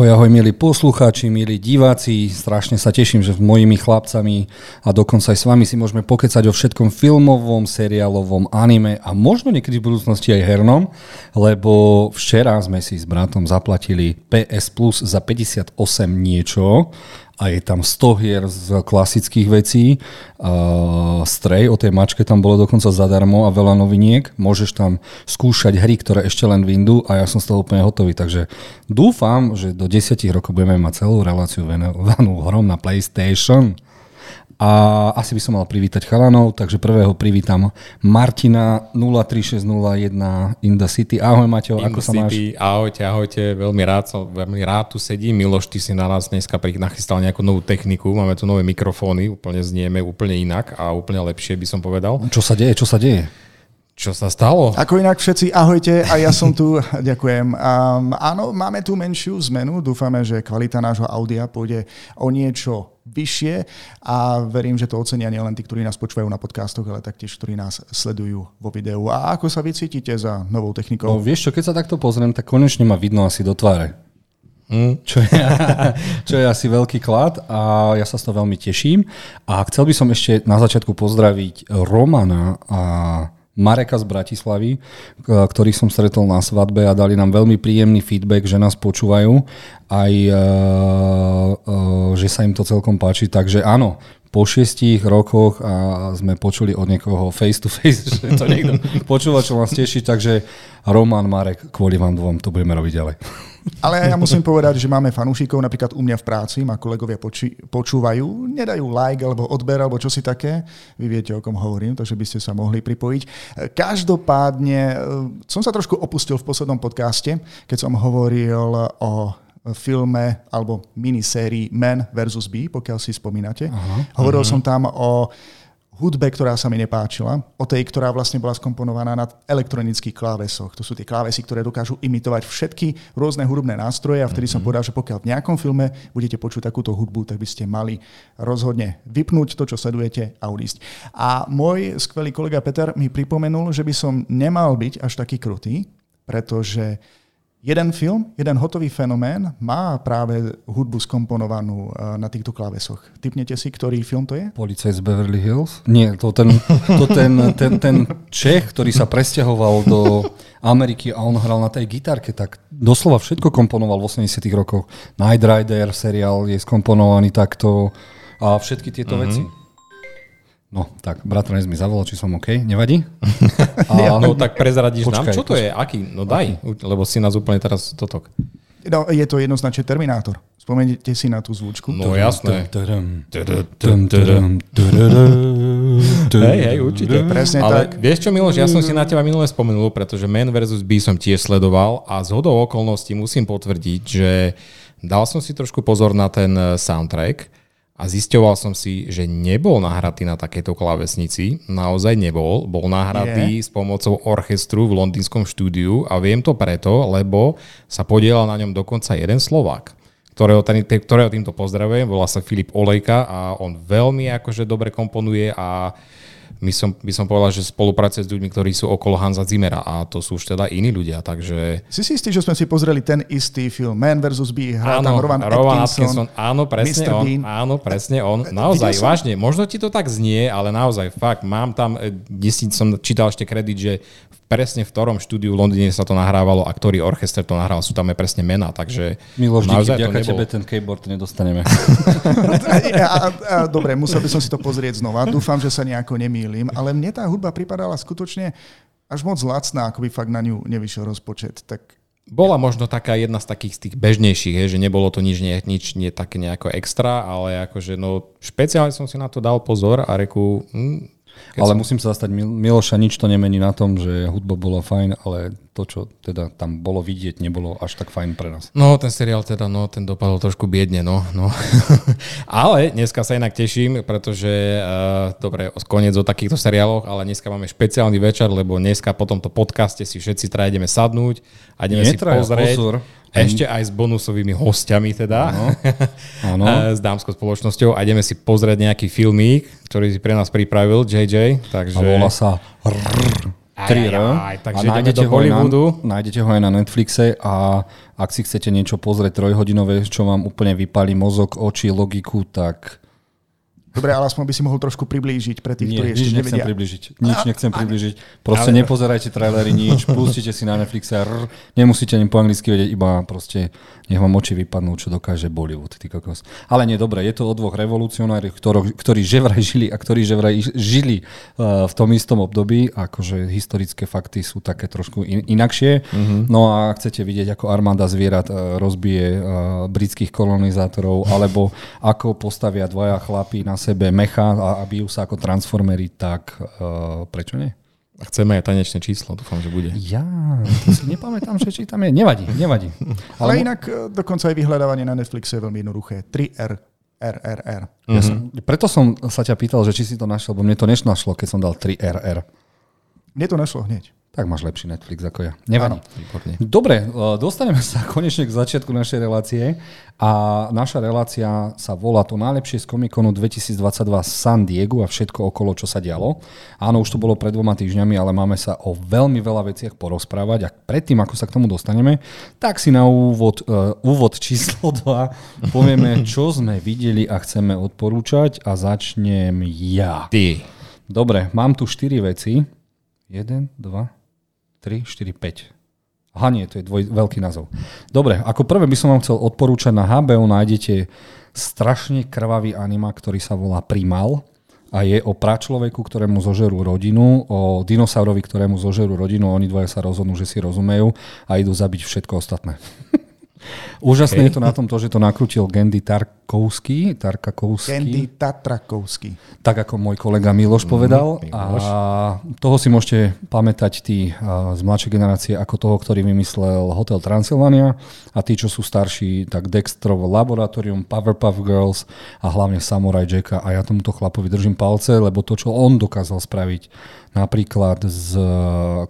Ahoj, ahoj, milí poslucháči, milí diváci. Strašne sa teším, že s mojimi chlapcami a dokonca aj s vami si môžeme pokecať o všetkom filmovom, seriálovom, anime a možno niekedy v budúcnosti aj hernom, lebo včera sme si s bratom zaplatili PS Plus za 58 niečo a je tam 100 hier z klasických vecí. Uh, Stray, o tej mačke tam bolo dokonca zadarmo a veľa noviniek. Môžeš tam skúšať hry, ktoré ešte len vyndú a ja som z toho úplne hotový. Takže dúfam, že do 10 rokov budeme mať celú reláciu venovanú hrom na PlayStation. A asi by som mal privítať chalanov, takže prvého privítam Martina 03601 in the city. Ahoj Maťo, in ako sa máš? Ahojte, ahojte, veľmi rád, som, veľmi rád tu sedím. Miloš, ty si na nás dneska nachystal nejakú novú techniku, máme tu nové mikrofóny, úplne znieme úplne inak a úplne lepšie by som povedal. Čo sa deje, čo sa deje? Čo sa stalo? Ako inak všetci, ahojte a ja som tu, ďakujem. Um, áno, máme tu menšiu zmenu, dúfame, že kvalita nášho audia pôjde o niečo vyššie a verím, že to ocenia nielen tí, ktorí nás počúvajú na podcastoch, ale taktiež, ktorí nás sledujú vo videu. A ako sa vy cítite za novou technikou? No vieš čo, keď sa takto pozriem, tak konečne ma vidno asi do tváre. Mm. Čo, je, čo je asi veľký klad a ja sa z toho veľmi teším. A chcel by som ešte na začiatku pozdraviť Romana a Mareka z Bratislavy, ktorých som stretol na svadbe a dali nám veľmi príjemný feedback, že nás počúvajú, aj uh, uh, že sa im to celkom páči. Takže áno, po šiestich rokoch a sme počuli od niekoho face to face, že to niekto počúva, čo vás teší, takže Roman, Marek, kvôli vám dvom to budeme robiť ďalej. Ale ja musím povedať, že máme fanúšikov, napríklad u mňa v práci, ma kolegovia poči- počúvajú, nedajú like alebo odber alebo čo si také. Vy viete, o kom hovorím, takže by ste sa mohli pripojiť. Každopádne e, som sa trošku opustil v poslednom podcaste, keď som hovoril o filme alebo minisérii Man vs. Bee, pokiaľ si spomínate. Aha, Hovoril uh-huh. som tam o hudbe, ktorá sa mi nepáčila, o tej, ktorá vlastne bola skomponovaná na elektronických klávesoch. To sú tie klávesy, ktoré dokážu imitovať všetky rôzne hudobné nástroje a vtedy mm-hmm. som mhm. povedal, že pokiaľ v nejakom filme budete počuť takúto hudbu, tak by ste mali rozhodne vypnúť to, čo sledujete a odísť. A môj skvelý kolega Peter mi pripomenul, že by som nemal byť až taký krutý, pretože Jeden film, jeden hotový fenomén má práve hudbu skomponovanú eh, na týchto klávesoch. Typnete si, ktorý film to je? Policaj z Beverly Hills? Nie, to ten, to ten, ten, ten Čech, ktorý sa presťahoval do Ameriky a on hral na tej gitarke, tak doslova všetko komponoval v 80 rokoch. Night Rider seriál je skomponovaný takto a všetky tieto mm-hmm. veci. No, tak bratranec mi zavolal, či som OK, nevadí? A, no tak prezradíš počkaj, nám, čo to počkaj. je, aký? No daj, okay. lebo si nás úplne teraz totok. No, je to jednoznačne Terminátor. Spomeniete si na tú zvučku? No jasné. Hej, hej, určite. Presne Ale tak. vieš čo, Miloš, ja som si na teba minule spomenul, pretože Man vs. B som tiež sledoval a z hodou okolností musím potvrdiť, že dal som si trošku pozor na ten soundtrack a zisťoval som si, že nebol nahratý na takejto klávesnici. Naozaj nebol. Bol nahratý yeah. s pomocou orchestru v londýnskom štúdiu a viem to preto, lebo sa podielal na ňom dokonca jeden Slovák ktorého, ten, ktorého týmto pozdravujem, volá sa Filip Olejka a on veľmi akože dobre komponuje a my som, by som povedal, že spolupracuje s ľuďmi, ktorí sú okolo Hansa Zimmera a to sú už teda iní ľudia, takže... Si si istý, že sme si pozreli ten istý film Man vs. B, hrá tam Rowan, Rowan Atkinson, Atkinson, áno, presne Mr. on, Bean. áno, presne on, naozaj, som... vážne, možno ti to tak znie, ale naozaj, fakt, mám tam, kde som čítal ešte kredit, že presne v ktorom štúdiu v Londýne sa to nahrávalo a ktorý orchester to nahral, sú tam aj presne mená, takže Miloš, díky, tebe ten keyboard nedostaneme. a, a, a, dobre, musel by som si to pozrieť znova, dúfam, že sa nejako nemýlim, ale mne tá hudba pripadala skutočne až moc lacná, ako by fakt na ňu nevyšiel rozpočet. Tak bola možno taká jedna z takých z tých bežnejších, he, že nebolo to nič, nie, nič nie také nejako extra, ale akože no špeciálne som si na to dal pozor a reku, hm, keď ale som... musím sa zastať Miloša, nič to nemení na tom, že hudba bola fajn, ale to, čo teda tam bolo vidieť, nebolo až tak fajn pre nás. No, ten seriál teda, no, ten dopadol trošku biedne, no. no. ale dneska sa inak teším, pretože, uh, dobre, koniec o takýchto seriáloch, ale dneska máme špeciálny večer, lebo dneska po tomto podcaste si všetci traja ideme sadnúť a ideme Netraja, si pozrieť. Pozor. Ešte aj s bonusovými hostiami teda, ano. Ano. s dámskou spoločnosťou a ideme si pozrieť nejaký filmík, ktorý si pre nás pripravil JJ. Takže... A volá sa Rrr. 3 R. aj, takže a nájdete ho, na, nájdete ho aj na Netflixe a ak si chcete niečo pozrieť trojhodinové, čo vám úplne vypálí mozog, oči, logiku, tak Dobre, ale aspoň by si mohol trošku priblížiť pre tých, nie, ktorí nič ešte nechcem nevedia. približiť. Nič nechcem približiť. Proste nepozerajte trailery, nič, pustite si na Netflixe rr, nemusíte ani po anglicky vedieť, iba proste nech vám oči vypadnú, čo dokáže Bollywood, ty kokos. Ale nie, dobre, je to o dvoch revolucionároch, ktorí, že vraj žili a ktorí že vraj žili uh, v tom istom období, akože historické fakty sú také trošku in, inakšie. Mm-hmm. No a chcete vidieť, ako armáda zvierat uh, rozbije uh, britských kolonizátorov, alebo ako postavia dvaja chlapí na sebe mecha a, a bijú sa ako transformery, tak uh, prečo nie? A chceme aj tanečné číslo, dúfam, že bude. Ja, to si nepamätám, že či tam je. Nevadí, nevadí. Ale inak e, dokonca aj vyhľadávanie na Netflixe je veľmi jednoduché. 3R. RRR. Ja som, preto som sa ťa pýtal, že či si to našiel, bo mne to nešlo, keď som dal 3RR. Mne to nešlo hneď. Tak máš lepší Netflix ako ja. Nevadí. Výborne. Dobre, e, dostaneme sa konečne k začiatku našej relácie a naša relácia sa volá to najlepšie z Comiconu 2022 San Diego a všetko okolo, čo sa dialo. Áno, už to bolo pred dvoma týždňami, ale máme sa o veľmi veľa veciach porozprávať a predtým, ako sa k tomu dostaneme, tak si na úvod, uh, úvod číslo 2 povieme, čo sme videli a chceme odporúčať a začnem ja. Ty. Dobre, mám tu 4 veci. 1, 2, 3, 4, 5. Aha, to je dvoj, veľký názov. Dobre, ako prvé by som vám chcel odporúčať na HBO, nájdete strašne krvavý anima, ktorý sa volá Primal a je o pračloveku, ktorému zožerú rodinu, o dinosaurovi, ktorému zožerú rodinu, oni dvaja sa rozhodnú, že si rozumejú a idú zabiť všetko ostatné. Úžasné Okay. je to na tom to, že to nakrutil Gendy Tarkovský, Tarkakovský. Candy Tatrakovský. Tak ako môj kolega Miloš povedal. Miloš. A toho si môžete pamätať tí z mladšej generácie ako toho, ktorý vymyslel Hotel Transylvania a tí, čo sú starší, tak Dextrovo Laboratorium, Powerpuff Girls a hlavne Samurai Jacka. A ja tomuto chlapovi držím palce, lebo to, čo on dokázal spraviť napríklad s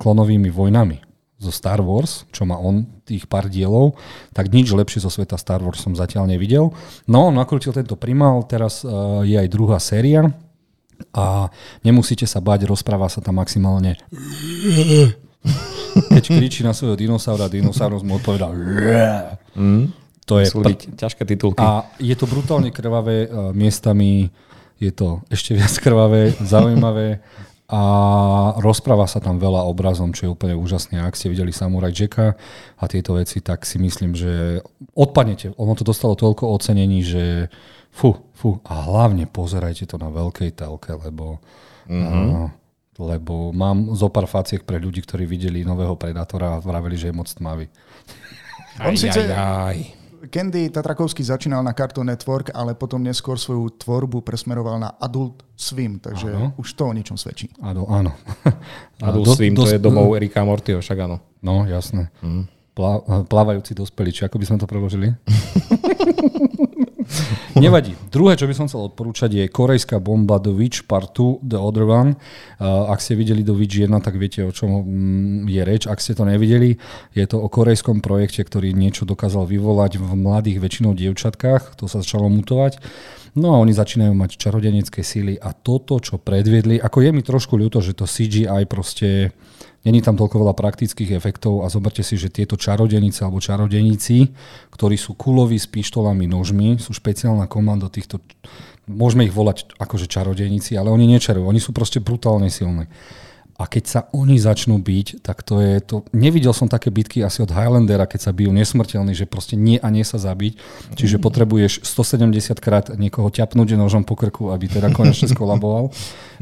klonovými vojnami zo Star Wars, čo má on, tých pár dielov, tak nič lepšie zo sveta Star Wars som zatiaľ nevidel. No, on nakrútil tento primal, teraz uh, je aj druhá séria a nemusíte sa bať, rozpráva sa tam maximálne keď kričí na svojho dinosaura, dinosaurus mu odpovedá Mm. to je pr- ťažké titulky. a je to brutálne krvavé, uh, miestami je to ešte viac krvavé, zaujímavé a rozpráva sa tam veľa obrazom, čo je úplne úžasné. Ak ste videli Samurai Jacka a tieto veci, tak si myslím, že odpadnete. Ono to dostalo toľko ocenení, že fú, fú. A hlavne pozerajte to na veľkej telke, lebo, mm-hmm. uh, lebo mám zo pár faciek pre ľudí, ktorí videli nového Predatora a vraveli, že je moc tmavý. On Aj, síce- aj, aj. Candy Tatrakovský začínal na Cartoon Network, ale potom neskôr svoju tvorbu presmeroval na Adult Swim, takže Áno. už to o niečom svedčí. Áno, áno. Adult Do- Swim, to dos- je domov Erika Mortyho, však áno. No, jasné. Mm. Plá, plávajúci dospelí, či ako by sme to preložili? Nevadí. Druhé, čo by som chcel odporúčať, je korejská bomba The Witch Part 2, The Other One. Ak ste videli The Witch 1, tak viete, o čom mm, je reč. Ak ste to nevideli, je to o korejskom projekte, ktorý niečo dokázal vyvolať v mladých väčšinou dievčatkách. To sa začalo mutovať. No a oni začínajú mať čarodenecké síly a toto, čo predviedli, ako je mi trošku ľúto, že to CGI proste Není tam toľko veľa praktických efektov a zoberte si, že tieto čarodenice alebo čarodeníci, ktorí sú kuloví s pištolami, nožmi, sú špeciálna komanda týchto, môžeme ich volať akože čarodeníci, ale oni nečarujú, oni sú proste brutálne silní. A keď sa oni začnú byť, tak to je to... Nevidel som také bitky asi od Highlandera, keď sa bijú nesmrteľní, že proste nie a nie sa zabiť. Čiže potrebuješ 170 krát niekoho ťapnúť nožom po krku, aby teda konečne skolaboval.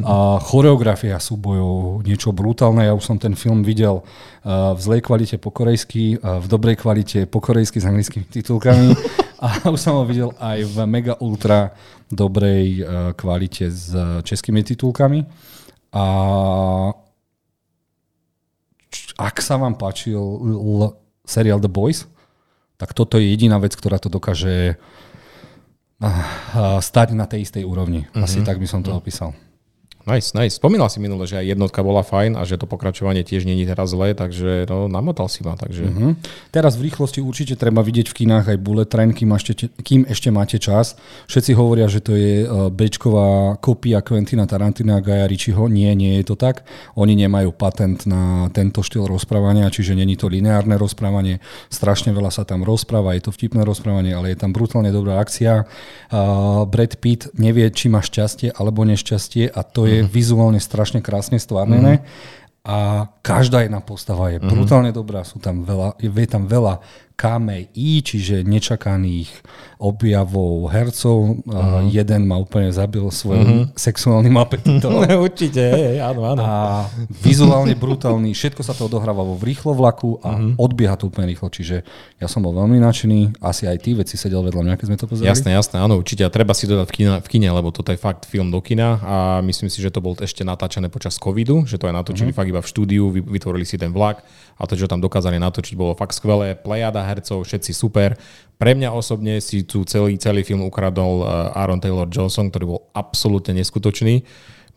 A choreografia súbojov, niečo brutálne. Ja už som ten film videl uh, v zlej kvalite po korejsky, uh, v dobrej kvalite po korejsky s anglickými titulkami. A už som ho videl aj v mega ultra dobrej uh, kvalite s českými titulkami. A ak sa vám páčil seriál The Boys, tak toto je jediná vec, ktorá to dokáže ah, ah, stať na tej istej úrovni. Asi tak by som to opísal. Nice, nice. Spomínal si minule, že aj jednotka bola fajn a že to pokračovanie tiež není teraz zlé, takže no, namotal si ma. Takže... Uh-huh. Teraz v rýchlosti určite treba vidieť v kinách aj Bullet Train, kým ešte, kým ešte máte čas. Všetci hovoria, že to je uh, bečková kopia Quentina Tarantina a Gaja Ričiho. Nie, nie je to tak. Oni nemajú patent na tento štýl rozprávania, čiže není to lineárne rozprávanie. Strašne veľa sa tam rozpráva, je to vtipné rozprávanie, ale je tam brutálne dobrá akcia. Uh, Brad Pitt nevie, či má šťastie alebo nešťastie a to je je vizuálne strašne krásne stvárnené. Mm-hmm. A každá jedna postava je brutálne dobrá, sú tam veľa, je tam veľa KMI, čiže nečakaných objavov hercov. Uh-huh. Jeden ma úplne zabil svojim uh-huh. sexuálnym apetitom. Určite, áno, áno. A vizuálne brutálny, všetko sa to odohráva vo rýchlo vlaku a uh-huh. odbieha to úplne rýchlo. Čiže ja som bol veľmi nadšený, asi aj ty veci sedel vedľa mňa, keď sme to pozerali. Jasné, jasné, áno, určite. A treba si dodať v kine, v kine, lebo toto je fakt film do kina a myslím si, že to bol ešte natáčané počas covidu, že to aj natočili uh-huh. fakt iba v štúdiu, vytvorili si ten vlak a to, čo tam dokázali natočiť, bolo fakt skvelé. Plejada hercov, všetci super. Pre mňa osobne si tu celý, celý film ukradol eh, Aaron Taylor Johnson, ktorý bol absolútne neskutočný.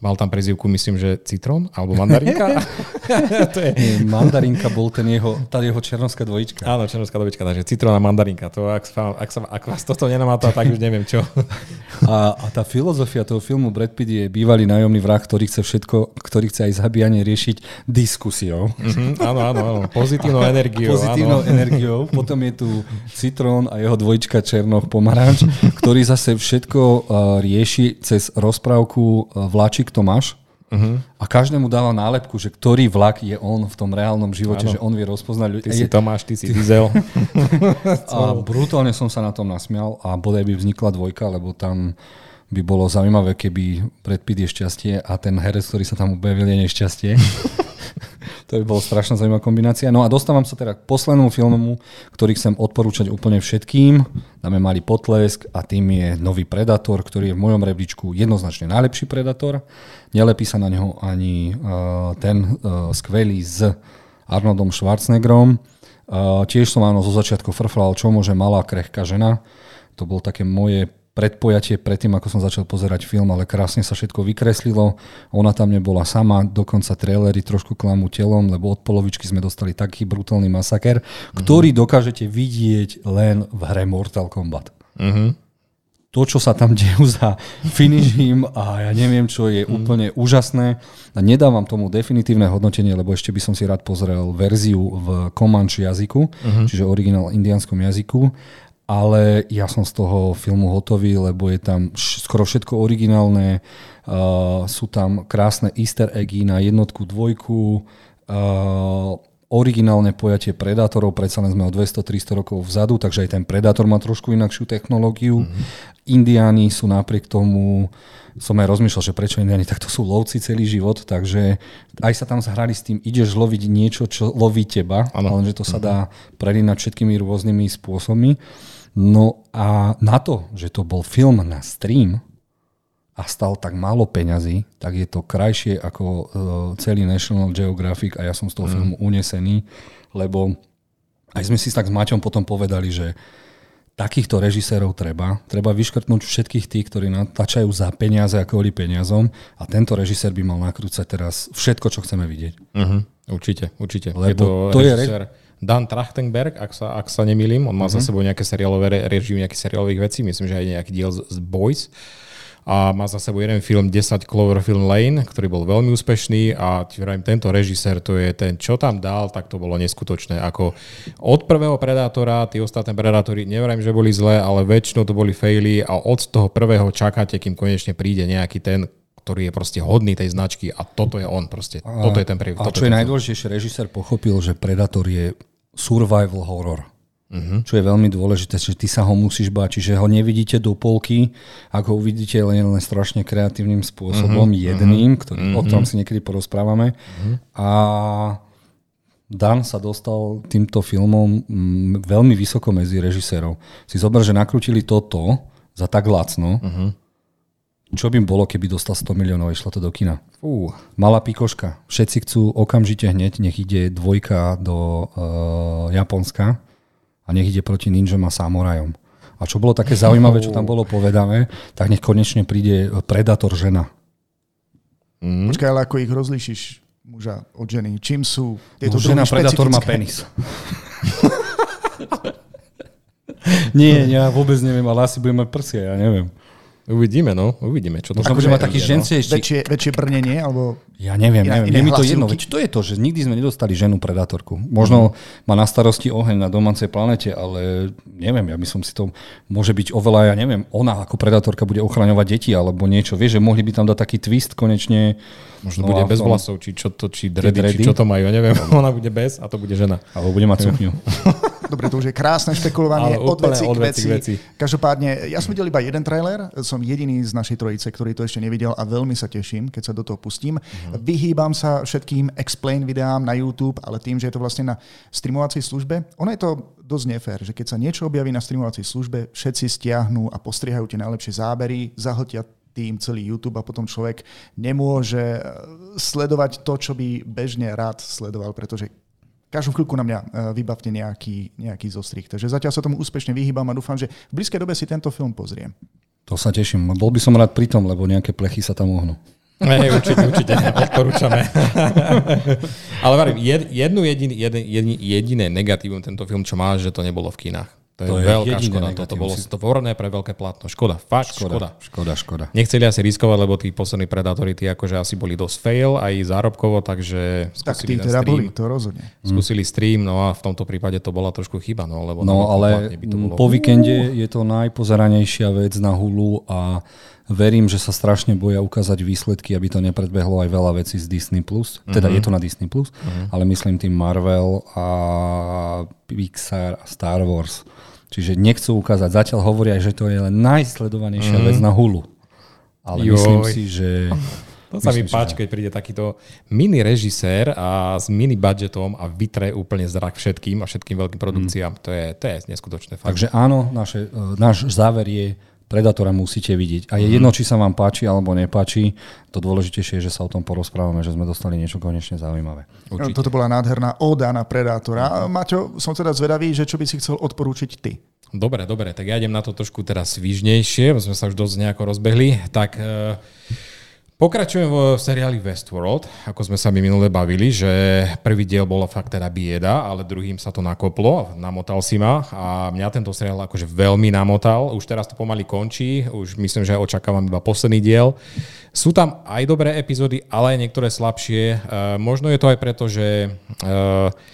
Mal tam prezivku, myslím, že citrón alebo mandarinka. to je... Nie, mandarinka bol ten jeho, tá jeho černovská dvojička. Áno, černovská dvojička, takže citrón a mandarinka. To, ak, ak, sa, ak vás toto nenamátá, tak už neviem čo. a, a tá filozofia toho filmu Brad Pitt je bývalý nájomný vrah, ktorý chce všetko, ktorý chce aj zabíjanie riešiť diskusiou. Mm-hmm, áno, áno, áno. Pozitívnou energiou. Pozitívnou áno. energiou. Potom je tu citrón a jeho dvojička černoch pomaranč, ktorý zase všetko uh, rieši cez rozprávku uh, Tomáš uh-huh. a každému dáva nálepku, že ktorý vlak je on v tom reálnom živote, ano. že on vie rozpoznať ľudí. Ty si Tomáš, ty si Diesel. a brutálne som sa na tom nasmial a bodaj by vznikla dvojka, lebo tam by bolo zaujímavé, keby predpíd je šťastie a ten herec, ktorý sa tam objavil, je nešťastie. to by bola strašná zaujímavá kombinácia. No a dostávam sa teda k poslednému filmu, ktorý chcem odporúčať úplne všetkým. Dáme malý potlesk a tým je Nový Predator, ktorý je v mojom rebríčku jednoznačne najlepší Predator. Nelepí sa na neho ani uh, ten uh, skvelý s Arnoldom Schwarzeneggerom. Uh, tiež som áno zo začiatku frflal, čo môže malá krehká žena. To bol také moje predpojatie predtým, ako som začal pozerať film, ale krásne sa všetko vykreslilo. Ona tam nebola sama, dokonca trailery trošku klamú telom, lebo od polovičky sme dostali taký brutálny masaker, mm-hmm. ktorý dokážete vidieť len v hre Mortal Kombat. Mm-hmm. To, čo sa tam dejú za finishím a ja neviem čo, je mm. úplne úžasné. A nedávam tomu definitívne hodnotenie, lebo ešte by som si rád pozrel verziu v Comanche jazyku, mm-hmm. čiže originál indianskom jazyku ale ja som z toho filmu hotový, lebo je tam skoro všetko originálne, uh, sú tam krásne easter eggy na jednotku, dvojku, uh, originálne pojatie predátorov, predsa len sme o 200-300 rokov vzadu, takže aj ten predátor má trošku inakšiu technológiu. Mm-hmm. Indiáni sú napriek tomu, som aj rozmýšľal, že prečo Indiáni takto sú lovci celý život, takže aj sa tam zhrali s tým, ideš loviť niečo, čo loví teba, ano. ale že to sa mhm. dá prelínať všetkými rôznymi spôsobmi. No a na to, že to bol film na stream a stal tak málo peňazí, tak je to krajšie ako uh, celý National Geographic a ja som z toho mm. filmu unesený, lebo aj sme si tak s Maťom potom povedali, že takýchto režisérov treba. Treba vyškrtnúť všetkých tých, ktorí natáčajú za peniaze a kvôli peniazom a tento režisér by mal nakrúcať teraz všetko, čo chceme vidieť. Uh-huh. Určite, určite. Lebo je to, to režisér... je Dan Trachtenberg, ak sa, ak sa nemýlim, on má uh-huh. za mhm. sebou nejaké seriálové režim, nejakých seriálových vecí, myslím, že aj nejaký diel z, z Boys a má za sebou jeden film 10 Cloverfield Lane, ktorý bol veľmi úspešný a vravím, tento režisér, to je ten, čo tam dal, tak to bolo neskutočné. Ako od prvého Predátora, tí ostatné Predátory, nevrajím, že boli zlé, ale väčšinou to boli faily a od toho prvého čakáte, kým konečne príde nejaký ten, ktorý je proste hodný tej značky a toto je on proste. A, toto je ten príbeh. A čo je najdôležitejšie, režisér pochopil, že Predator je survival horror. Uh-huh. Čo je veľmi dôležité, že ty sa ho musíš báť, čiže ho nevidíte do polky, ako ho uvidíte len, len strašne kreatívnym spôsobom, uh-huh. jedným, ktorý, uh-huh. o ktorom si niekedy porozprávame. Uh-huh. A Dan sa dostal týmto filmom m, veľmi vysoko medzi režisérov. Si zober, že nakrútili toto za tak lacno, uh-huh. Čo by bolo, keby dostal 100 miliónov a išlo to do kina? Fú. Malá pikoška. Všetci chcú okamžite hneď, nech ide dvojka do uh, Japonska a nech ide proti ninjom a samurajom. A čo bolo také zaujímavé, čo tam bolo povedané, tak nech konečne príde Predator žena. Mm. Počkaj, ale ako ich rozlíšiš muža od ženy? Čím sú tieto no, žena predátor má penis. Nie, ja vôbec neviem, ale asi budem mať prsia, ja neviem. Uvidíme, no, uvidíme. Čo to Možno bude mať taký ženskejší... No. Väčšie, väčšie brnenie, alebo... Ja neviem, neviem. Je mi to jedno, veď to je to, že nikdy sme nedostali ženu predátorku. Možno mm. má na starosti oheň na domácej planete, ale neviem, ja by som si to... Môže byť oveľa, ja neviem, ona ako predátorka bude ochraňovať deti, alebo niečo. Vieš, že mohli by tam dať taký twist konečne. Možno no bude bez vlasov, či čo to, či dredy, či čo to majú, ja neviem. Ona bude bez a to bude žena. Alebo bude mať sukňu. Dobre, to už je krásne špekulovanie od veci k veci. veci. Každopádne, ja som videl iba jeden trailer, som jediný z našej trojice, ktorý to ešte nevidel a veľmi sa teším, keď sa do toho pustím. Uh-huh. Vyhýbam sa všetkým explain videám na YouTube, ale tým, že je to vlastne na streamovacej službe, ono je to dosť nefér, že keď sa niečo objaví na streamovacej službe, všetci stiahnu a postrihajú tie najlepšie zábery, zahltia tým celý YouTube a potom človek nemôže sledovať to, čo by bežne rád sledoval, pretože každú chvíľku na mňa e, vybavte nejaký, nejaký zostrih. Takže zatiaľ sa tomu úspešne vyhýbam a dúfam, že v blízkej dobe si tento film pozriem. To sa teším. Bol by som rád pri tom, lebo nejaké plechy sa tam ohnú. Hej, určite, určite, odporúčame. Ale varím, jednu jediný, jedin, jediné negatívum tento film, čo má, že to nebolo v kinách. To, to je, je veľká škoda. Toto bolo stvorené pre veľké platno. Škoda, fakt škoda. Škoda, škoda. Nechceli asi riskovať, lebo tí poslední predátori tí akože asi boli dosť fail aj zárobkovo, takže tak tí teda stream. boli, to rozhodne. Skúsili stream, no a v tomto prípade to bola trošku chyba. No, lebo no ale by to bolo... po víkende je to najpozeranejšia vec na Hulu a verím, že sa strašne boja ukázať výsledky, aby to nepredbehlo aj veľa vecí z Disney+. Plus. Teda uh-huh. je to na Disney+, Plus, uh-huh. ale myslím tým Marvel a Pixar a Star Wars. Čiže nechcú ukázať. Zatiaľ hovoria, že to je len najsledovanejšia mm. vec na Hulu. Ale Joj. myslím si, že... To sa mi páči, keď príde takýto mini režisér a s mini budžetom a vytre úplne zrak všetkým a všetkým veľkým produkciám. Mm. To, je, to je neskutočné. Fakt. Takže áno, naše, e, náš záver je, Predatora musíte vidieť. A je mm. jedno, či sa vám páči alebo nepáči. To dôležitejšie je, že sa o tom porozprávame, že sme dostali niečo konečne zaujímavé. Určite. Toto bola nádherná oda na Predátora. Maťo, som teda zvedavý, že čo by si chcel odporúčiť ty. Dobre, dobre, tak ja idem na to trošku teraz svižnejšie, sme sa už dosť nejako rozbehli. Tak e, pokračujem v seriáli Westworld, ako sme sa mi minule bavili, že prvý diel bola fakt teda bieda, ale druhým sa to nakoplo, namotal si ma a mňa tento seriál akože veľmi namotal. Už teraz to pomaly končí, už myslím, že očakávam iba posledný diel. Sú tam aj dobré epizódy, ale aj niektoré slabšie. E, možno je to aj preto, že e,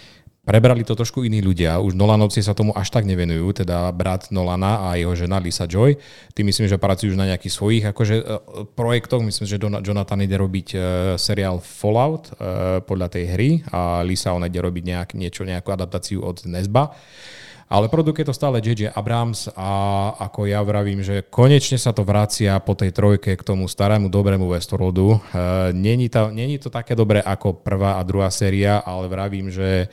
Prebrali to trošku iní ľudia. Už Nolanovci sa tomu až tak nevenujú, teda brat Nolana a jeho žena Lisa Joy. Ty myslím, že pracujú už na nejakých svojich akože, uh, projektoch. Myslím, že Jonathan ide robiť uh, seriál Fallout uh, podľa tej hry a Lisa ona ide robiť nejak, niečo, nejakú adaptáciu od Nesba. Ale produkuje to stále J.J. Abrams a ako ja vravím, že konečne sa to vracia po tej trojke k tomu starému dobrému Westworldu. Není to, není to také dobré ako prvá a druhá séria, ale vravím, že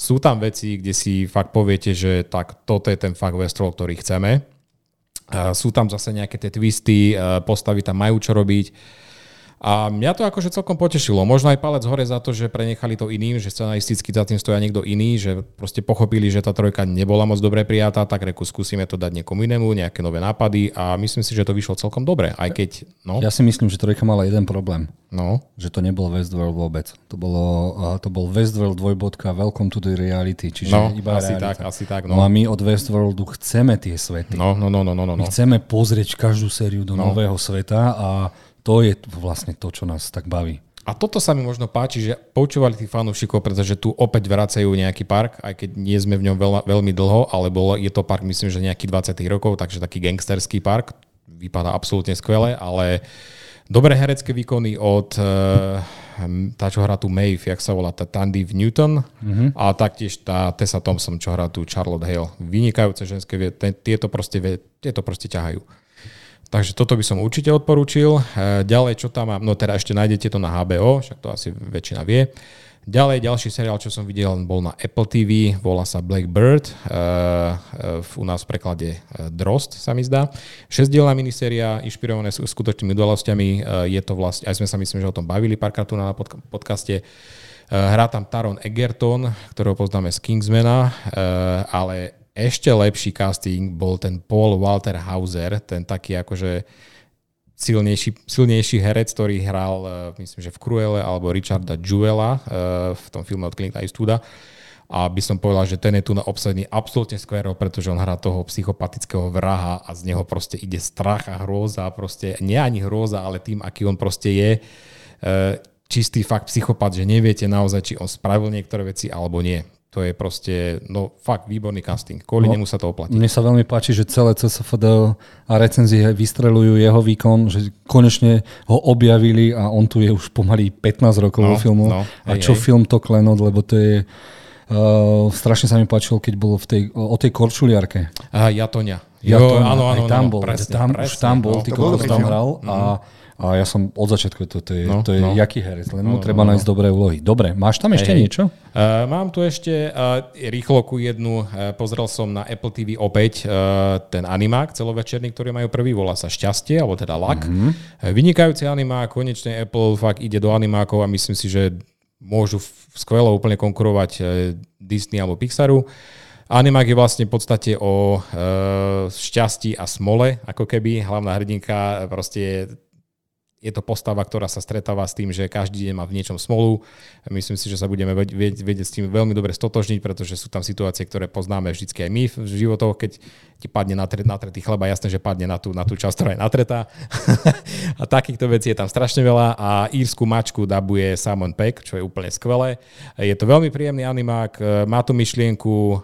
sú tam veci, kde si fakt poviete, že tak toto je ten fakt Westworld, ktorý chceme. Sú tam zase nejaké tie twisty, postavy tam majú čo robiť a mňa to akože celkom potešilo. Možno aj palec hore za to, že prenechali to iným, že scenaristicky za tým stoja niekto iný, že proste pochopili, že tá trojka nebola moc dobre prijatá, tak reku skúsime to dať niekomu inému, nejaké nové nápady a myslím si, že to vyšlo celkom dobre, aj keď... No. Ja si myslím, že trojka mala jeden problém. No. Že to nebol Westworld vôbec. To, bolo, to bol Westworld dvojbodka Welcome to the reality. Čiže no, iba asi realita. tak, asi tak. No. no. a my od Westworldu chceme tie svety. No, no, no, no, no, no. My chceme pozrieť každú sériu do no. nového sveta a to je vlastne to, čo nás tak baví. A toto sa mi možno páči, že počúvali tých fanúšikov, pretože tu opäť vracajú nejaký park, aj keď nie sme v ňom veľa, veľmi dlho, ale bolo, je to park myslím, že nejakých 20 rokov, takže taký gangsterský park. Vypadá absolútne skvele, ale dobré herecké výkony od uh, tá, čo hrá tu Maeve, jak sa volá, tá Tandy Newton mm-hmm. a taktiež tá Tessa Thompson, čo hrá tu Charlotte Hale. Vynikajúce ženské, tieto proste, tieto proste ťahajú. Takže toto by som určite odporúčil. E, ďalej, čo tam mám, no teda ešte nájdete to na HBO, však to asi väčšina vie. Ďalej, ďalší seriál, čo som videl, bol na Apple TV, volá sa Blackbird, uh, uh, u nás v preklade uh, Drost sa mi zdá. Šesťdielná miniséria, inšpirované skutočnými udalosťami, uh, je to vlastne, aj sme sa myslím, že o tom bavili párkrát na podca- podcaste, hrá tam Taron Egerton, ktorého poznáme z Kingsmana, ale ešte lepší casting bol ten Paul Walter Hauser, ten taký akože silnejší, silnejší herec, ktorý hral, uh, myslím, že v Cruelle alebo Richarda Jewela uh, v tom filme od Clint Eastwooda. A by som povedal, že ten je tu na obsadený absolútne skvero, pretože on hrá toho psychopatického vraha a z neho proste ide strach a hrôza. Proste nie ani hrôza, ale tým, aký on proste je. Uh, čistý fakt psychopat, že neviete naozaj, či on spravil niektoré veci alebo nie. To je proste, no fakt výborný casting. Kvôli no, nemu sa to oplatí. Mne sa veľmi páči, že celé CSFD a recenzie vystrelujú jeho výkon, že konečne ho objavili a on tu je už pomaly 15 rokov no, vo filmu. No, a čo hej. film to klenot, lebo to je... Uh, strašne sa mi páčilo, keď bolo v tej, o tej korčuliarke. Aha, Jatoňa. Jo, jo, áno, áno, tam bol, presne, tam, presne, už tam bol, no, ty tam hral a mm a ja som od začiatku, to, to je, no, to je no. jaký herec, len mu no, treba no, nájsť no. dobré úlohy. Dobre, máš tam ešte hej, niečo? Uh, mám tu ešte uh, rýchloku jednu. Uh, pozrel som na Apple TV opäť uh, ten animák celovečerný, ktorý majú prvý, volá sa Šťastie, alebo teda Lak. Mm-hmm. Uh, vynikajúci animák, konečne Apple fakt ide do animákov a myslím si, že môžu skvelo úplne konkurovať uh, Disney alebo Pixaru. Animák je vlastne v podstate o e, šťastí a smole, ako keby. Hlavná hrdinka proste je to postava, ktorá sa stretáva s tým, že každý deň má v niečom smolu. Myslím si, že sa budeme vedieť, s tým veľmi dobre stotožniť, pretože sú tam situácie, ktoré poznáme vždy aj my v životoch, keď ti padne natret, natretý chleba, jasné, že padne na tú, na tú časť, ktorá je natretá. a takýchto vecí je tam strašne veľa a írsku mačku dabuje Simon Peck, čo je úplne skvelé. Je to veľmi príjemný animák, má tu myšlienku,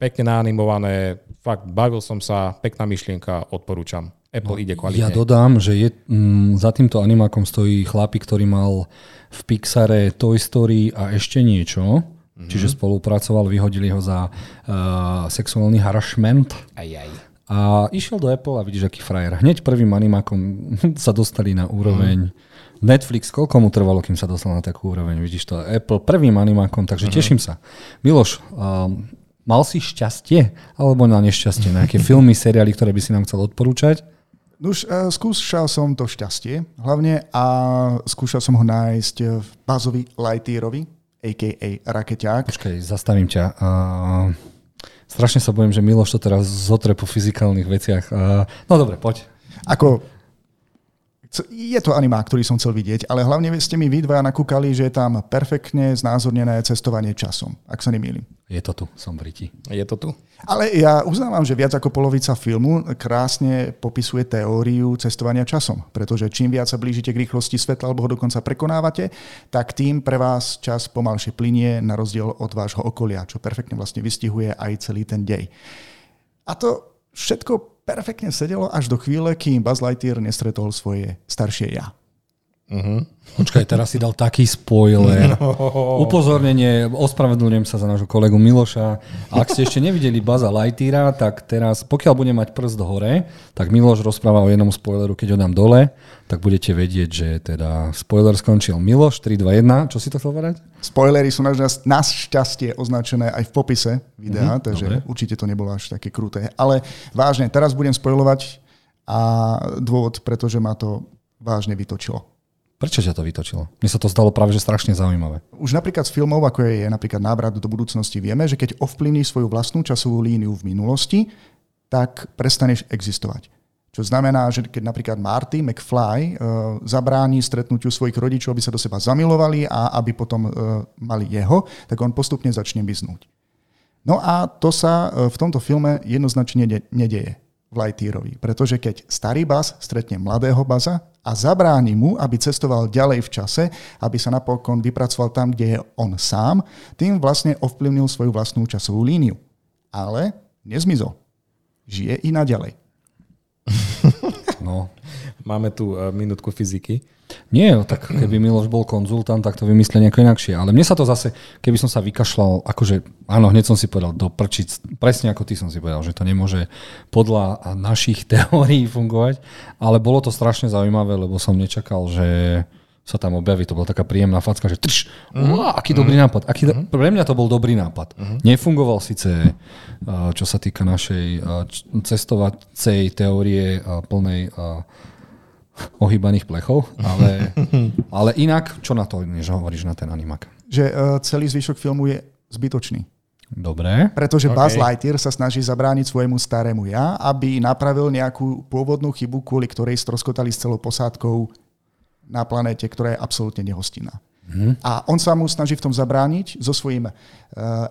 pekne naanimované, fakt bavil som sa, pekná myšlienka, odporúčam. Apple no, ide kvalitne. Ja dodám, že je, mm, za týmto animákom stojí chlapík, ktorý mal v Pixare Toy Story a ešte niečo. Mm-hmm. Čiže spolupracoval, vyhodili ho za uh, sexuálny harassment. Aj, aj. A išiel do Apple a vidíš, aký frajer. Hneď prvým animákom sa dostali na úroveň. Mm. Netflix, koľko mu trvalo, kým sa dostal na takú úroveň? Vidíš to, Apple prvým animákom, takže mm. teším sa. Miloš, um, mal si šťastie alebo na nešťastie? Nejaké filmy, seriály, ktoré by si nám chcel odporúčať? Už uh, skúšal som to šťastie hlavne a skúšal som ho nájsť v Bazovi Lightyearovi, a.k.a. Rakeťák. Počkaj, zastavím ťa. Uh, strašne sa bojím, že Miloš to teraz zotre po fyzikálnych veciach. Uh, no dobre, poď. Ako je to animák, ktorý som chcel vidieť, ale hlavne ste mi vy dvaja nakúkali, že je tam perfektne znázornené cestovanie časom, ak sa nemýlim. Je to tu, som Briti. Je to tu. Ale ja uznávam, že viac ako polovica filmu krásne popisuje teóriu cestovania časom, pretože čím viac sa blížite k rýchlosti svetla alebo ho dokonca prekonávate, tak tým pre vás čas pomalšie plinie na rozdiel od vášho okolia, čo perfektne vlastne vystihuje aj celý ten dej. A to všetko perfektne sedelo až do chvíle, kým Buzz Lightyear nestretol svoje staršie ja. Uh-huh. Počkaj, teraz si dal taký spoiler. No. Upozornenie, ospravedlňujem sa za nášho kolegu Miloša. Ak ste ešte nevideli Baza Lightyeara, tak teraz, pokiaľ bude mať prst hore, tak Miloš rozpráva o jednom spoileru, keď ho dám dole, tak budete vedieť, že teda spoiler skončil. Miloš, 3, 2, 1, čo si to chcel povedať? Spoilery sú na, na šťastie označené aj v popise videa, uh-huh, takže dobre. určite to nebolo až také kruté. Ale vážne, teraz budem spoilovať a dôvod, pretože ma to vážne vytočilo. Prečo ťa to vytočilo? Mne sa to zdalo práve že strašne zaujímavé. Už napríklad z filmov, ako je, je napríklad Návrat do budúcnosti, vieme, že keď ovplyvní svoju vlastnú časovú líniu v minulosti, tak prestaneš existovať. Čo znamená, že keď napríklad Marty McFly uh, zabráni stretnutiu svojich rodičov, aby sa do seba zamilovali a aby potom uh, mali jeho, tak on postupne začne vyznúť. No a to sa uh, v tomto filme jednoznačne nedeje v Lightyearovi. Pretože keď starý Buzz stretne mladého Baza a zabráni mu, aby cestoval ďalej v čase, aby sa napokon vypracoval tam, kde je on sám, tým vlastne ovplyvnil svoju vlastnú časovú líniu. Ale nezmizol. Žije i naďalej. No, máme tu uh, minútku fyziky. Nie, tak keby Miloš bol konzultant, tak to vymyslí nejako inakšie. Ale mne sa to zase, keby som sa vykašľal, akože áno, hneď som si povedal, do prčic, presne ako ty som si povedal, že to nemôže podľa našich teórií fungovať, ale bolo to strašne zaujímavé, lebo som nečakal, že sa tam objaví, to bola taká príjemná facka, že trš, mm-hmm. Uá, aký dobrý nápad. Aký, mm-hmm. Pre mňa to bol dobrý nápad. Nefungoval síce, čo sa týka našej cestovacej teórie plnej ohýbaných plechov, ale, ale inak, čo na to, než hovoríš na ten animak? Že uh, celý zvyšok filmu je zbytočný. Dobre. Pretože OK. Buzz Lightyear sa snaží zabrániť svojmu starému ja, aby napravil nejakú pôvodnú chybu, kvôli ktorej stroskotali s celou posádkou na planéte, ktorá je absolútne nehostinná. A on sa mu snaží v tom zabrániť so svojím uh,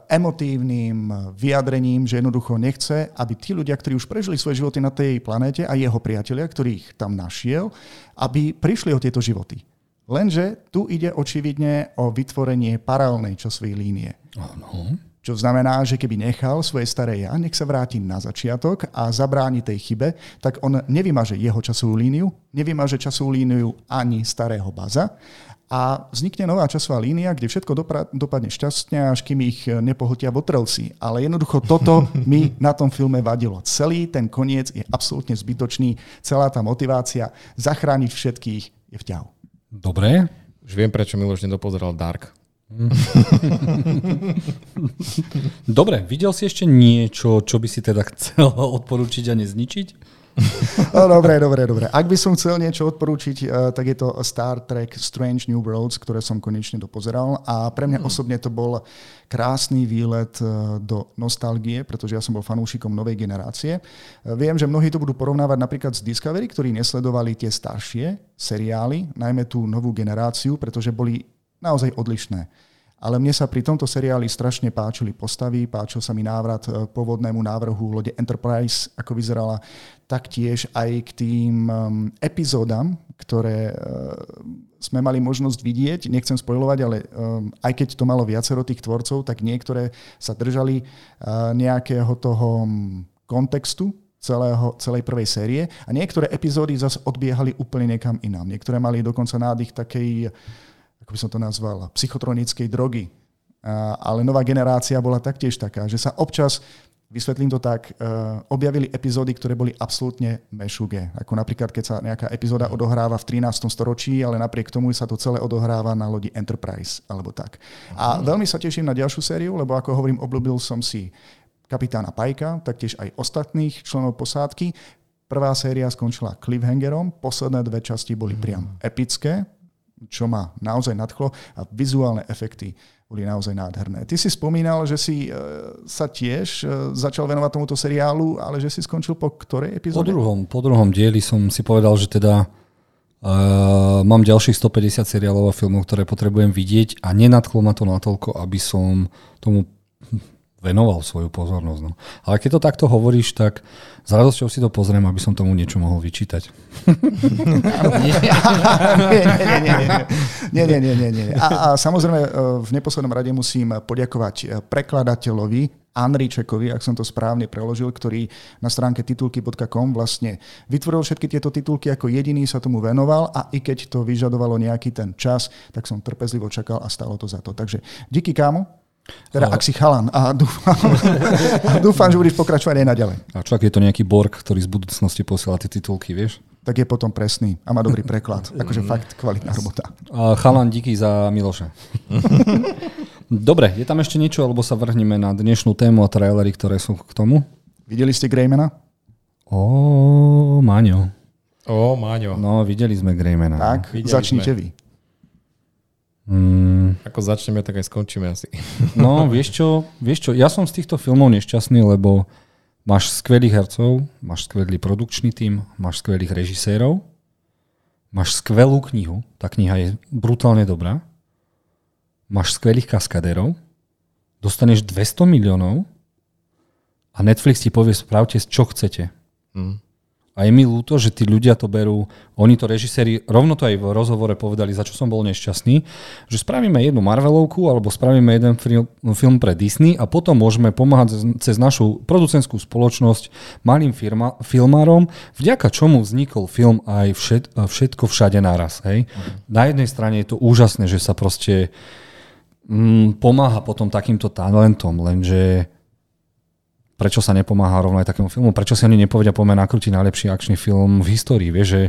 emotívnym vyjadrením, že jednoducho nechce, aby tí ľudia, ktorí už prežili svoje životy na tej planéte a jeho priatelia, ktorých tam našiel, aby prišli o tieto životy. Lenže tu ide očividne o vytvorenie paralelnej časovej línie. Áno. Čo znamená, že keby nechal svoje staré ja, nech sa vráti na začiatok a zabráni tej chybe, tak on nevymaže jeho časovú líniu, nevymaže časovú líniu ani starého baza a vznikne nová časová línia, kde všetko dopra- dopadne šťastne, až kým ich nepohltia votrelci. Ale jednoducho toto mi na tom filme vadilo. Celý ten koniec je absolútne zbytočný, celá tá motivácia zachrániť všetkých je v ťahu. Dobre. Už viem, prečo Miloš nedopozeral Dark. Dobre, videl si ešte niečo, čo by si teda chcel odporúčiť a nezničiť? No, dobre, dobre, dobre. Ak by som chcel niečo odporúčiť, eh, tak je to Star Trek Strange New Worlds, ktoré som konečne dopozeral a pre mňa osobne to bol krásny výlet eh, do nostalgie, pretože ja som bol fanúšikom novej generácie. Eh, Viem, že mnohí to budú porovnávať napríklad s Discovery, ktorí nesledovali tie staršie seriály, najmä tú novú generáciu, pretože boli naozaj odlišné. Ale mne sa pri tomto seriáli strašne páčili postavy, páčil sa mi návrat e, pôvodnému návrhu lode Enterprise, ako vyzerala, taktiež aj k tým um, epizódam, ktoré uh, sme mali možnosť vidieť. Nechcem spojovať, ale um, aj keď to malo viacero tých tvorcov, tak niektoré sa držali uh, nejakého toho um, kontextu, celého, celej prvej série a niektoré epizódy zase odbiehali úplne niekam inám. Niektoré mali dokonca nádych takej ako by som to nazval, psychotronickej drogy. Ale nová generácia bola taktiež taká, že sa občas, vysvetlím to tak, uh, objavili epizódy, ktoré boli absolútne mešuge. Ako napríklad, keď sa nejaká epizóda odohráva v 13. storočí, ale napriek tomu sa to celé odohráva na lodi Enterprise, alebo tak. A veľmi sa teším na ďalšiu sériu, lebo ako hovorím, obľúbil som si kapitána Pajka, taktiež aj ostatných členov posádky. Prvá séria skončila cliffhangerom, posledné dve časti boli priam epické, čo ma naozaj nadchlo a vizuálne efekty boli naozaj nádherné. Ty si spomínal, že si e, sa tiež e, začal venovať tomuto seriálu, ale že si skončil po ktorej Po epizóde? druhom, po druhom dieli som si povedal, že teda uh, mám ďalších 150 seriálov a filmov, ktoré potrebujem vidieť a nenadchlo ma to natoľko, aby som tomu venoval svoju pozornosť. No. Ale keď to takto hovoríš, tak s radosťou si to pozriem, aby som tomu niečo mohol vyčítať. nie, nie, nie, nie, nie. A, a samozrejme e, v neposlednom rade musím poďakovať e, prekladateľovi Anričekovi, ak som to správne preložil, ktorý na stránke titulky.com vlastne vytvoril všetky tieto titulky, ako jediný sa tomu venoval a i keď to vyžadovalo nejaký ten čas, tak som trpezlivo čakal a stalo to za to. Takže díky kámo, teda ak si chalan a dúfam, a dúfam, že budeš pokračovať aj naďalej. A čo ak je to nejaký Borg, ktorý z budúcnosti posiela tie titulky, vieš? Tak je potom presný a má dobrý preklad. Akože fakt kvalitná robota. A chalan, díky za Miloša. Dobre, je tam ešte niečo, alebo sa vrhneme na dnešnú tému a trailery, ktoré sú k tomu? Videli ste Greymana? Ó, Maňo. Ó, Máňo. No, videli sme Greymana. Tak, videli začnite sme. vy. Mm, Ako začneme, tak aj skončíme asi. no, vieš čo, vieš čo, ja som z týchto filmov nešťastný, lebo máš skvelých hercov, máš skvelý produkčný tím, máš skvelých režisérov, máš skvelú knihu, tá kniha je brutálne dobrá, máš skvelých kaskadérov, dostaneš 200 miliónov a Netflix ti povie, spravte, čo chcete. Hm. A je mi ľúto, že tí ľudia to berú, oni to režiséri, rovno to aj v rozhovore povedali, za čo som bol nešťastný, že spravíme jednu Marvelovku alebo spravíme jeden film, film pre Disney a potom môžeme pomáhať cez našu producentskú spoločnosť malým firma, filmárom, vďaka čomu vznikol film aj všet, všetko všade naraz. Hej? Na jednej strane je to úžasné, že sa proste mm, pomáha potom takýmto talentom, lenže prečo sa nepomáha rovno aj takému filmu, prečo si oni nepovedia, poďme nakrútiť najlepší akčný film v histórii, vieš, že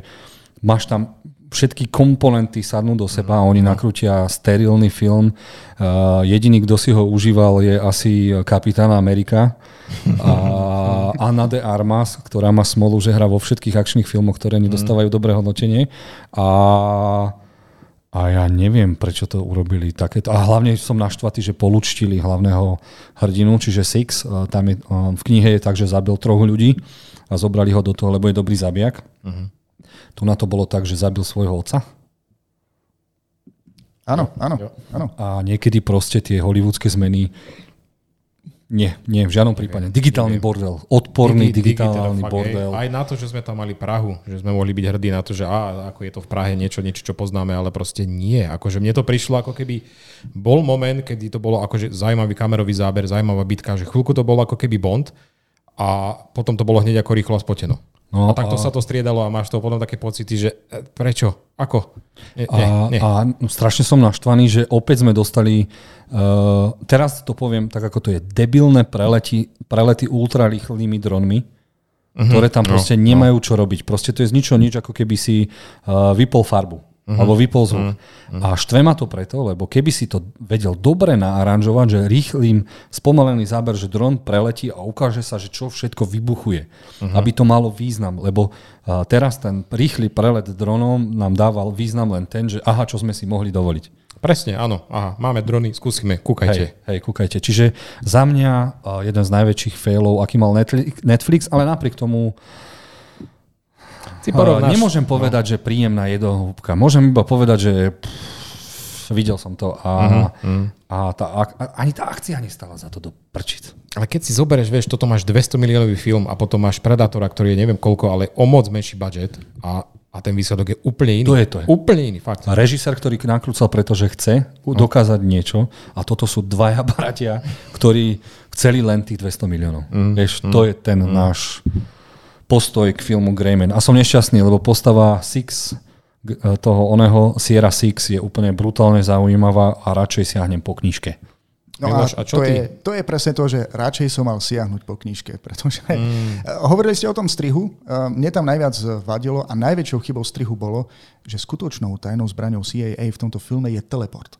máš tam všetky komponenty sadnú do seba a oni nakrútia sterilný film. Uh, jediný, kto si ho užíval, je asi Kapitán Amerika a Anna de Armas, ktorá má smolu, že hrá vo všetkých akčných filmoch, ktoré nedostávajú dobré hodnotenie. A, A ja neviem, prečo to urobili takéto. A hlavne som naštvatý, že polučtili hlavného hrdinu, čiže Six. Uh, tam je, uh, v knihe je tak, že zabil troch ľudí a zobrali ho do toho, lebo je dobrý zabijak. Uh-huh. Tu na to bolo tak, že zabil svojho otca. Áno, áno, áno. A niekedy proste tie hollywoodske zmeny nie, nie, v žiadnom prípade. Digitálny bordel. Odporný Digi, digitálny bordel. Aj, aj na to, že sme tam mali Prahu, že sme mohli byť hrdí na to, že á, ako je to v Prahe niečo, niečo, čo poznáme, ale proste nie. Akože mne to prišlo, ako keby bol moment, kedy to bolo akože zaujímavý kamerový záber, zaujímavá bitka, že chvíľku to bolo ako keby Bond a potom to bolo hneď ako rýchlo spoteno. No, a takto a... sa to striedalo a máš to potom také pocity, že e, prečo? Ako? Nie, a, nie. a strašne som naštvaný, že opäť sme dostali, uh, teraz to poviem tak, ako to je, debilné prelety, prelety ultrarýchlymi dronmi, uh-huh. ktoré tam no, proste no, nemajú čo robiť. Proste to je z ničoho nič, ako keby si uh, vypol farbu. Uh-huh. Alebo vypol zvuk. Uh-huh. A štve ma to preto, lebo keby si to vedel dobre naaranžovať, že rýchlým spomalený záber, že dron preletí a ukáže sa, že čo všetko vybuchuje. Uh-huh. Aby to malo význam. Lebo uh, teraz ten rýchly prelet dronom nám dával význam len ten, že aha, čo sme si mohli dovoliť. Presne, áno. Aha, máme drony, skúsime, kúkajte. Hej, hej, kúkajte. Čiže za mňa uh, jeden z najväčších failov, aký mal Netflix, ale napriek tomu Si porovnáš. Nemôžem povedať, no. že príjemná jedohúbka. Môžem iba povedať, že pff, videl som to a, uh-huh. a tá, a, ani tá akcia nestala za to do prčic. Ale keď si zoberieš, vieš, toto máš 200 miliónový film a potom máš Predatora, ktorý je neviem koľko, ale o moc menší budget a, a ten výsledok je úplne iný. To je to. Je. Úplne iný, fakt. A režisér, ktorý nakrúcal, pretože chce no. dokázať niečo a toto sú dvaja bratia, ktorí chceli len tých 200 miliónov. Mm. Vieš, mm. to je ten mm. náš postoj k filmu Greyman. A som nešťastný, lebo postava Six, e, toho oného Sierra Six je úplne brutálne zaujímavá a radšej siahnem po knižke. No a, a čo to, ty? Je, to je presne to, že radšej som mal siahnuť po knižke, pretože mm. hovorili ste o tom strihu, e, mne tam najviac vadilo a najväčšou chybou strihu bolo, že skutočnou tajnou zbraňou CIA v tomto filme je teleport.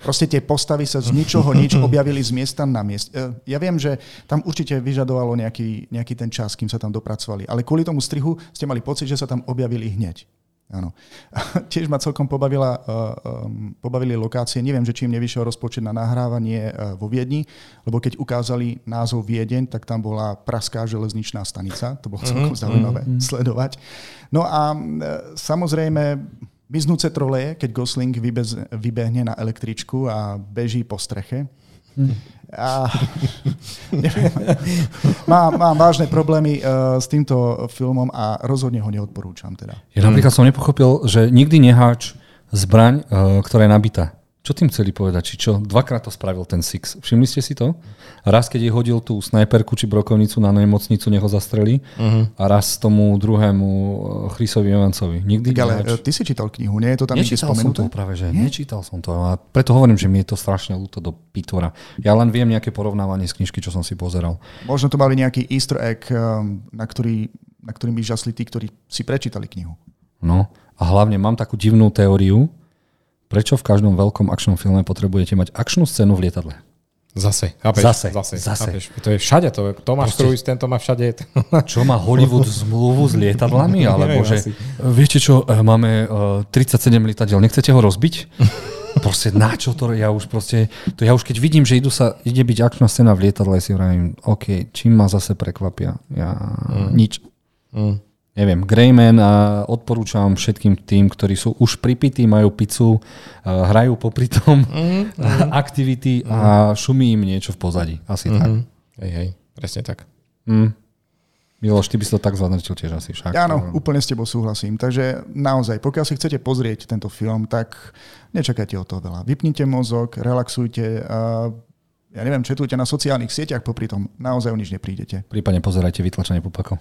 Proste tie postavy sa z ničoho nič objavili z miesta na miest. E, ja viem, že tam určite vyžadovalo nejaký, nejaký ten čas, kým sa tam dopracovali, ale kvôli tomu strihu ste mali pocit, že sa tam objavili hneď. Áno. Tiež ma celkom pobavila, uh, um, pobavili lokácie. Neviem, že či im nevyšiel rozpočet na nahrávanie uh, vo Viedni, lebo keď ukázali názov Viedeň, tak tam bola Praská železničná stanica. To bolo celkom mm, zaujímavé mm, sledovať. No a uh, samozrejme Miznúce troleje, keď Gosling vybez, vybehne na električku a beží po streche. Hm. A, neviem, mám, mám vážne problémy uh, s týmto filmom a rozhodne ho neodporúčam. Teda. Ja napríklad som nepochopil, že nikdy neháč zbraň, uh, ktorá je nabitá. Čo tým chceli povedať? Či čo? Dvakrát to spravil ten Six. Všimli ste si to? Raz, keď jej hodil tú snajperku či brokovnicu na nemocnicu, nech ho zastrelí. Uh-huh. A raz tomu druhému eh, Chrisovi Evancovi. Nikdy tak, ale nehač... ty si čítal knihu, nie je to tam Nečítal som to práve, že nie? nečítal som to. A preto hovorím, že mi je to strašne ľúto do pitvora. Ja len viem nejaké porovnávanie z knižky, čo som si pozeral. Možno to mali nejaký easter egg, ehm, na, ktorý, na ktorým by žasli tí, ktorí si prečítali knihu. No a hlavne mám takú divnú teóriu, Prečo v každom veľkom akčnom filme potrebujete mať akčnú scénu v lietadle? Zase, chápeš? Zase, zase, zase. Chápeš? To je všade, to je, Tomáš Proste, Cruise, tento má všade. Čo má Hollywood zmluvu s lietadlami? Alebo že, asi. viete čo, e, máme 37 e, lietadiel, nechcete ho rozbiť? proste na čo to, ja už proste, to ja už keď vidím, že idú sa, ide byť akčná scéna v lietadle, si vravím, OK, čím ma zase prekvapia? Ja, mm. nič. Mm neviem, Greyman a odporúčam všetkým tým, ktorí sú už pripití, majú pizzu, hrajú popri tom mm-hmm. aktivity mm-hmm. a šumí im niečo v pozadí. Asi mm-hmm. tak. Hej, hej, presne tak. Mm. Miloš, ty by si to tak zhodnotil tiež asi však. Áno, úplne s tebou súhlasím. Takže naozaj, pokiaľ si chcete pozrieť tento film, tak nečakajte o to veľa. Vypnite mozog, relaxujte, ja neviem, četujte na sociálnych sieťach, popri tom naozaj o nič neprídete. Prípadne pozerajte vytlačenie pupakov.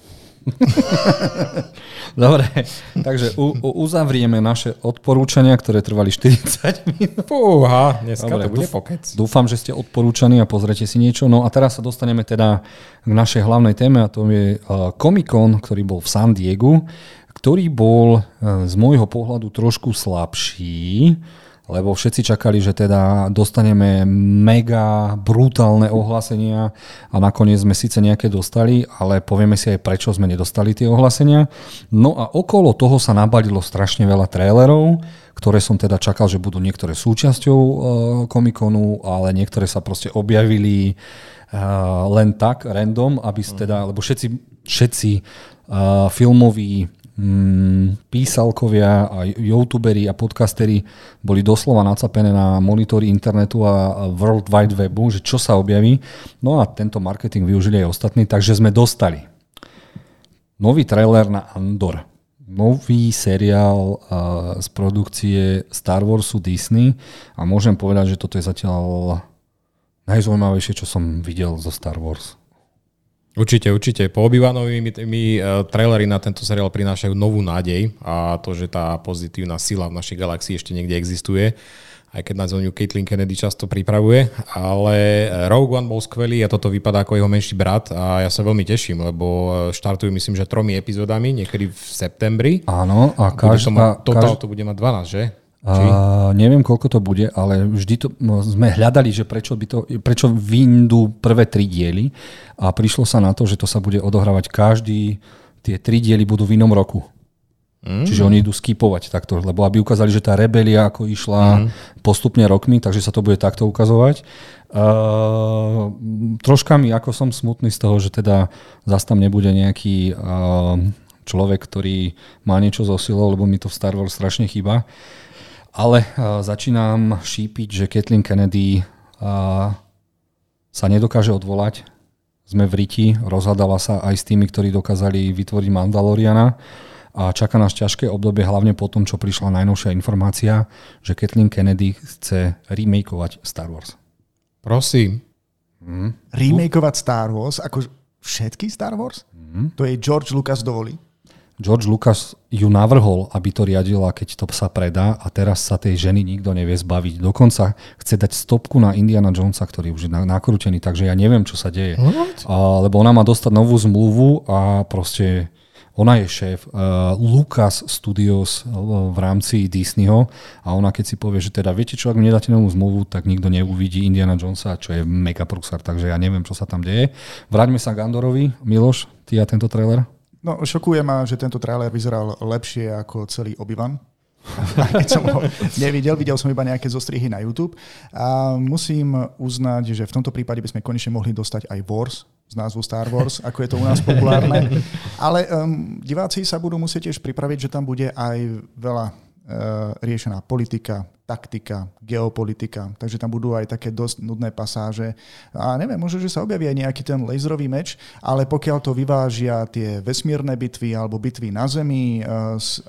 Dobre, takže u, u, uzavrieme naše odporúčania, ktoré trvali 40 minút. Fúha, dneska Dobre, to bude pokec. Dúfam, že ste odporúčaní a pozrite si niečo. No a teraz sa dostaneme teda k našej hlavnej téme a to je uh, Comic Con, ktorý bol v San Diego, ktorý bol uh, z môjho pohľadu trošku slabší lebo všetci čakali, že teda dostaneme mega brutálne ohlásenia a nakoniec sme síce nejaké dostali, ale povieme si aj prečo sme nedostali tie ohlásenia. No a okolo toho sa nabalilo strašne veľa trailerov, ktoré som teda čakal, že budú niektoré súčasťou komikonu, ale niektoré sa proste objavili uh, len tak, random, aby teda, lebo všetci, všetci uh, filmoví mm, písalkovia a youtuberi a podcasteri boli doslova nacapené na monitory internetu a World Wide Webu, že čo sa objaví. No a tento marketing využili aj ostatní, takže sme dostali nový trailer na Andor. Nový seriál uh, z produkcie Star Warsu Disney a môžem povedať, že toto je zatiaľ najzaujímavejšie, čo som videl zo Star Wars. Určite, určite. Po Obi-Wanovi mi, mi uh, trailery na tento seriál prinášajú novú nádej a to, že tá pozitívna sila v našej galaxii ešte niekde existuje, aj keď na ňu Caitlyn Kennedy často pripravuje, ale Rogue One bol skvelý a toto vypadá ako jeho menší brat a ja sa veľmi teším, lebo e, štartujú myslím, že tromi epizódami, niekedy v septembri. Áno, a každá... Total každá... to bude mať 12, že? Uh, neviem, koľko to bude, ale vždy to, no, sme hľadali, že prečo, by to, prečo vyndú prvé tri diely a prišlo sa na to, že to sa bude odohrávať každý, tie tri diely budú v inom roku. Mm. Čiže oni idú skipovať takto, lebo aby ukázali, že tá rebelia ako išla mm. postupne rokmi, takže sa to bude takto ukazovať. Uh, troška mi, ako som smutný z toho, že teda zase tam nebude nejaký uh, človek, ktorý má niečo so silou, lebo mi to v Star Wars strašne chýba. Ale uh, začínam šípiť, že Kathleen Kennedy uh, sa nedokáže odvolať. Sme v riti, rozhadala sa aj s tými, ktorí dokázali vytvoriť Mandaloriana a čaká nás ťažké obdobie, hlavne po tom, čo prišla najnovšia informácia, že Kathleen Kennedy chce remakeovať Star Wars. Prosím. Mm. Remakeovať Star Wars? Ako všetky Star Wars? Mm. To je George Lucas dovolí? George Lucas ju navrhol, aby to riadila, keď to sa predá a teraz sa tej ženy nikto nevie zbaviť. Dokonca chce dať stopku na Indiana Jonesa, ktorý už je nakrútený, takže ja neviem, čo sa deje. A, lebo ona má dostať novú zmluvu a proste ona je šéf uh, Lucas Studios uh, v rámci Disneyho a ona keď si povie, že teda viete čo, ak mi nedáte novú zmluvu, tak nikto neuvidí Indiana Jonesa, čo je mega prúsar, takže ja neviem, čo sa tam deje. Vráťme sa k Andorovi. Miloš, ty a tento trailer? No, šokuje ma, že tento trailer vyzeral lepšie ako celý Obi-Wan. keď som ho nevidel, videl som iba nejaké zostrihy na YouTube. A musím uznať, že v tomto prípade by sme konečne mohli dostať aj Wars z názvu Star Wars, ako je to u nás populárne. Ale um, diváci sa budú musieť tiež pripraviť, že tam bude aj veľa riešená politika, taktika, geopolitika, takže tam budú aj také dosť nudné pasáže. A neviem, možno, že sa objaví aj nejaký ten laserový meč, ale pokiaľ to vyvážia tie vesmírne bitvy alebo bitvy na Zemi eh,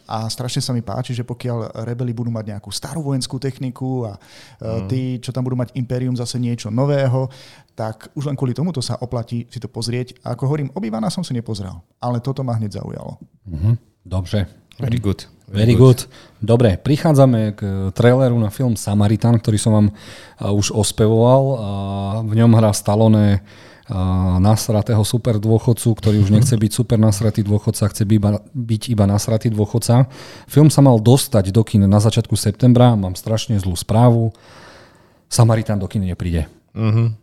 a strašne sa mi páči, že pokiaľ rebeli budú mať nejakú starú vojenskú techniku a mm. tí, čo tam budú mať Imperium zase niečo nového, tak už len kvôli tomuto sa oplatí si to pozrieť. A ako hovorím, obývaná som si nepozrel, ale toto ma hneď zaujalo. Mm-hmm. Dobre. Very good. Very good. Dobre, prichádzame k traileru na film Samaritan, ktorý som vám už ospevoval. V ňom hrá Stallone nasratého super dôchodcu, ktorý už nechce byť super nasratý dôchodca, chce byť iba, byť iba nasratý dôchodca. Film sa mal dostať do kin na začiatku septembra, mám strašne zlú správu. Samaritan do kin nepríde. Uh-huh.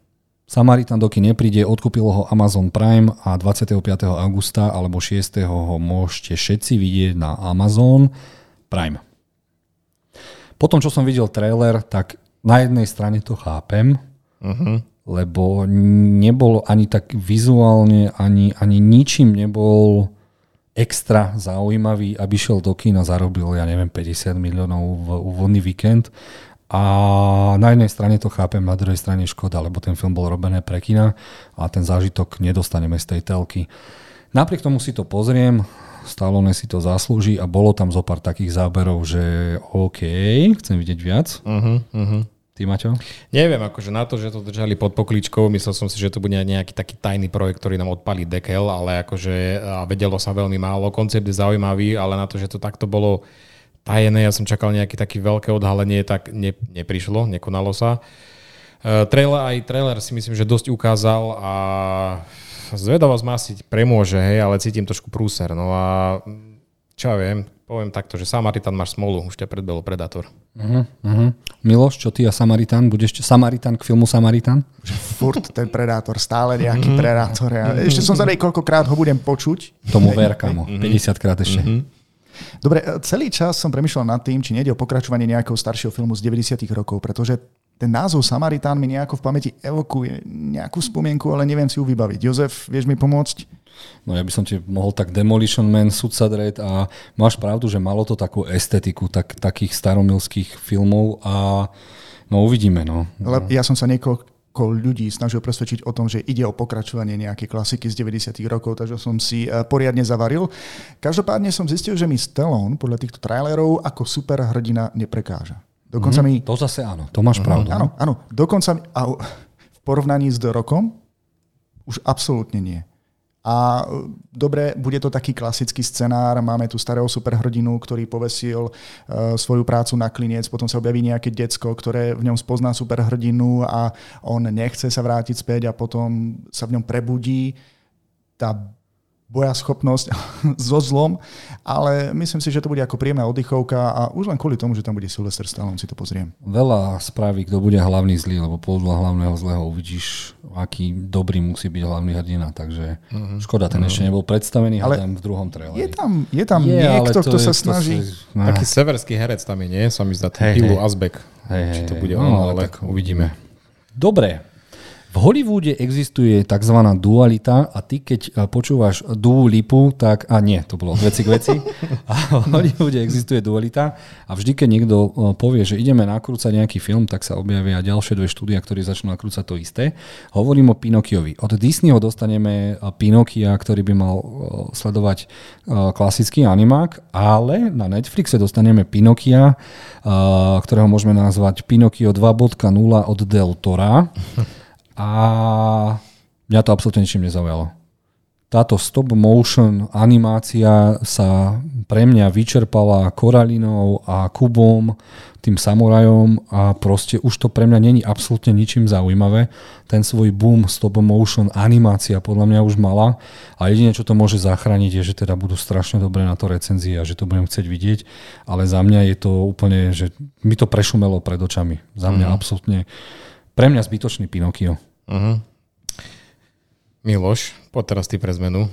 Samaritan doky nepríde, odkúpilo ho Amazon Prime a 25. augusta alebo 6. ho môžete všetci vidieť na Amazon Prime. Potom, čo som videl trailer, tak na jednej strane to chápem, uh-huh. lebo nebol ani tak vizuálne, ani, ani ničím nebol extra zaujímavý, aby šiel do kina, zarobil, ja neviem, 50 miliónov v úvodný víkend a na jednej strane to chápem, na druhej strane škoda, lebo ten film bol robené pre kina a ten zážitok nedostaneme z tej telky. Napriek tomu si to pozriem, Stallone si to zaslúži a bolo tam zo pár takých záberov, že OK, chcem vidieť viac. Uh-huh, uh-huh. Ty, Maťo? Neviem, akože na to, že to držali pod pokličkou, myslel som si, že to bude nejaký taký tajný projekt, ktorý nám odpalí dekel, ale akože vedelo sa veľmi málo. Koncept je zaujímavý, ale na to, že to takto bolo tajené, ja som čakal nejaké také veľké odhalenie, tak ne, neprišlo, nekonalo sa. Uh, trailer, aj trailer si myslím, že dosť ukázal a zvedavosť ma asi premôže, hej, ale cítim trošku prúser. No a čo ja viem, poviem takto, že Samaritan máš smolu, už ťa predbehol Predator. Uh-huh, uh-huh. Miloš, čo ty a Samaritan? Budeš Samaritan k filmu Samaritan? Že furt ten Predátor, stále nejaký mm-hmm. Predátor. Ja ešte som zvedavý, koľkokrát ho budem počuť. Tomu ver, kamo. 50 krát ešte. Mm-hmm. Dobre, celý čas som premyšľal nad tým, či nejde o pokračovanie nejakého staršieho filmu z 90 rokov, pretože ten názov Samaritán mi nejako v pamäti evokuje nejakú spomienku, ale neviem si ju vybaviť. Jozef, vieš mi pomôcť? No ja by som ti mohol tak Demolition Man, Sudsa Dread a máš pravdu, že malo to takú estetiku tak, takých staromilských filmov a no uvidíme. No. Ale ja som sa niekoľko ľudí snažil presvedčiť o tom, že ide o pokračovanie nejakej klasiky z 90. rokov, takže som si eh, poriadne zavaril. Každopádne som zistil, že mi Stallone podľa týchto trailerov ako superhrdina neprekáža. Dokonca mm, mi... To zase áno, to máš mm, pravdu. Áno, áno. Dokonca a v porovnaní s The Rockom už absolútne nie. A e, dobre, bude to taký klasický scenár, máme tu starého superhrdinu, ktorý povesil uh, svoju prácu na klinec, potom sa objaví nejaké decko, ktoré v ňom spozná superhrdinu a on nechce sa vrátiť späť a potom sa v ňom prebudí. Tá bojaschopnosť so zlom, ale myslím si, že to bude ako príjemná oddychovka a už len kvôli tomu, že tam bude Sylvester Stallone, si to pozriem. Veľa spraví, kto bude hlavný zlý, lebo podľa hlavného zlého uvidíš, aký dobrý musí byť hlavný hrdina, takže uh-huh. škoda, ten uh-huh. ešte nebol predstavený, ale v druhom traileri. Je tam, je tam je, niekto, kto sa snaží. Si... Taký severský herec tam je, nie? Sa mi zdá, hey, Ilu hey. Azbek. Hey, Či to bude hey, on, no, ale tak uvidíme. Dobre, v Hollywoode existuje tzv. dualita a ty keď e, počúvaš Dua Lipu, tak a nie, to bolo veci k veci. A v Hollywoode existuje dualita a vždy, keď niekto e, povie, že ideme nakrúcať nejaký film, tak sa objavia ďalšie dve štúdia, ktorí začnú nakrúcať to isté. Hovorím o Pinokiovi. Od Disneyho dostaneme e, Pinokia, ktorý by mal sledovať klasický animák, ale na Netflixe dostaneme Pinokia, ktorého môžeme nazvať Pinokio 2.0 od Del Tora. A mňa to absolútne ničím nezaujalo. Táto stop motion animácia sa pre mňa vyčerpala Koralinou a Kubom, tým samurajom a proste už to pre mňa není absolútne ničím zaujímavé. Ten svoj boom stop motion animácia podľa mňa už mala a jedine, čo to môže zachrániť, je, že teda budú strašne dobré na to recenzie a že to budem chcieť vidieť, ale za mňa je to úplne, že mi to prešumelo pred očami. Za mňa mm. absolútne pre mňa zbytočný Pinokio. Uh-huh. Miloš, poď teraz ty pre zmenu.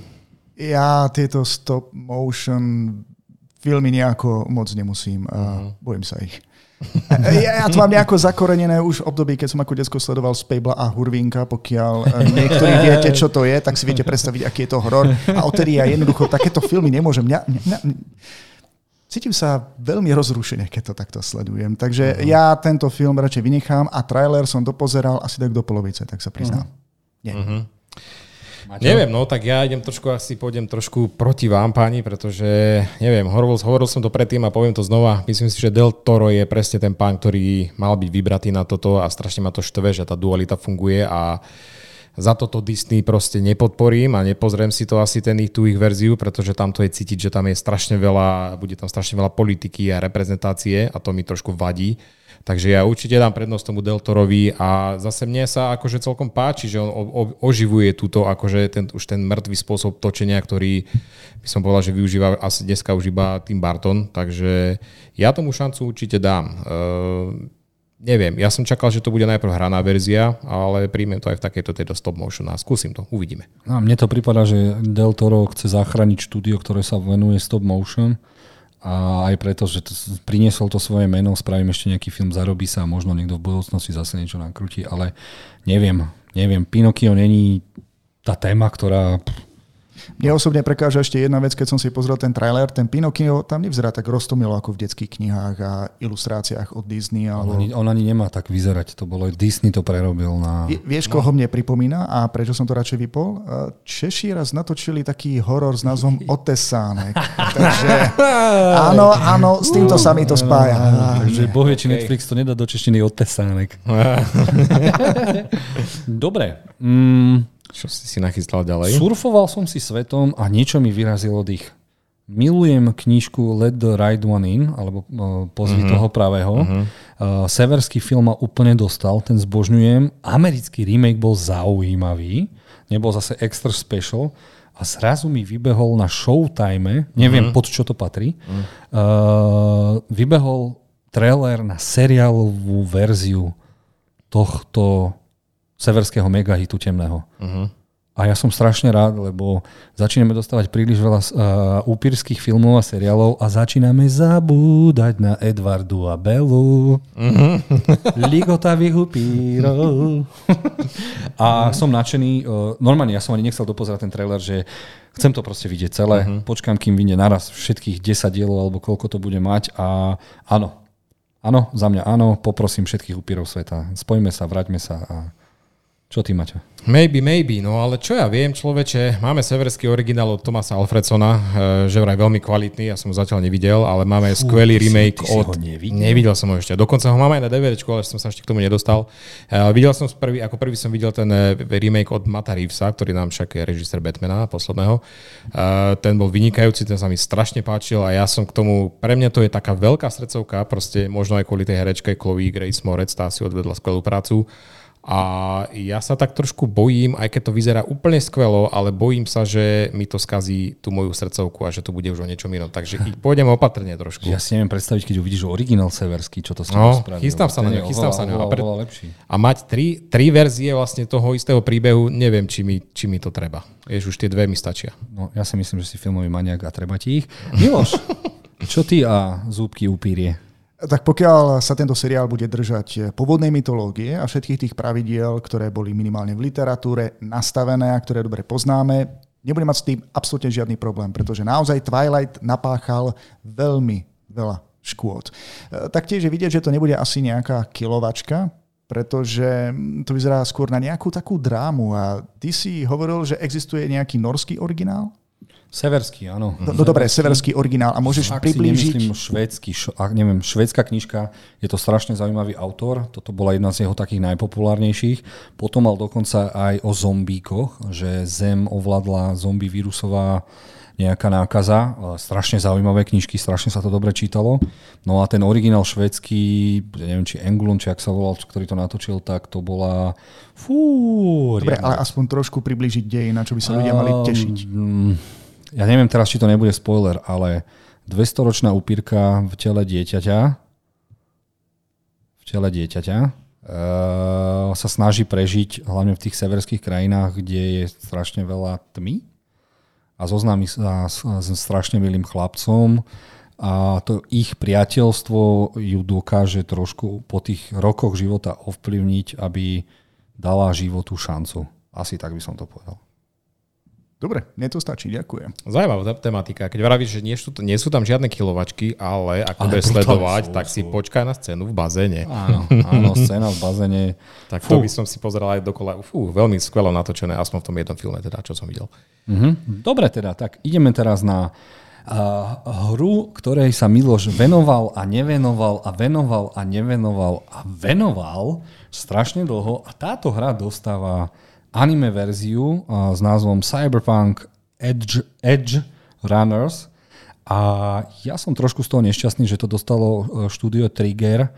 Ja tieto stop motion filmy nejako moc nemusím. Uh-huh. Bojím sa ich. Ja, ja to mám nejako zakorenené už v období, keď som ako detsko sledoval Spabla a Hurvinka, pokiaľ e, niektorí viete, čo to je, tak si viete predstaviť, aký je to horor. A odtedy ja jednoducho takéto filmy nemôžem. Mňa, mňa, cítim sa veľmi rozrušene, keď to takto sledujem. Takže uh-huh. ja tento film radšej vynechám a trailer som dopozeral asi tak do polovice, tak sa priznám. Uh-huh. Nie. Uh-huh. Neviem, no tak ja idem trošku, asi pôjdem trošku proti vám, páni, pretože neviem, hovoril, hovoril som to predtým a poviem to znova. Myslím si, že Del Toro je presne ten pán, ktorý mal byť vybratý na toto a strašne ma to štve, že tá dualita funguje a za toto Disney proste nepodporím a nepozriem si to asi ten ich, tú ich verziu, pretože tam to je cítiť, že tam je strašne veľa, bude tam strašne veľa politiky a reprezentácie a to mi trošku vadí. Takže ja určite dám prednosť tomu Deltorovi a zase mne sa akože celkom páči, že on oživuje túto akože ten, už ten mŕtvý spôsob točenia, ktorý by som povedal, že využíva asi dneska už iba Tim Barton, takže ja tomu šancu určite dám. Uh, neviem, ja som čakal, že to bude najprv hraná verzia, ale príjmem to aj v takejto tejto stop motion a skúsim to, uvidíme. A mne to prípada, že Del Toro chce zachrániť štúdio, ktoré sa venuje stop motion a aj preto, že to, priniesol to svoje meno, spravím ešte nejaký film, zarobí sa a možno niekto v budúcnosti zase niečo nakrúti, ale neviem, neviem, Pinokio není tá téma, ktorá mne osobne prekáža ešte jedna vec, keď som si pozrel ten trailer, ten Pinokio tam nevyzerá tak roztomilo ako v detských knihách a ilustráciách od Disney. Alebo... On, ani, on ani nemá tak vyzerať, to bolo, Disney to prerobil na... Vie, vieš, no. koho mne pripomína a prečo som to radšej vypol? Češi raz natočili taký horor s názvom Otesánek. Takže áno, áno, s týmto sa mi to spája. Takže boh či Netflix to nedá do češtiny Otesánek. Dobre. Mm, čo si si nachystal ďalej? Surfoval som si svetom a niečo mi vyrazilo dých. Milujem knižku Let the Right One In, alebo uh, Pozvi uh-huh. toho pravého. Uh-huh. Uh, severský film ma úplne dostal, ten zbožňujem. Americký remake bol zaujímavý, nebol zase extra special, a zrazu mi vybehol na Showtime, neviem mm. pod čo to patrí, uh, vybehol trailer na seriálovú verziu tohto severského megahitu temného. Uh-huh. A ja som strašne rád, lebo začíname dostávať príliš veľa uh, úpirských filmov a seriálov a začíname zabúdať na Edvardu a Belu. Uh-huh. Ligotavých upírov. a som nadšený. Uh, normálne, ja som ani nechcel dopozerať ten trailer, že chcem to proste vidieť celé. Uh-huh. Počkám, kým vyjde naraz všetkých 10 dielov, alebo koľko to bude mať. A áno, áno, za mňa áno, poprosím všetkých upírov sveta. Spojme sa, vraťme sa a čo ty, Maťo? Maybe, maybe, no ale čo ja viem, človeče, máme severský originál od Tomasa Alfredsona, eh, že vraj veľmi kvalitný, ja som ho zatiaľ nevidel, ale máme Fú, skvelý remake si, od... nevidel? nevidel som ho ešte, dokonca ho máme aj na DVD, ale som sa ešte k tomu nedostal. Uh, videl som prvý, ako prvý som videl ten eh, remake od Mata Reevesa, ktorý nám však je režisér Batmana posledného. Uh, ten bol vynikajúci, ten sa mi strašne páčil a ja som k tomu, pre mňa to je taká veľká srdcovka, proste možno aj kvôli tej herečke Chloe Grace Moretz, tá si odvedla skvelú prácu a ja sa tak trošku bojím, aj keď to vyzerá úplne skvelo, ale bojím sa, že mi to skazí tú moju srdcovku a že to bude už o niečom inom. Takže pôjdem opatrne trošku. Ja si neviem predstaviť, keď uvidíš originál severský, čo to s no, spravil. Chystám sa na ňo, chystám sa na ňo. A, pre... a mať tri, tri verzie vlastne toho istého príbehu, neviem, či mi, či mi to treba. Vieš, už tie dve mi stačia. No, ja si myslím, že si filmový maniak a treba ti ich. Miloš, čo ty a zúbky upírie? Tak pokiaľ sa tento seriál bude držať pôvodnej mytológie a všetkých tých pravidiel, ktoré boli minimálne v literatúre nastavené a ktoré dobre poznáme, nebude mať s tým absolútne žiadny problém, pretože naozaj Twilight napáchal veľmi veľa škôd. E, taktiež je vidieť, že to nebude asi nejaká kilovačka, pretože to vyzerá skôr na nejakú takú drámu. A ty si hovoril, že existuje nejaký norský originál? Severský, áno. No, no dobre, severský originál. A môžeš ak priblížiť... Si švédsky, š, ak neviem, švédská knižka, je to strašne zaujímavý autor. Toto bola jedna z jeho takých najpopulárnejších. Potom mal dokonca aj o zombíkoch, že Zem ovládla zombie vírusová nejaká nákaza. Strašne zaujímavé knižky, strašne sa to dobre čítalo. No a ten originál švédsky, neviem, či Engulon, či ak sa volal, ktorý to natočil, tak to bola... Fú, Dobre, ale aspoň trošku približiť dej, na čo by sa ľudia mali tešiť. Ja neviem teraz, či to nebude spoiler, ale 200-ročná upírka v tele dieťaťa v tele dieťaťa uh, sa snaží prežiť hlavne v tých severských krajinách, kde je strašne veľa tmy a zoznámi sa s, s strašne milým chlapcom a to ich priateľstvo ju dokáže trošku po tých rokoch života ovplyvniť, aby dala životu šancu. Asi tak by som to povedal. Dobre, mne to stačí, ďakujem. Zaujímavá tematika. Keď vravíš, že nie sú, nie sú tam žiadne kilovačky, ale ako budeš sledovať, sú, tak sú. si počkaj na scénu v bazéne. Áno, áno scéna v bazéne. tak Fú. to by som si pozeral aj dokola. Fú, veľmi skvelo natočené, aspoň v tom jednom filme, teda, čo som videl. Uh-huh. Dobre teda, tak ideme teraz na uh, hru, ktorej sa Miloš venoval a nevenoval a venoval a nevenoval a venoval strašne dlho a táto hra dostáva anime verziu s názvom Cyberpunk Edge, Edge Runners. A ja som trošku z toho nešťastný, že to dostalo e, štúdio Trigger,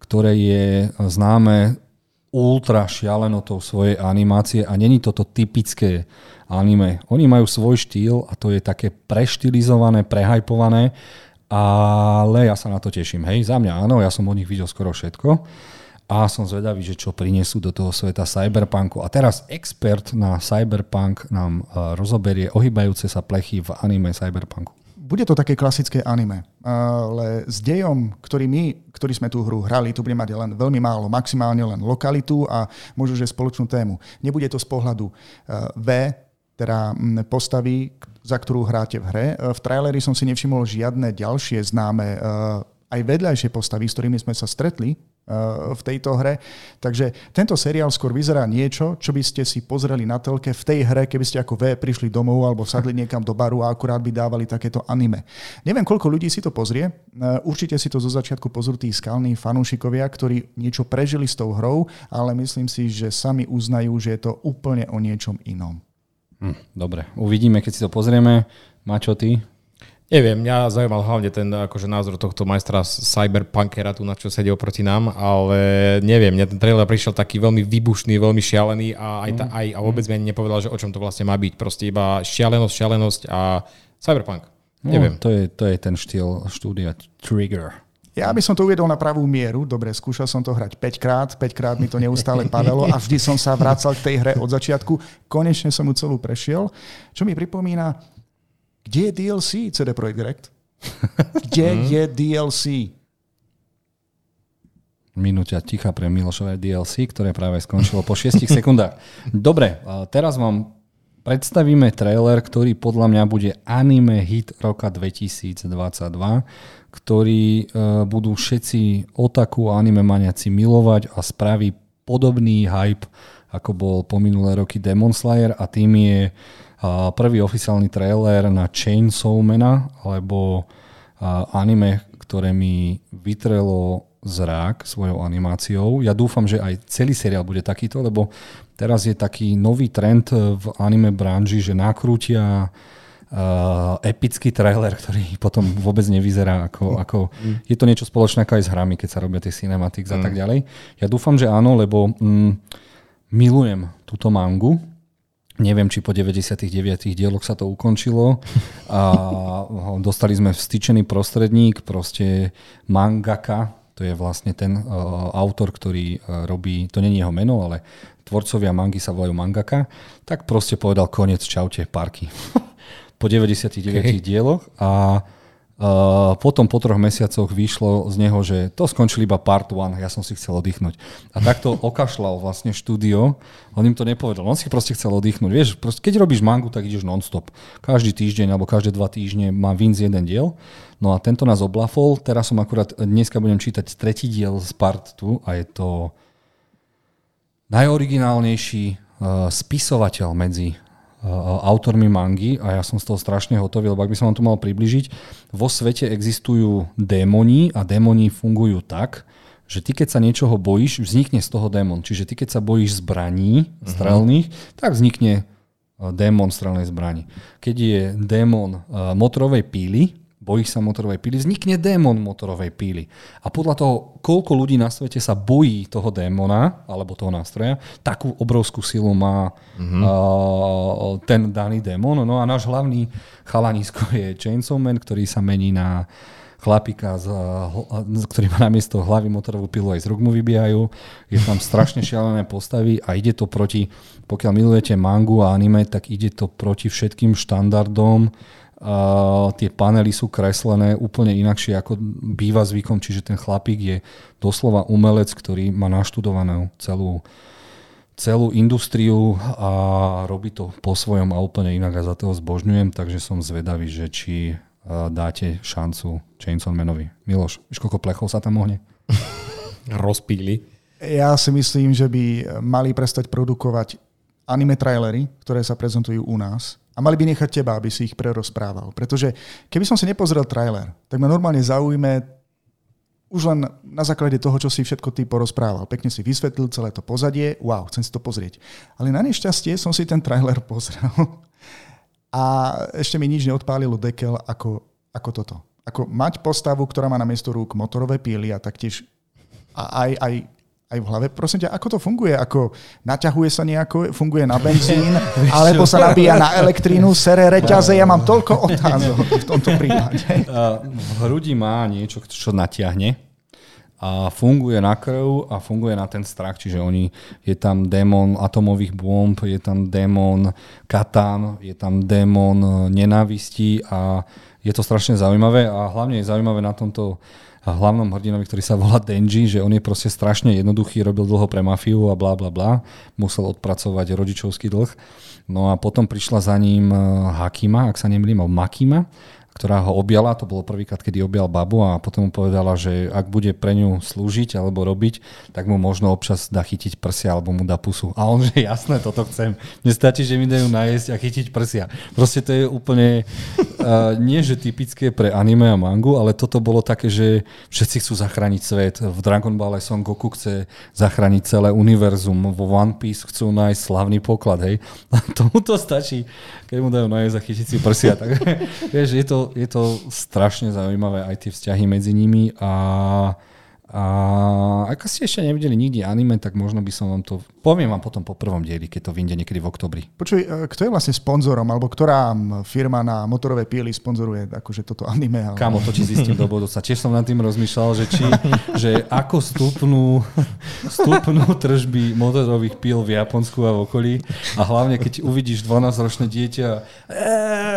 ktoré je známe ultra šialenotou svojej animácie a není toto typické anime. Oni majú svoj štýl a to je také preštilizované, prehajpované, ale ja sa na to teším. Hej, za mňa áno, ja som od nich videl skoro všetko a som zvedavý, že čo prinesú do toho sveta cyberpunku. A teraz expert na cyberpunk nám e, rozoberie ohýbajúce sa plechy v anime cyberpunku. Bude to také klasické anime, ale s dejom, ktorý my, ktorí sme tú hru hrali, tu bude mať len veľmi málo, maximálne len lokalitu a možno, že spoločnú tému. Nebude to z pohľadu e, V, teda postavy, za ktorú hráte v hre. E, v traileri som si nevšimol žiadne ďalšie známe aj vedľajšie postavy, s ktorými sme sa stretli v tejto hre. Takže tento seriál skôr vyzerá niečo, čo by ste si pozreli na telke v tej hre, keby ste ako V prišli domov alebo sadli niekam do baru a akurát by dávali takéto anime. Neviem, koľko ľudí si to pozrie. E, určite si to zo začiatku pozrú tí skalní fanúšikovia, ktorí niečo prežili s tou hrou, ale myslím si, že sami uznajú, že je to úplne o niečom inom. Hm, dobre, uvidíme, keď si to pozrieme. Mačo, ty? Neviem, mňa zaujímal hlavne ten akože názor tohto majstra cyberpunkera tu, na čo sedel proti nám, ale neviem, mňa ten trailer prišiel taký veľmi vybušný, veľmi šialený a, aj ta, aj, a vôbec mi ani nepovedal, že o čom to vlastne má byť. Proste iba šialenosť, šialenosť a cyberpunk. No, Neviem. To je, to je ten štýl štúdia Trigger. Ja by som to uviedol na pravú mieru. Dobre, skúšal som to hrať 5 krát, 5 krát mi to neustále padalo a vždy som sa vracal k tej hre od začiatku. Konečne som ju celú prešiel. Čo mi pripomína, kde je DLC CD Projekt Direct? Kde je DLC? Minúťa ticha pre Milošové DLC, ktoré práve skončilo po 6 sekundách. Dobre, teraz vám predstavíme trailer, ktorý podľa mňa bude anime hit roka 2022, ktorý e, budú všetci otaku a anime maniaci milovať a spraví podobný hype, ako bol po minulé roky Demon Slayer a tým je prvý oficiálny trailer na Chainsaw Mana, alebo anime, ktoré mi vytrelo zrák svojou animáciou. Ja dúfam, že aj celý seriál bude takýto, lebo teraz je taký nový trend v anime branži, že nakrútia uh, epický trailer, ktorý potom vôbec nevyzerá ako... ako mm. Je to niečo spoločné ako aj s hrami, keď sa robia tie cinematics mm. a tak ďalej. Ja dúfam, že áno, lebo mm, milujem túto mangu. Neviem, či po 99 dieloch sa to ukončilo a dostali sme vstyčený prostredník, proste mangaka, to je vlastne ten uh, autor, ktorý uh, robí, to není jeho meno, ale tvorcovia mangy sa volajú mangaka, tak proste povedal koniec, čaute, parky. po 99 okay. dieloch a Uh, potom po troch mesiacoch vyšlo z neho, že to skončil iba part one, ja som si chcel oddychnúť. A takto okašľal vlastne štúdio, on im to nepovedal, on si proste chcel oddychnúť. Vieš, proste, keď robíš mangu, tak ideš non-stop. Každý týždeň alebo každé dva týždne má Vince jeden diel. No a tento nás oblafol, teraz som akurát, dneska budem čítať tretí diel z part 2 a je to najoriginálnejší uh, spisovateľ medzi autormi mangy a ja som z toho strašne hotový, lebo ak by som vám to mal približiť, vo svete existujú démoni a démoni fungujú tak, že ty keď sa niečoho bojíš, vznikne z toho démon. Čiže ty keď sa bojíš zbraní mhm. strelných, uh-huh. tak vznikne démon strelnej zbrani. Keď je démon motorovej píly, bojíš sa motorovej píly, vznikne démon motorovej píly. A podľa toho, koľko ľudí na svete sa bojí toho démona, alebo toho nástroja, takú obrovskú silu má mm-hmm. uh, ten daný démon. No a náš hlavný chalanisko je Chainsaw Man, ktorý sa mení na chlapika, z, ktorý má namiesto hlavy motorovú pilu aj z rúk mu vybijajú. Je tam strašne šialené postavy a ide to proti, pokiaľ milujete mangu a anime, tak ide to proti všetkým štandardom Uh, tie panely sú kreslené úplne inakšie ako býva zvykom, čiže ten chlapík je doslova umelec, ktorý má naštudovanú celú, celú industriu a robí to po svojom a úplne inak a za toho zbožňujem, takže som zvedavý, že či uh, dáte šancu Chainsaw Manovi. Miloš, víš, koľko plechov sa tam mohne? Rozpíli. Ja si myslím, že by mali prestať produkovať anime trailery, ktoré sa prezentujú u nás a mali by nechať teba, aby si ich prerozprával. Pretože keby som si nepozrel trailer, tak ma normálne zaujme už len na základe toho, čo si všetko ty porozprával. Pekne si vysvetlil celé to pozadie, wow, chcem si to pozrieť. Ale na nešťastie som si ten trailer pozrel a ešte mi nič neodpálilo dekel ako, ako toto. Ako mať postavu, ktorá má na miesto rúk motorové píly a taktiež a aj, aj aj v hlave. Prosím ťa, ako to funguje? Ako naťahuje sa nejako, funguje na benzín, alebo sa nabíja na elektrínu, sere reťaze? Ja mám toľko otázok v tomto prípade. V hrudi má niečo, čo natiahne a funguje na krv a funguje na ten strach, čiže oni, je tam démon atomových bomb, je tam démon katán, je tam démon nenávisti a je to strašne zaujímavé a hlavne je zaujímavé na tomto hlavnom hrdinovi, ktorý sa volá Denji, že on je proste strašne jednoduchý, robil dlho pre mafiu a bla bla bla, musel odpracovať rodičovský dlh. No a potom prišla za ním eh, Hakima, ak sa nemýlim, Makima, ktorá ho objala, to bolo prvýkrát, kedy objal babu a potom mu povedala, že ak bude pre ňu slúžiť alebo robiť, tak mu možno občas dá chytiť prsia alebo mu dá pusu. A on, že jasné, toto chcem. Mne stačí, že mi dajú najesť a chytiť prsia. Proste to je úplne uh, nie, že typické pre anime a mangu, ale toto bolo také, že všetci chcú zachrániť svet. V Dragon Ball Son Goku chce zachrániť celé univerzum. Vo One Piece chcú nájsť slavný poklad, hej. A tomu to stačí, keď mu dajú najesť a chytiť si prsia. Tak, vieš, je to je to strašne zaujímavé, aj tie vzťahy medzi nimi a a ak ste ešte nevideli nikdy anime, tak možno by som vám to... Poviem vám potom po prvom dieli, keď to vyjde niekedy v oktobri. Počuj, e, kto je vlastne sponzorom, alebo ktorá firma na motorové píly sponzoruje akože toto anime? Ale... Kamo, to či zistím do budúca. Tiež som nad tým rozmýšľal, že, či, že ako stupnú, stupnú tržby motorových píl v Japonsku a v okolí. A hlavne, keď uvidíš 12-ročné dieťa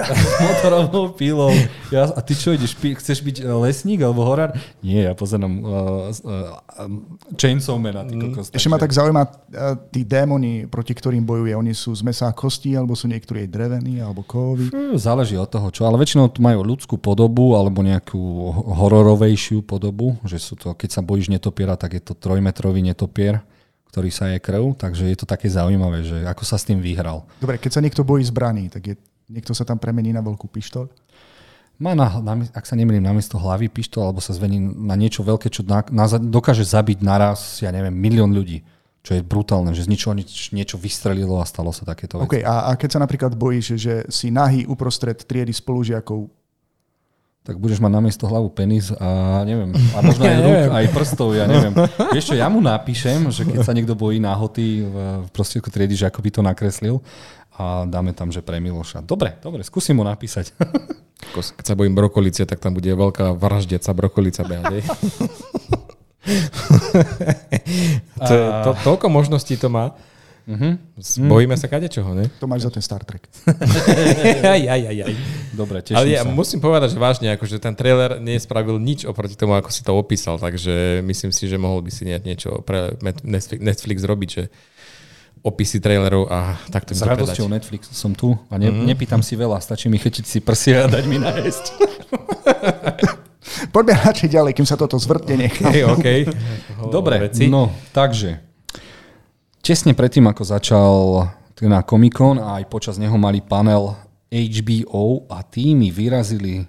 s motorovou pílou. Ja, a ty čo ideš? Chceš byť lesník alebo horár? Nie, ja pozerám uh, Chainsaw Man. Kokos, Ešte ma tak zaujíma, tí démoni, proti ktorým bojuje, oni sú z mesa a kostí, alebo sú niektorí drevení, alebo kovoví? Záleží od toho, čo. Ale väčšinou majú ľudskú podobu, alebo nejakú hororovejšiu podobu, že sú to, keď sa bojíš netopiera, tak je to trojmetrový netopier ktorý sa je krv, takže je to také zaujímavé, že ako sa s tým vyhral. Dobre, keď sa niekto bojí zbraní, tak je, niekto sa tam premení na veľkú pištol? Má na, na, ak sa nemýlim, namiesto hlavy pištol, alebo sa zvení na niečo veľké, čo na, na, dokáže zabiť naraz, ja neviem, milión ľudí. Čo je brutálne, že z ničoho nič, niečo vystrelilo a stalo sa takéto veci. Okay, a, a keď sa napríklad bojíš, že si nahý uprostred triedy spolužiakov, tak budeš mať namiesto hlavu penis a neviem, a možno aj rúk, aj prstov, ja neviem. Vieš čo, ja mu napíšem, že keď sa niekto bojí náhoty v prostriedku triedy, že ako by to nakreslil a dáme tam, že pre Miloša. Dobre, dobre, skúsim mu napísať. Keď sa bojím brokolice, tak tam bude veľká vraždiaca brokolica behať. to, je, to, toľko možností to má. Uh-huh. Bojíme sa čoho, ne? To máš za ten Star Trek. aj, aj, aj, aj. Dobre, teším Ale ja sa. musím povedať, že vážne, akože ten trailer nespravil nič oproti tomu, ako si to opísal, takže myslím si, že mohol by si niečo pre Netflix robiť, že opisy trailerov a takto S radosťou Netflix som tu a ne, mm-hmm. nepýtam si veľa, stačí mi chytiť si prsia a dať mi najesť. Poďme radšej ďalej, kým sa toto zvrtne nechá. Okay, okay. Dobre, veci. no takže tesne predtým, ako začal na Comic Con a aj počas neho mali panel HBO a tými vyrazili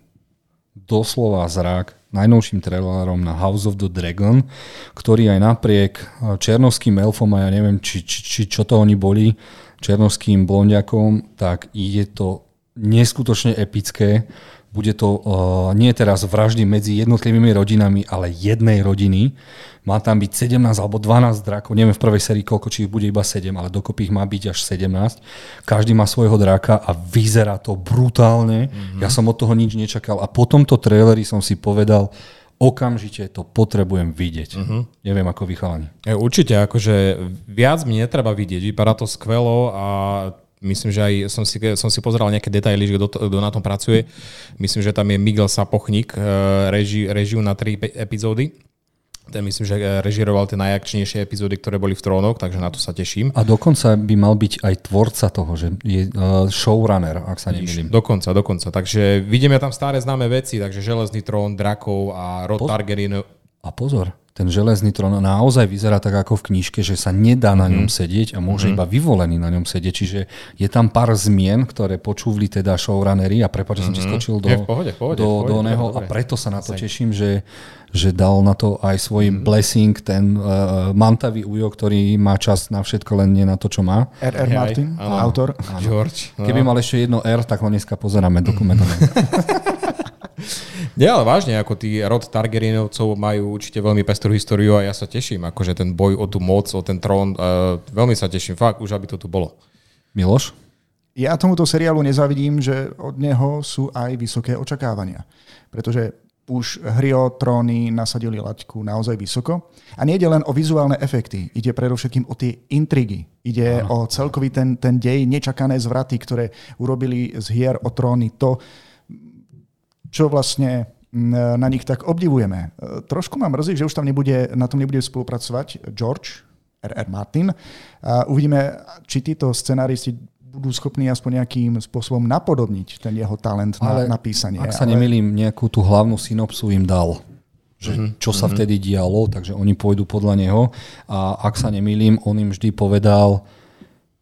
doslova zrak najnovším trailerom na House of the Dragon, ktorý aj napriek eh, černovským elfom a ja neviem, či, či, či čo to oni boli, černovským blondiakom, tak je to neskutočne epické. Bude to uh, nie teraz vraždy medzi jednotlivými rodinami, ale jednej rodiny. Má tam byť 17 alebo 12 drakov, neviem v prvej sérii koľko, či ich bude iba 7, ale dokopy ich má byť až 17. Každý má svojho draka a vyzerá to brutálne. Mm-hmm. Ja som od toho nič nečakal a po tomto traileri som si povedal, okamžite to potrebujem vidieť. Uh-huh. Neviem, ako vychalani. E, určite, akože viac mi netreba vidieť. Vypadá to skvelo a Myslím, že aj som si, som si pozeral nejaké detaily, že kto, kto na tom pracuje. Myslím, že tam je Miguel Sapochnik, eh, reži, režiu na tri epizódy. Ten myslím, že eh, režiroval tie najakčnejšie epizódy, ktoré boli v trónoch, takže na to sa teším. A dokonca by mal byť aj tvorca toho, že je uh, showrunner, ak sa nemýlim. Dokonca, dokonca. Takže vidíme tam staré známe veci, takže Železný trón, drakov a Rod Targaryen. A pozor, ten železný trón naozaj vyzerá tak ako v knižke, že sa nedá na ňom mm. sedieť a môže mm. iba vyvolený na ňom sedieť. Čiže je tam pár zmien, ktoré počúvli teda showrunnery a prepáč, že mm. som ti mhm. skočil do, v pohode, pohode, do, pohode, do neho a preto sa na to teším, že, že dal na to aj svoj mm. blessing, ten uh, mantavý ujo, ktorý má čas na všetko, len nie na to, čo má. R.R. Martin, áno, autor. Áno. George. No. Keby mal ešte jedno R, tak ho dneska pozeráme dokumentované. Nie, ale vážne, ako tí rod Targaryenovcov majú určite veľmi pestrú históriu a ja sa teším, akože ten boj o tú moc, o ten trón, uh, veľmi sa teším, fakt, už aby to tu bolo. Miloš? Ja tomuto seriálu nezavidím, že od neho sú aj vysoké očakávania. Pretože už hry o tróny nasadili laťku naozaj vysoko. A nie ide len o vizuálne efekty, ide predovšetkým o tie intrigy. Ide Aha. o celkový ten, ten dej, nečakané zvraty, ktoré urobili z hier o tróny to, čo vlastne mm, na nich tak obdivujeme. E, trošku ma mrzí, že už tam nebude, na tom nebude spolupracovať George R.R. Martin. A uvidíme, či títo scenáristi budú schopní aspoň nejakým spôsobom napodobniť ten jeho talent Ale na, na písanie. Ak sa ale... nemýlim, nejakú tú hlavnú synopsu im dal že mm-hmm. čo sa mm-hmm. vtedy dialo, takže oni pôjdu podľa neho. A ak sa nemýlim, on im vždy povedal,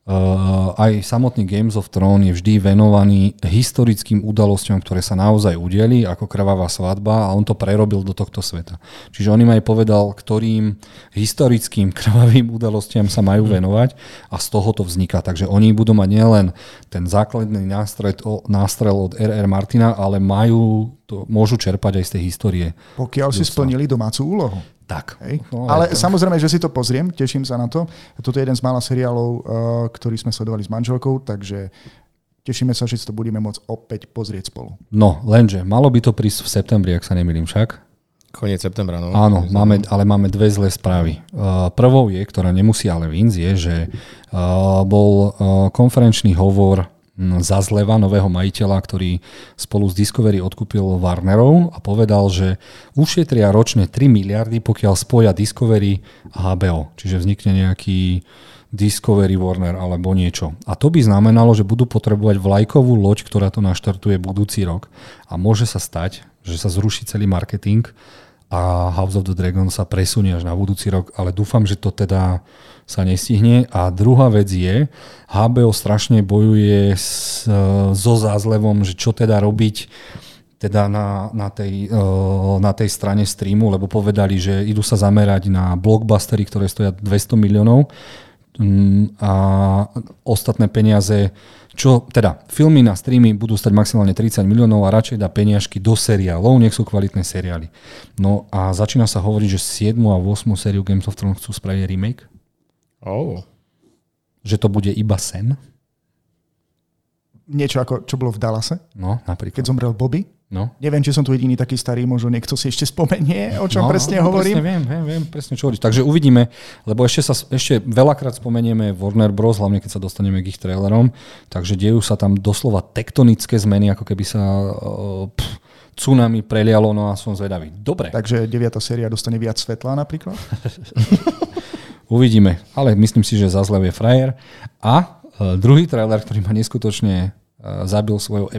Uh, aj samotný Games of Thrones je vždy venovaný historickým udalosťam, ktoré sa naozaj udeli, ako krvavá svadba a on to prerobil do tohto sveta. Čiže on im aj povedal, ktorým historickým krvavým udalostiam sa majú venovať a z toho to vzniká. Takže oni budú mať nielen ten základný nástrel, nástrel od R.R. Martina, ale majú to, môžu čerpať aj z tej histórie. Pokiaľ si splnili domácu úlohu. Tak. Hej. No, ale to... samozrejme, že si to pozriem, teším sa na to. Toto je jeden z mála seriálov, uh, ktorý sme sledovali s manželkou, takže tešíme sa, že si to budeme môcť opäť pozrieť spolu. No, lenže malo by to prísť v septembri, ak sa nemýlim však. Koniec septembra, no. Áno, máme, ale máme dve zlé správy. Uh, prvou je, ktorá nemusí ale víc, je, že uh, bol uh, konferenčný hovor za zleva nového majiteľa, ktorý spolu s Discovery odkúpil Warnerov a povedal, že ušetria ročne 3 miliardy, pokiaľ spoja Discovery a HBO. Čiže vznikne nejaký Discovery Warner alebo niečo. A to by znamenalo, že budú potrebovať vlajkovú loď, ktorá to naštartuje budúci rok. A môže sa stať, že sa zruší celý marketing a House of the Dragon sa presunie až na budúci rok, ale dúfam, že to teda sa nestihne. A druhá vec je, HBO strašne bojuje s, so zázlevom, že čo teda robiť teda na, na, tej, na tej strane streamu, lebo povedali, že idú sa zamerať na blockbustery, ktoré stoja 200 miliónov mm, a ostatné peniaze, čo teda filmy na streamy budú stať maximálne 30 miliónov a radšej dá peniažky do seriálov, nech sú kvalitné seriály. No a začína sa hovoriť, že 7 a 8 sériu Games of Thrones chcú spraviť remake. Oh. Že to bude iba sen? Niečo ako, čo bolo v Dallase? No, napríklad. Keď zomrel Bobby? No. Neviem, či som tu jediný taký starý, možno niekto si ešte spomenie, o čom no, presne no, hovorím. Presne viem, viem, viem presne čo hovoríš. Takže uvidíme, lebo ešte sa ešte veľakrát spomenieme Warner Bros., hlavne keď sa dostaneme k ich trailerom, takže dejú sa tam doslova tektonické zmeny, ako keby sa uh, pff, tsunami prelialo, no a som zvedavý. Dobre. Takže 9. séria dostane viac svetla napríklad? Uvidíme, ale myslím si, že Zazlev je frajer. A e, druhý trailer, ktorý ma neskutočne e, zabil svojou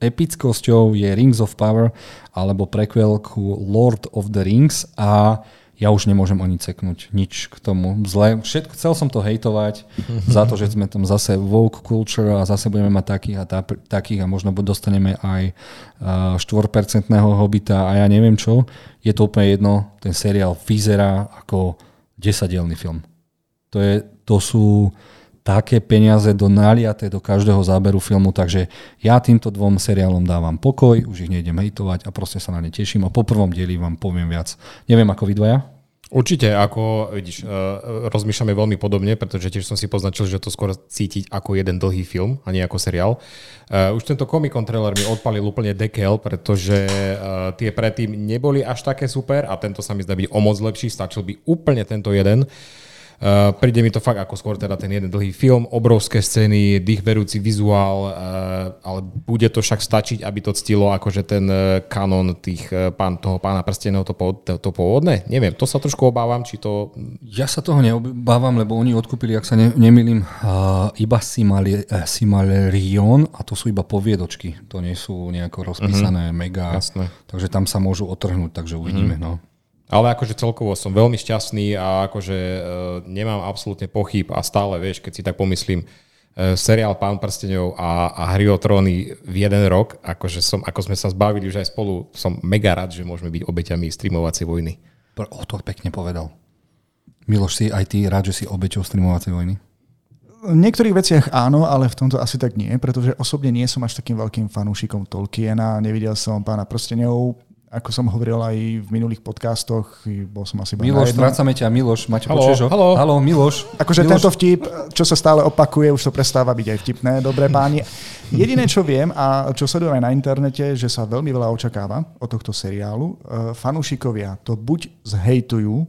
epickosťou je Rings of Power alebo prequel ku Lord of the Rings a ja už nemôžem ani ceknúť nič k tomu zle. Všetko, chcel som to hejtovať za to, že sme tam zase woke culture a zase budeme mať takých a tá, takých a možno dostaneme aj uh, 4% hobita a ja neviem čo. Je to úplne jedno, ten seriál vyzerá ako desadielný film. To, je, to sú také peniaze do naliaté do každého záberu filmu, takže ja týmto dvom seriálom dávam pokoj, už ich nejdem hejtovať a proste sa na ne teším a po prvom dieli vám poviem viac. Neviem ako vy dvaja? Určite, ako vidíš, uh, rozmýšľame veľmi podobne, pretože tiež som si poznačil, že to skôr cítiť ako jeden dlhý film a nie ako seriál. Uh, už tento Comic Con trailer mi odpalil úplne dekel, pretože uh, tie predtým neboli až také super a tento sa mi zdá byť o moc lepší, stačil by úplne tento jeden. Uh, Uh, príde mi to fakt ako skôr teda ten jeden dlhý film, obrovské scény, dýchberúci vizuál, uh, ale bude to však stačiť, aby to ctilo akože ten uh, kanon tých uh, pán, toho pána prsteného to, to, to pôvodné? Neviem, to sa trošku obávam, či to... Ja sa toho neobávam, lebo oni odkúpili, ak sa ne, nemýlim, uh, iba Simali, uh, Simalerion a to sú iba poviedočky, to nie sú nejako rozpísané uh-huh. mega, Jasné. takže tam sa môžu otrhnúť, takže uvidíme. Uh-huh. No. Ale akože celkovo som veľmi šťastný a akože e, nemám absolútne pochyb a stále, vieš, keď si tak pomyslím, e, seriál Pán prstenov a, a Hry o tróny v jeden rok, akože som, ako sme sa zbavili už aj spolu, som mega rád, že môžeme byť obeťami streamovacej vojny. O to pekne povedal. Miloš, si aj ty rád, že si obeťou streamovacej vojny? V niektorých veciach áno, ale v tomto asi tak nie, pretože osobne nie som až takým veľkým fanúšikom Tolkiena, nevidel som pána prstenov, ako som hovoril aj v minulých podcastoch, bol som asi... Miloš, strácame ťa, Miloš, máte počuješ ho? Halo. halo, Miloš. Akože Miloš. tento vtip, čo sa stále opakuje, už to prestáva byť aj vtipné, dobré páni. Jediné, čo viem a čo sledujem aj na internete, že sa veľmi veľa očakáva od tohto seriálu. E, fanúšikovia to buď zhejtujú,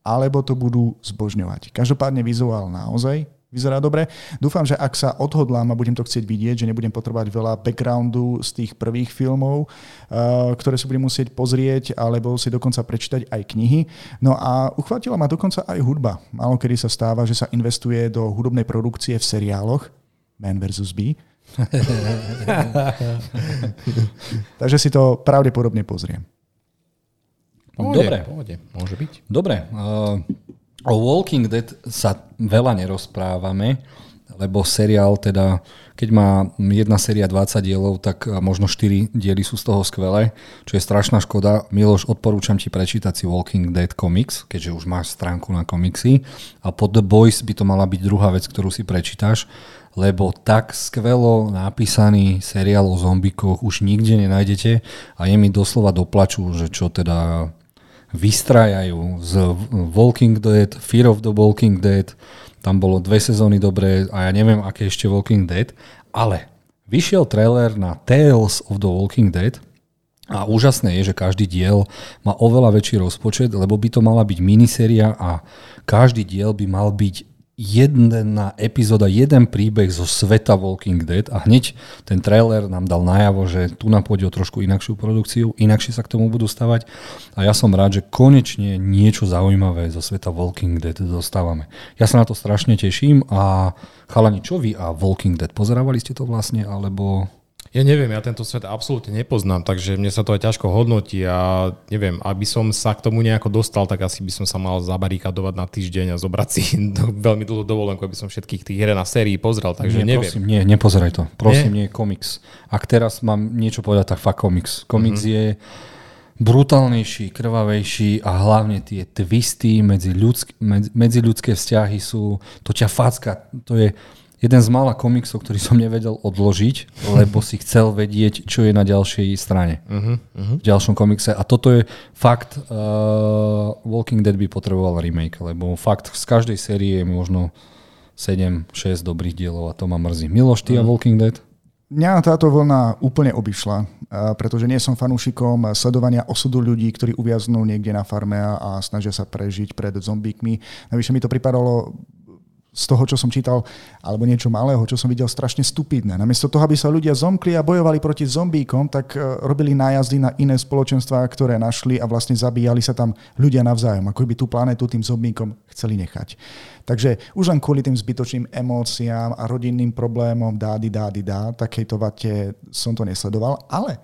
alebo to budú zbožňovať. Každopádne vizuál naozaj vyzerá dobre. Dúfam, že ak sa odhodlám a budem to chcieť vidieť, že nebudem potrebovať veľa backgroundu z tých prvých filmov, uh, ktoré si budem musieť pozrieť, alebo si dokonca prečítať aj knihy. No a uchvátila ma dokonca aj hudba. Málo kedy sa stáva, že sa investuje do hudobnej produkcie v seriáloch Man vs. Bee. Takže si to pravdepodobne pozriem. Dobre. Pohode, môže byť. Dobre. Uh, O Walking Dead sa veľa nerozprávame, lebo seriál teda, keď má jedna séria 20 dielov, tak možno 4 diely sú z toho skvelé, čo je strašná škoda. Miloš, odporúčam ti prečítať si Walking Dead Comics, keďže už máš stránku na komiksy a pod The Boys by to mala byť druhá vec, ktorú si prečítaš, lebo tak skvelo napísaný seriál o zombikoch už nikde nenájdete a je mi doslova doplaču, že čo teda vystrajajú z Walking Dead, Fear of the Walking Dead, tam bolo dve sezóny dobré a ja neviem, aké ešte Walking Dead, ale vyšiel trailer na Tales of the Walking Dead a úžasné je, že každý diel má oveľa väčší rozpočet, lebo by to mala byť miniséria a každý diel by mal byť jedna epizóda, jeden príbeh zo sveta Walking Dead a hneď ten trailer nám dal najavo, že tu nám pôjde o trošku inakšiu produkciu, inakšie sa k tomu budú stavať a ja som rád, že konečne niečo zaujímavé zo sveta Walking Dead dostávame. Ja sa na to strašne teším a chalani, čo vy a Walking Dead? Pozerávali ste to vlastne, alebo... Ja neviem, ja tento svet absolútne nepoznám, takže mne sa to aj ťažko hodnotí a neviem, aby som sa k tomu nejako dostal, tak asi by som sa mal zabarikadovať na týždeň a zobrať si do, veľmi dlhú dovolenku, aby som všetkých tých hier na sérii pozrel, takže nie, neviem. Prosím, nie, nepozeraj to. Prosím, nie, nie komiks. Ak teraz mám niečo povedať, tak fakt komiks. Komiks mm-hmm. je brutálnejší, krvavejší a hlavne tie twisty medzi, ľudsk- medzi ľudské vzťahy sú, to ťa facka, to je, jeden z mála komiksov, ktorý som nevedel odložiť, lebo si chcel vedieť, čo je na ďalšej strane. Uh-huh, uh-huh. V ďalšom komikse. A toto je fakt, uh, Walking Dead by potreboval remake, lebo fakt z každej série je možno 7-6 dobrých dielov a to ma mrzí. Miloš, ty uh-huh. a mhm. Walking Dead? Mňa táto vlna úplne obišla, pretože nie som fanúšikom sledovania osudu ľudí, ktorí uviaznú niekde na farme a snažia sa prežiť pred zombíkmi. Navyše mi to pripadalo z toho, čo som čítal, alebo niečo malého, čo som videl, strašne stupidné. Namiesto toho, aby sa ľudia zomkli a bojovali proti zombíkom, tak e, robili nájazdy na iné spoločenstvá, ktoré našli a vlastne zabíjali sa tam ľudia navzájom, ako by tú planetu tým zombíkom chceli nechať. Takže už len kvôli tým zbytočným emóciám a rodinným problémom dády, dády, dá, takejto vate som to nesledoval, ale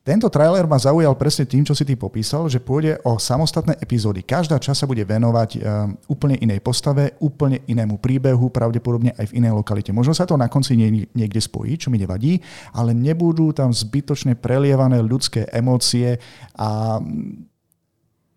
tento trailer ma zaujal presne tým, čo si ty popísal, že pôjde o samostatné epizódy. Každá časť sa bude venovať um, úplne inej postave, úplne inému príbehu, pravdepodobne aj v inej lokalite. Možno sa to na konci niekde spojí, čo mi nevadí, ale nebudú tam zbytočne prelievané ľudské emócie a mm,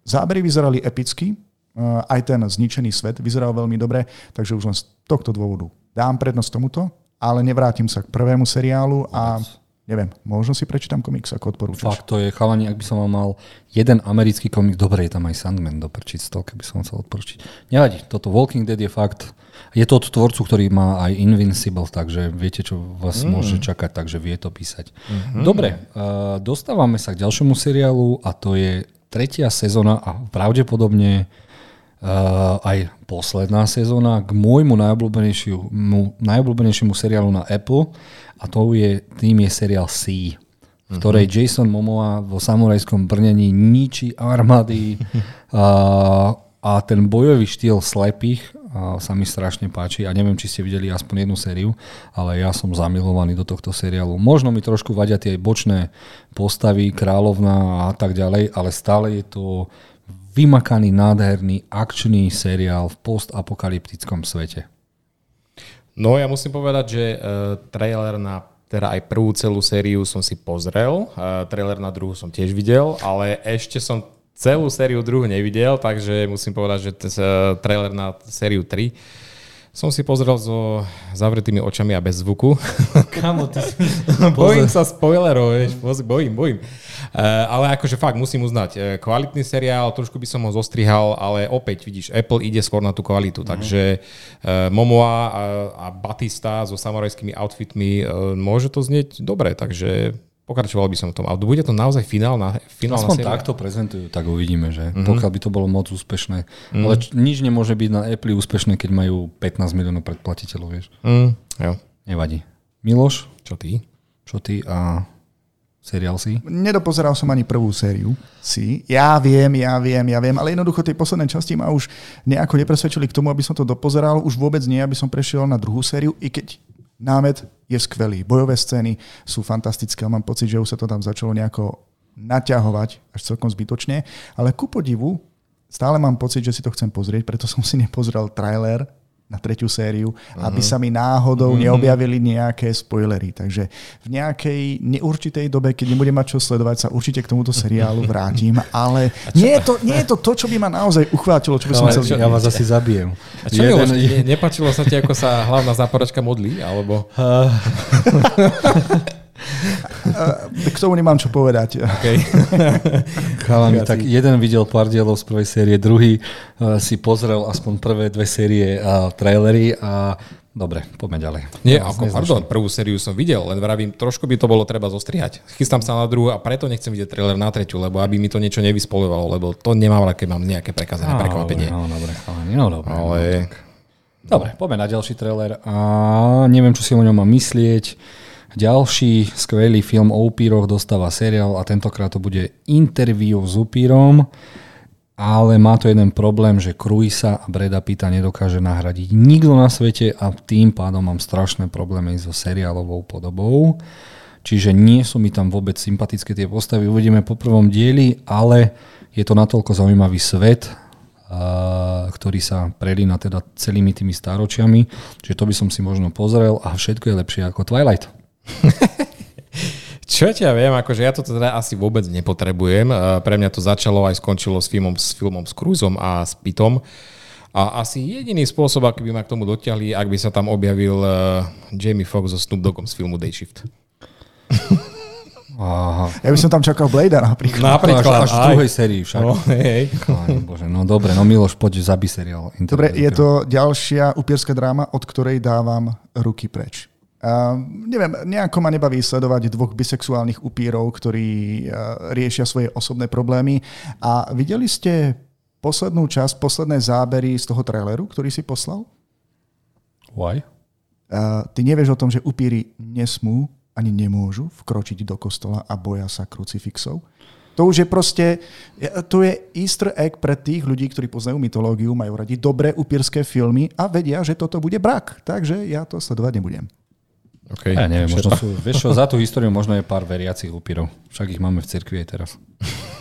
zábery vyzerali epicky, uh, aj ten zničený svet vyzeral veľmi dobre, takže už len z tohto dôvodu dám prednosť tomuto, ale nevrátim sa k prvému seriálu a Neviem, možno si prečítam komiks, ako odporúčaš. Fakt, to je chalani, ak by som mal jeden americký komik, dobre, je tam aj Sandman do prečíť, keby som chcel odporučiť. Nevadí, toto Walking Dead je fakt, je to od tvorcu, ktorý má aj Invincible, takže viete, čo vás mm. môže čakať, takže vie to písať. Mm-hmm. Dobre, uh, dostávame sa k ďalšiemu seriálu a to je tretia sezóna a pravdepodobne uh, aj posledná sezóna k môjmu najobľúbenejšiemu, najobľúbenejšiemu seriálu na Apple a to je, tým je seriál C, v ktorej mm-hmm. Jason Momoa vo samurajskom brnení ničí armády a, a ten bojový štýl slepých a sa mi strašne páči a neviem, či ste videli aspoň jednu sériu, ale ja som zamilovaný do tohto seriálu. Možno mi trošku vadia tie bočné postavy, kráľovná a tak ďalej, ale stále je to vymakaný, nádherný, akčný seriál v postapokalyptickom svete. No ja musím povedať, že uh, trailer na teda aj prvú celú sériu som si pozrel, uh, trailer na druhú som tiež videl, ale ešte som celú sériu druhú nevidel, takže musím povedať, že t- uh, trailer na sériu 3 som si pozrel so zavretými očami a bez zvuku. Kamo, ty si... bojím sa spoilerov, vieš, bojím, bojím. Uh, ale akože fakt musím uznať, uh, kvalitný seriál, trošku by som ho zostrihal, ale opäť vidíš, Apple ide skôr na tú kvalitu, uh-huh. takže uh, Momoa a, a Batista so samorajskými outfitmi, uh, môže to znieť dobre, takže Pokračoval by som v tom. A bude to naozaj finálna, finálna Aspoň séria? takto prezentujú, tak uvidíme, že mm-hmm. pokiaľ by to bolo moc úspešné. Mm-hmm. Ale č- nič nemôže byť na Apple úspešné, keď majú 15 miliónov predplatiteľov, vieš. Mm, jo. Nevadí. Miloš? Čo ty? Čo ty a seriál si? Nedopozeral som ani prvú sériu si. Ja viem, ja viem, ja viem, ale jednoducho tie posledné časti ma už nejako nepresvedčili k tomu, aby som to dopozeral. Už vôbec nie, aby som prešiel na druhú sériu, i keď námet je skvelý. Bojové scény sú fantastické, mám pocit, že už sa to tam začalo nejako naťahovať až celkom zbytočne, ale ku podivu stále mám pocit, že si to chcem pozrieť, preto som si nepozrel trailer na tretiu sériu, uh-huh. aby sa mi náhodou uh-huh. neobjavili nejaké spoilery. Takže v nejakej neurčitej dobe, keď nebudem mať čo sledovať, sa určite k tomuto seriálu vrátim, ale nie je, to, nie je to to, čo by ma naozaj uchvátilo, čo by som chcel Ja vás asi zabijem. A čo Jeden... ne, nepačilo sa ti, ako sa hlavná záporačka modlí? Alebo... K tomu nemám čo povedať. Okay. Chalani, tak jeden videl pár dielov z prvej série, druhý uh, si pozrel aspoň prvé dve série a trailery a Dobre, poďme ďalej. Nie, ako, pardon, prvú sériu som videl, len vravím, trošku by to bolo treba zostrihať. Chystám sa na druhú a preto nechcem vidieť trailer na tretiu, lebo aby mi to niečo nevyspolovalo, lebo to nemám keď mám nejaké prekazené prekvapenie. No, dobre, chalani, no dobre. Ale... No, dobre, poďme na ďalší trailer a neviem, čo si o ňom mám myslieť. Ďalší skvelý film o upíroch dostáva seriál a tentokrát to bude interview s upírom, ale má to jeden problém, že Cruisa a Breda Pitta nedokáže nahradiť nikto na svete a tým pádom mám strašné problémy so seriálovou podobou. Čiže nie sú mi tam vôbec sympatické tie postavy. Uvidíme po prvom dieli, ale je to natoľko zaujímavý svet, ktorý sa prelína teda celými tými stáročiami, že to by som si možno pozrel a všetko je lepšie ako Twilight. Čo ja viem, akože ja to teda asi vôbec nepotrebujem. Pre mňa to začalo aj skončilo s filmom, s filmom s Cruzom a s Pitom. A asi jediný spôsob, aký by ma k tomu dotiahli, ak by sa tam objavil uh, Jamie Foxx so Snoop Doggom z filmu Day Shift. Aha. Ja by som tam čakal Blade napríklad. Napríklad. Až, až v druhej sérii však. No, hej. Aj, bože, no dobre, no Miloš, poď zabí seriál. Dobre, je to ďalšia upierská dráma, od ktorej dávam ruky preč. Uh, neviem, nejako ma nebaví sledovať dvoch bisexuálnych upírov, ktorí uh, riešia svoje osobné problémy. A videli ste poslednú časť, posledné zábery z toho traileru, ktorý si poslal? Why? Uh, ty nevieš o tom, že upíry nesmú ani nemôžu vkročiť do kostola a boja sa krucifixov? To už je proste, to je easter egg pre tých ľudí, ktorí poznajú mytológiu, majú radi dobré upírske filmy a vedia, že toto bude brak. Takže ja to sledovať nebudem. Okay. Ja neviem, možno sú, vieš čo, za tú históriu možno je pár veriacich upírov. Však ich máme v cirkvi aj teraz.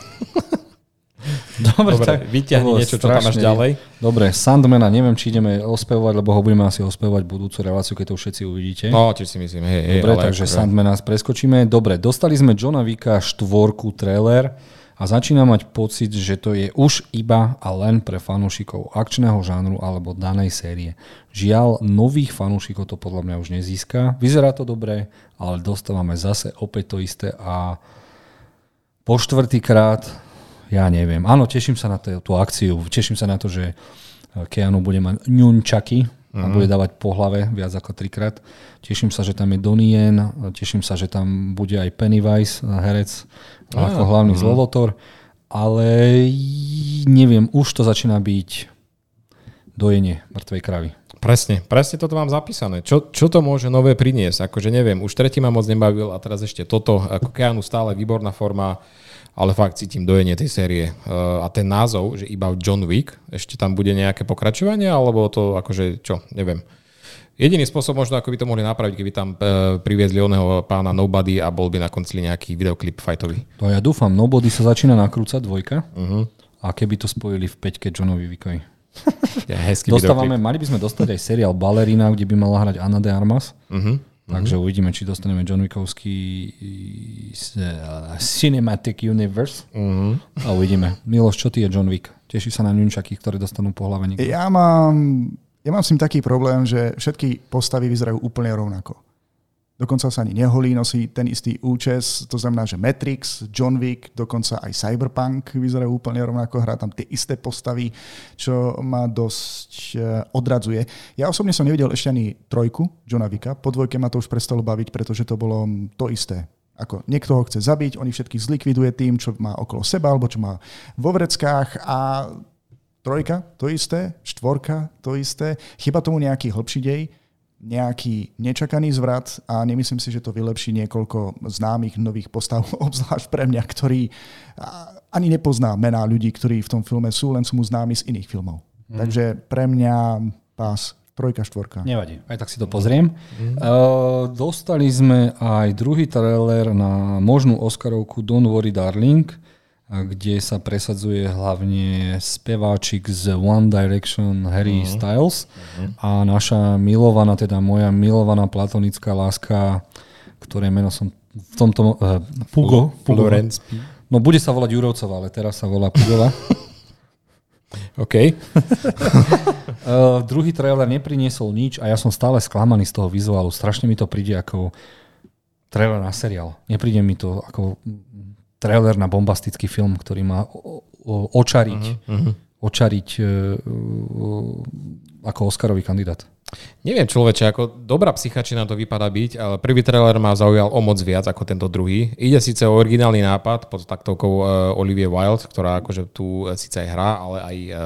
Dobre, Dobre tak vyťahni niečo, čo tam máš ďalej. Dobre, Sandmana, neviem, či ideme ospevovať, lebo ho budeme asi ospevovať budúcu reláciu, keď to všetci uvidíte. No, či si myslím, hej, hej. Dobre, takže akože... Sandmana preskočíme. Dobre, dostali sme Johna Vika štvorku trailer a začína mať pocit, že to je už iba a len pre fanúšikov akčného žánru alebo danej série. Žiaľ, nových fanúšikov to podľa mňa už nezíska. Vyzerá to dobre, ale dostávame zase opäť to isté a po štvrtýkrát, ja neviem. Áno, teším sa na tú akciu, teším sa na to, že Keanu bude mať ňunčaky, a mhm. bude dávať po hlave viac ako trikrát. Teším sa, že tam je Donnie Yen, teším sa, že tam bude aj Pennywise, herec, ah, ako hlavný uh zlovotor, ale neviem, už to začína byť dojenie mŕtvej kravy. Presne, presne toto mám zapísané. Čo, čo to môže nové priniesť? Akože neviem, už tretí ma moc nebavil a teraz ešte toto. Ako Keanu stále výborná forma, ale fakt cítim dojenie tej série. Uh, a ten názov, že iba John Wick, ešte tam bude nejaké pokračovanie, alebo to akože čo, neviem. Jediný spôsob možno, ako by to mohli napraviť, keby tam e, priviezli oného pána Nobody a bol by na konci nejaký videoklip fightový. To ja dúfam. Nobody sa začína nakrúcať dvojka. Uh-huh. A keby to spojili v peťke Johnovi Vickovi. Ja, hezký Dostávame, mali by sme dostať aj seriál Ballerina, kde by mala hrať Anna de Armas. Uh-huh. Takže uh-huh. uvidíme, či dostaneme John Wickovský uh, Cinematic Universe. Uh-huh. A uvidíme. Miloš, čo ty je John Wick? Teší sa na ňunčaky, ktoré dostanú po hlave Ja mám ja mám s tým taký problém, že všetky postavy vyzerajú úplne rovnako. Dokonca sa ani neholí, nosí ten istý účes, to znamená, že Matrix, John Wick, dokonca aj Cyberpunk vyzerajú úplne rovnako, hrá tam tie isté postavy, čo ma dosť e, odradzuje. Ja osobne som nevidel ešte ani trojku Johna Wicka, po dvojke ma to už prestalo baviť, pretože to bolo to isté. Ako niekto ho chce zabiť, on ich všetkých zlikviduje tým, čo má okolo seba, alebo čo má vo vreckách a Trojka, to isté. Štvorka, to isté. Chyba tomu nejaký hlbší dej, nejaký nečakaný zvrat a nemyslím si, že to vylepší niekoľko známych nových postav, obzvlášť pre mňa, ktorý ani nepozná mená ľudí, ktorí v tom filme sú, len sú mu známi z iných filmov. Mm. Takže pre mňa pás trojka, štvorka. Nevadí, aj tak si to pozriem. Mm. Uh, dostali sme aj druhý trailer na možnú Oscarovku Don't Worry Darling. Kde sa presadzuje hlavne speváčik z One Direction Harry uh-huh. Styles uh-huh. a naša milovaná, teda moja milovaná platonická láska, ktoré meno som v tomto... Uh, Pugo. Pugo. Florence. No bude sa volať Jurovcová, ale teraz sa volá Pugova. OK. uh, druhý trailer nepriniesol nič a ja som stále sklamaný z toho vizuálu. Strašne mi to príde ako trailer na seriál. Nepríde mi to ako trailer na bombastický film, ktorý má očariť, uh-huh, očariť uh, ako Oscarový kandidát. Neviem človeče, ako dobrá psychačina to vypadá byť, ale prvý trailer ma zaujal o moc viac ako tento druhý. Ide síce o originálny nápad pod taktovkou uh, Olivia Wilde, ktorá akože tu síce aj hrá, ale aj uh,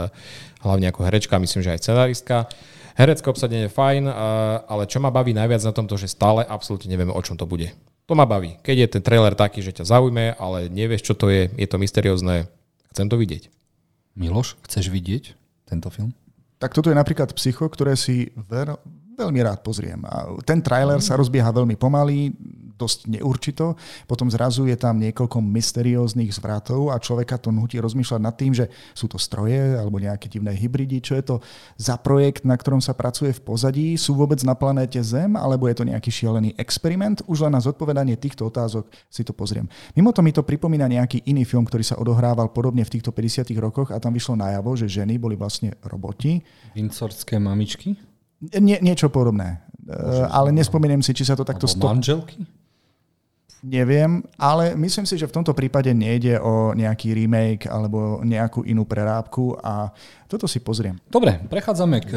hlavne ako herečka, myslím, že aj scenaristka. Herecké obsadenie je fajn, uh, ale čo ma baví najviac na tomto, že stále absolútne nevieme, o čom to bude. To ma baví. Keď je ten trailer taký, že ťa zaujme, ale nevieš, čo to je, je to mysteriózne, chcem to vidieť. Miloš, chceš vidieť tento film? tak toto je napríklad psycho, ktoré si ver, veľmi rád pozriem. A ten trailer sa rozbieha veľmi pomaly, dosť neurčito, potom zrazu je tam niekoľko mysterióznych zvratov a človeka to nutí rozmýšľať nad tým, že sú to stroje alebo nejaké divné hybridy, čo je to za projekt, na ktorom sa pracuje v pozadí, sú vôbec na planéte Zem alebo je to nejaký šialený experiment. Už len na zodpovedanie týchto otázok si to pozriem. Mimo to mi to pripomína nejaký iný film, ktorý sa odohrával podobne v týchto 50 rokoch a tam vyšlo najavo, že ženy boli vlastne roboti. Vincordské mamičky? Nie, niečo podobné. Môže, ale nespomínam si, či sa to takto... Sto... manželky? Neviem, ale myslím si, že v tomto prípade nejde o nejaký remake alebo nejakú inú prerábku a toto si pozriem. Dobre, prechádzame k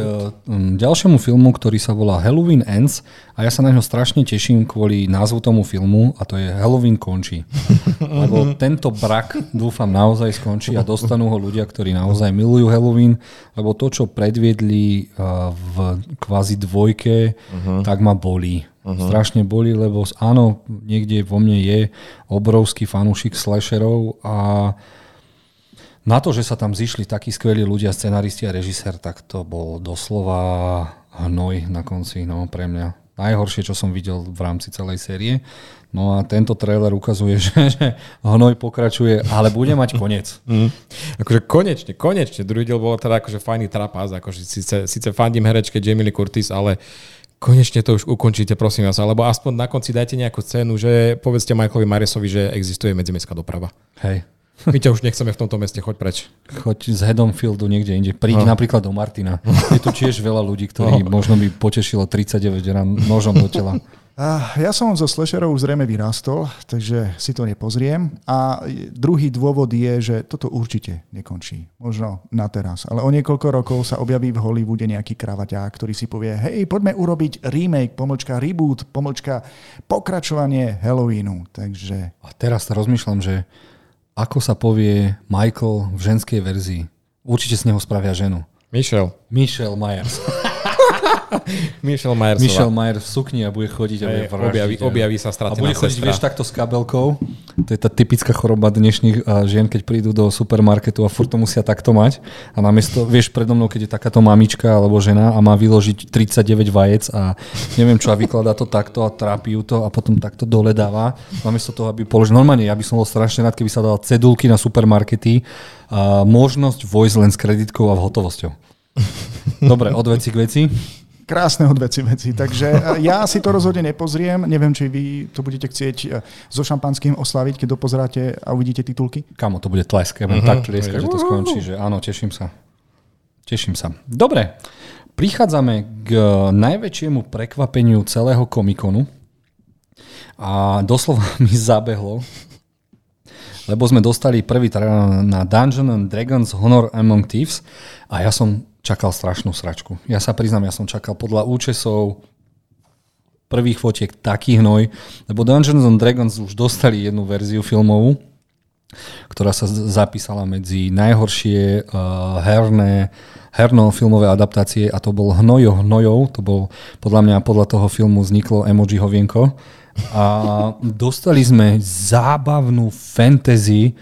um, ďalšiemu filmu, ktorý sa volá Halloween Ends a ja sa na ňo strašne teším kvôli názvu tomu filmu a to je Halloween končí. Lebo tento brak dúfam naozaj skončí a dostanú ho ľudia, ktorí naozaj milujú Halloween, lebo to, čo predviedli uh, v kvázi dvojke, uh-huh. tak ma bolí. Uh-huh. Strašne boli, lebo áno, niekde vo mne je obrovský fanúšik slasherov a na to, že sa tam zišli takí skvelí ľudia, scenaristi a režisér, tak to bol doslova hnoj na konci no, pre mňa. Najhoršie, čo som videl v rámci celej série. No a tento trailer ukazuje, že, že hnoj pokračuje, ale bude mať koniec. Mm. Akože konečne, konečne. Druhý diel bol teda akože fajný trapás, akože síce, síce fandím herečke Jamie Lee Curtis, ale konečne to už ukončíte, prosím vás, alebo aspoň na konci dajte nejakú cenu, že povedzte Michaelovi Maresovi, že existuje medzimestská doprava. Hej. My ťa už nechceme v tomto meste, choď preč. Choď z Hedonfieldu niekde inde. Príď no. napríklad do Martina. Je tu tiež veľa ľudí, ktorí no. možno by potešilo 39 rán nožom do tela. Ja som zo slasherov zrejme vyrástol, takže si to nepozriem. A druhý dôvod je, že toto určite nekončí. Možno na teraz. Ale o niekoľko rokov sa objaví v Hollywoode nejaký kravaťák, ktorý si povie, hej, poďme urobiť remake, pomlčka reboot, pomlčka pokračovanie Halloweenu. Takže... A teraz sa rozmýšľam, že ako sa povie Michael v ženskej verzii. Určite z neho spravia ženu. Michelle. Michelle Myers. Michelle Myers. Michelle Myers v sukni a bude chodiť a bude objaví, objaví sa stratená A bude chodiť, sestra. vieš, takto s kabelkou. To je tá typická choroba dnešných žien, keď prídu do supermarketu a furt to musia takto mať. A namiesto, vieš, predo mnou, keď je takáto mamička alebo žena a má vyložiť 39 vajec a neviem čo, a vykladá to takto a trápi ju to a potom takto dole dáva. Namiesto toho, aby položil normálne, ja by som bol strašne rád, keby sa dala cedulky na supermarkety a možnosť vojsť len s kreditkou a hotovosťou. Dobre, od veci k veci krásne odveci veci. Takže e, ja si to rozhodne nepozriem. Neviem, či vy to budete chcieť e, so šampanským oslaviť, keď dopozeráte a uvidíte titulky. Kamo, to bude tlesk. Ja budem uh-huh. tak tlieskať, že to skončí. Že áno, teším sa. Teším sa. Dobre, prichádzame k najväčšiemu prekvapeniu celého komikonu. A doslova mi zabehlo, lebo sme dostali prvý trailer na Dungeon and Dragons Honor Among Thieves a ja som čakal strašnú sračku. Ja sa priznám, ja som čakal podľa účesov prvých fotiek taký hnoj, lebo Dungeons and Dragons už dostali jednu verziu filmovú, ktorá sa zapísala medzi najhoršie uh, herné herno-filmové adaptácie a to bol Hnojo hnojov, to bol podľa mňa podľa toho filmu vzniklo emoji hovienko a dostali sme zábavnú fantasy,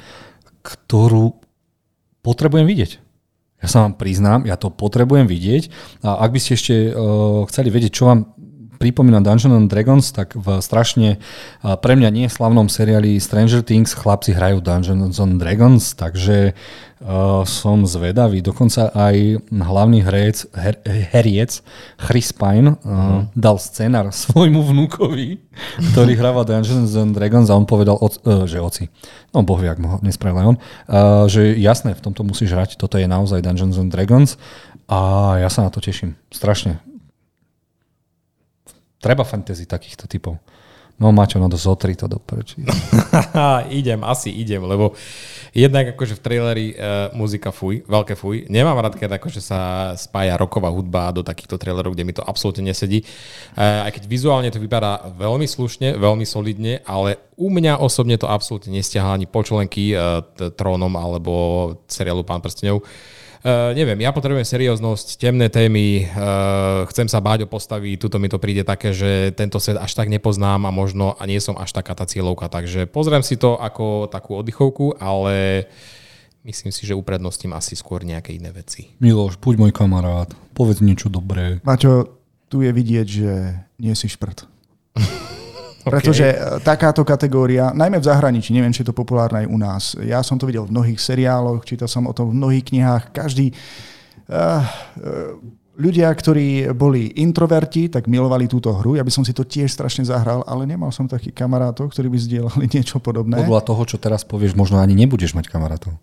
ktorú potrebujem vidieť. Ja sa vám priznám, ja to potrebujem vidieť. A ak by ste ešte uh, chceli vedieť, čo vám pripomína Dungeons and Dragons, tak v strašne pre mňa nie slavnom seriáli Stranger Things chlapci hrajú Dungeons and Dragons, takže uh, som zvedavý. Dokonca aj hlavný herec, her, heriec Chris Pine uh, uh-huh. dal scenár svojmu vnúkovi, ktorý hráva Dungeons and Dragons a on povedal, uh, že oci, no boh vie, ak mu nespravil on, uh, že jasné, v tomto musíš hrať, toto je naozaj Dungeons and Dragons a ja sa na to teším. Strašne. Treba fantasy takýchto typov. No Maťo, no to zotri to do idem, asi idem, lebo jednak akože v traileri uh, muzika fuj, veľké fuj. Nemám rád, keď akože sa spája roková hudba do takýchto trailerov, kde mi to absolútne nesedí. Uh, aj keď vizuálne to vypadá veľmi slušne, veľmi solidne, ale u mňa osobne to absolútne nestiahla ani počlenky uh, trónom alebo seriálu Pán prstenov. Neviem, ja potrebujem serióznosť, temné témy, uh, chcem sa báť o postavy, tuto mi to príde také, že tento svet až tak nepoznám a možno a nie som až taká tá cieľovka, takže pozriem si to ako takú oddychovku, ale myslím si, že uprednostím asi skôr nejaké iné veci. Miloš, buď môj kamarát, povedz niečo dobré. Maťo, tu je vidieť, že nie si šprt. Pretože e, takáto kategória, najmä v zahraničí, neviem, či je to populárne aj u nás. Ja som to videl v mnohých seriáloch, čítal som o tom v mnohých knihách. Každý... Uh, uh, ľudia, ktorí boli introverti, tak milovali túto hru. Ja by som si to tiež strašne zahral, ale nemal som takých kamarátov, ktorí by zdieľali niečo podobné. Podľa toho, čo teraz povieš, možno ani nebudeš mať kamarátov.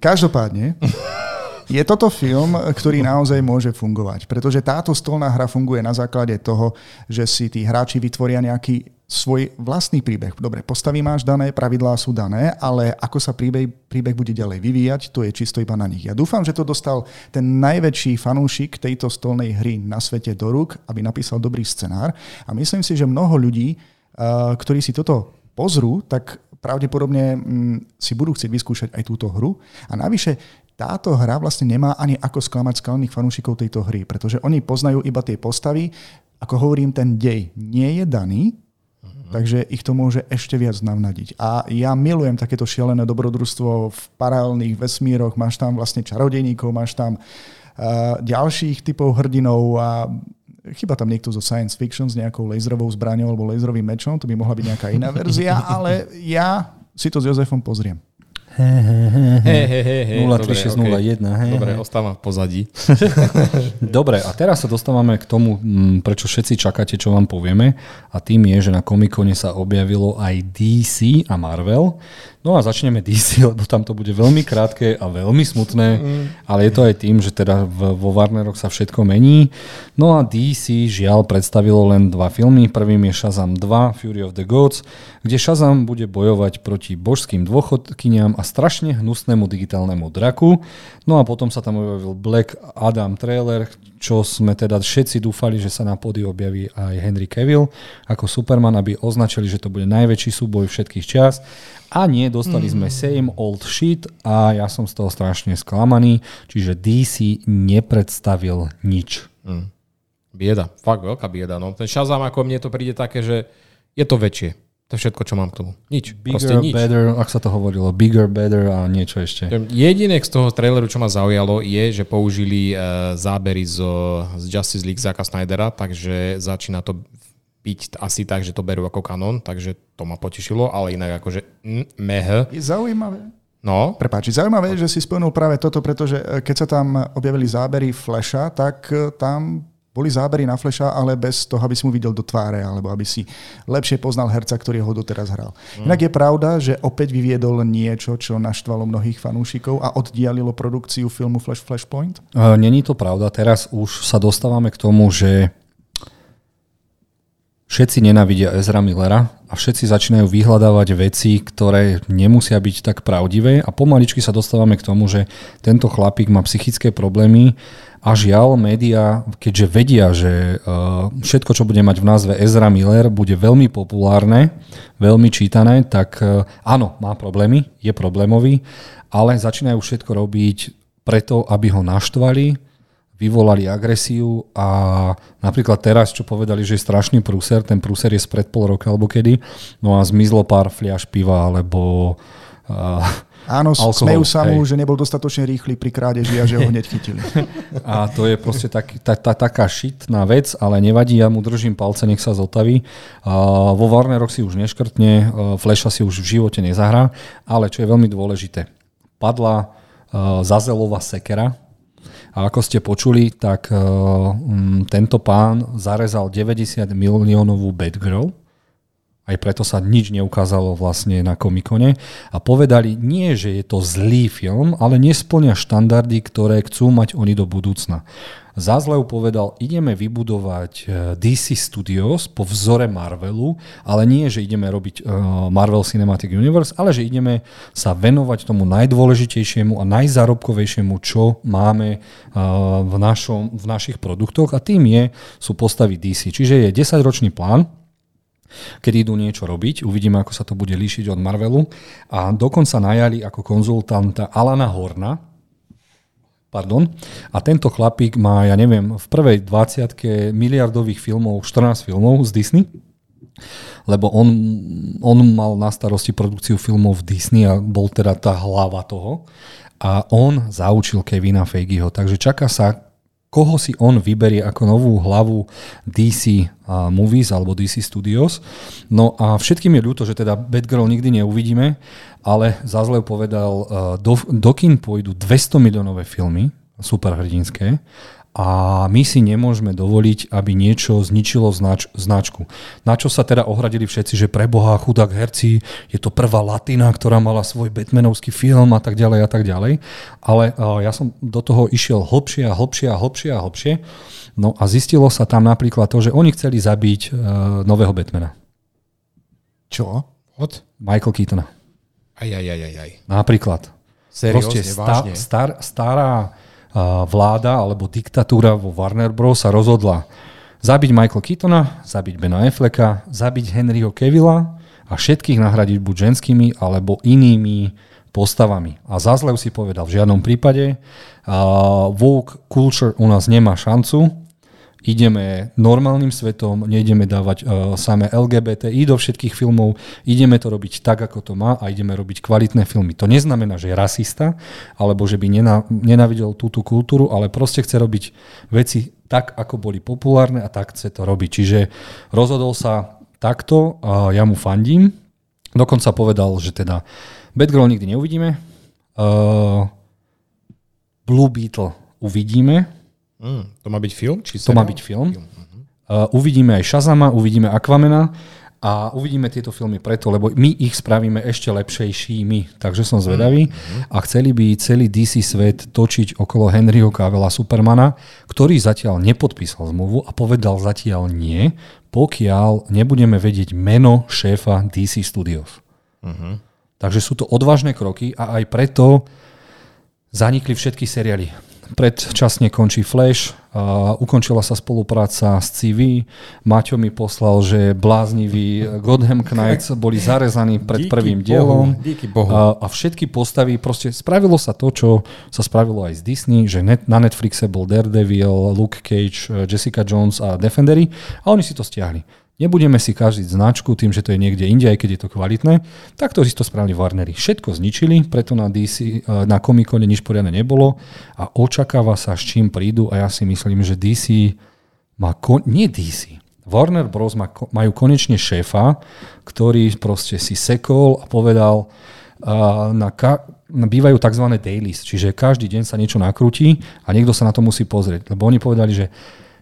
Každopádne, je toto film, ktorý naozaj môže fungovať, pretože táto stolná hra funguje na základe toho, že si tí hráči vytvoria nejaký svoj vlastný príbeh. Dobre, postavy máš dané, pravidlá sú dané, ale ako sa príbeh, príbeh bude ďalej vyvíjať, to je čisto iba na nich. Ja dúfam, že to dostal ten najväčší fanúšik tejto stolnej hry na svete do rúk, aby napísal dobrý scenár. A myslím si, že mnoho ľudí, ktorí si toto pozrú, tak pravdepodobne mm, si budú chcieť vyskúšať aj túto hru. A navyše táto hra vlastne nemá ani ako sklamať skalných fanúšikov tejto hry, pretože oni poznajú iba tie postavy, ako hovorím, ten dej nie je daný, uh-huh. takže ich to môže ešte viac navnadiť. A ja milujem takéto šialené dobrodružstvo v paralelných vesmíroch, máš tam vlastne čarodejníkov, máš tam uh, ďalších typov hrdinov a Chyba tam niekto zo science fiction s nejakou laserovou zbraňou alebo laserovým mečom, to by mohla byť nejaká iná verzia, ale ja si to s Jozefom pozriem. He, he, he, he. he, he, 03601. Okay. Dobre, ostávam v pozadí. Dobre, a teraz sa dostávame k tomu, mm, prečo všetci čakáte, čo vám povieme. A tým je, že na Comic-Cone sa objavilo aj DC a Marvel. No a začneme DC, lebo tam to bude veľmi krátke a veľmi smutné, mm. ale je to aj tým, že teda vo Warneroch sa všetko mení. No a DC žiaľ predstavilo len dva filmy. Prvým je Shazam 2, Fury of the Gods, kde Shazam bude bojovať proti božským dôchodkyniam a strašne hnusnému digitálnemu draku. No a potom sa tam objavil Black Adam trailer, čo sme teda všetci dúfali, že sa na pódiu objaví aj Henry Cavill ako Superman, aby označili, že to bude najväčší súboj všetkých čas. A nie, dostali sme mm. same old shit a ja som z toho strašne sklamaný, čiže DC nepredstavil nič. Mm. Bieda, fakt veľká bieda. No. Ten Shazam, ako mne to príde také, že je to väčšie. To je všetko, čo mám k tomu. Nič. Bigger, nič. better, ak sa to hovorilo. Bigger, better a niečo ešte. Jediné z toho traileru, čo ma zaujalo, je, že použili uh, zábery zo, z Justice League Zaka Snydera, takže začína to byť asi tak, že to berú ako kanon, takže to ma potešilo, ale inak akože mm, meh. Je zaujímavé. No. Prepáči, zaujímavé, že si spomenul práve toto, pretože e, keď sa tam objavili zábery Flasha, tak e, tam boli zábery na Flasha, ale bez toho, aby si mu videl do tváre, alebo aby si lepšie poznal herca, ktorý ho doteraz hral. Mm. Inak je pravda, že opäť vyviedol niečo, čo naštvalo mnohých fanúšikov a oddialilo produkciu filmu Flash Flashpoint? Uh, Není to pravda. Teraz už sa dostávame k tomu, že všetci nenávidia Ezra Millera a všetci začínajú vyhľadávať veci, ktoré nemusia byť tak pravdivé a pomaličky sa dostávame k tomu, že tento chlapík má psychické problémy a žiaľ, médiá, keďže vedia, že uh, všetko, čo bude mať v názve Ezra Miller, bude veľmi populárne, veľmi čítané, tak uh, áno, má problémy, je problémový, ale začínajú všetko robiť preto, aby ho naštvali, vyvolali agresiu a napríklad teraz, čo povedali, že je strašný prúser, ten prúser je spred pol roka alebo kedy, no a zmizlo pár fliaž piva alebo uh, Áno, Alkohol, smejú sa mu, že nebol dostatočne rýchly pri krádeži a že ho hneď chytili. A to je proste tak, tá, tá, taká šitná vec, ale nevadí, ja mu držím palce, nech sa zotaví. Uh, vo Warneroch si už neškrtne, uh, Flasha si už v živote nezahrá, ale čo je veľmi dôležité, padla uh, Zazelová sekera, a ako ste počuli, tak mm, tento pán zarezal 90 miliónovú Batgirl, aj preto sa nič neukázalo vlastne na komikone a povedali nie, že je to zlý film, ale nesplňa štandardy, ktoré chcú mať oni do budúcna. Zázlev povedal, ideme vybudovať eh, DC Studios po vzore Marvelu, ale nie, že ideme robiť eh, Marvel Cinematic Universe, ale že ideme sa venovať tomu najdôležitejšiemu a najzárobkovejšiemu, čo máme eh, v, našom, v našich produktoch a tým je, sú postavy DC. Čiže je 10-ročný plán, kedy idú niečo robiť. Uvidíme, ako sa to bude líšiť od Marvelu. A dokonca najali ako konzultanta Alana Horna, Pardon. A tento chlapík má, ja neviem, v prvej 20 miliardových filmov, 14 filmov z Disney, lebo on, on mal na starosti produkciu filmov v Disney a bol teda tá hlava toho. A on zaučil Kevina Feigeho, takže čaká sa koho si on vyberie ako novú hlavu DC Movies alebo DC Studios. No a všetkým je ľúto, že teda Batgirl nikdy neuvidíme, ale Zazlev povedal, do, do kin pôjdu 200 miliónové filmy superhrdinské a my si nemôžeme dovoliť, aby niečo zničilo znač, značku. Na čo sa teda ohradili všetci, že preboha, chudák herci, je to prvá latina, ktorá mala svoj Batmanovský film a tak ďalej a tak ďalej. Ale uh, ja som do toho išiel hlbšie a hlbšie a hlbšie a hlbšie. No a zistilo sa tam napríklad to, že oni chceli zabiť uh, nového Batmana. Čo? Od? Michael Keatona. Aj, aj, aj, aj, aj. Napríklad. Seriózne, Proste sta, star, stará vláda alebo diktatúra vo Warner Bros. sa rozhodla zabiť Michael Keatona, zabiť Bena Afflecka, zabiť Henryho Cavilla a všetkých nahradiť buď ženskými alebo inými postavami. A Zazlev si povedal, v žiadnom prípade uh, woke culture u nás nemá šancu, ideme normálnym svetom, nejdeme dávať uh, samé LGBTI do všetkých filmov, ideme to robiť tak, ako to má a ideme robiť kvalitné filmy. To neznamená, že je rasista, alebo že by nena, nenavidel túto kultúru, ale proste chce robiť veci tak, ako boli populárne a tak chce to robiť. Čiže rozhodol sa takto, a ja mu fandím. Dokonca povedal, že teda Batgirl nikdy neuvidíme, uh, Blue Beetle uvidíme, Mm, to má byť film? Či to má byť film. Uh, uvidíme aj Shazama, uvidíme Aquamena a uvidíme tieto filmy preto, lebo my ich spravíme ešte lepšejšími. Takže som zvedavý. A chceli by celý DC svet točiť okolo Henryho Cavilla Supermana, ktorý zatiaľ nepodpísal zmluvu a povedal zatiaľ nie, pokiaľ nebudeme vedieť meno šéfa DC Studios. Takže sú to odvážne kroky a aj preto zanikli všetky seriály. Predčasne končí Flash, a ukončila sa spolupráca s CV, Maťo mi poslal, že blázniví Godham Knights boli zarezaní pred Díky prvým Bohu, dielom díky Bohu. a, a všetky postavy, proste spravilo sa to, čo sa spravilo aj z Disney, že net, na Netflixe bol Daredevil, Luke Cage, Jessica Jones a Defendery a oni si to stiahli. Nebudeme si každiť značku tým, že to je niekde inde, aj keď je to kvalitné. Tak to si to spravili Warnery. Všetko zničili, preto na, DC, eh, na Comic-Cone nič poriadne nebolo a očakáva sa, s čím prídu a ja si myslím, že DC má... Kon- nie DC. Warner Bros. Má, majú konečne šéfa, ktorý proste si sekol a povedal, a na ka- bývajú tzv. dailies, čiže každý deň sa niečo nakrúti a niekto sa na to musí pozrieť. Lebo oni povedali, že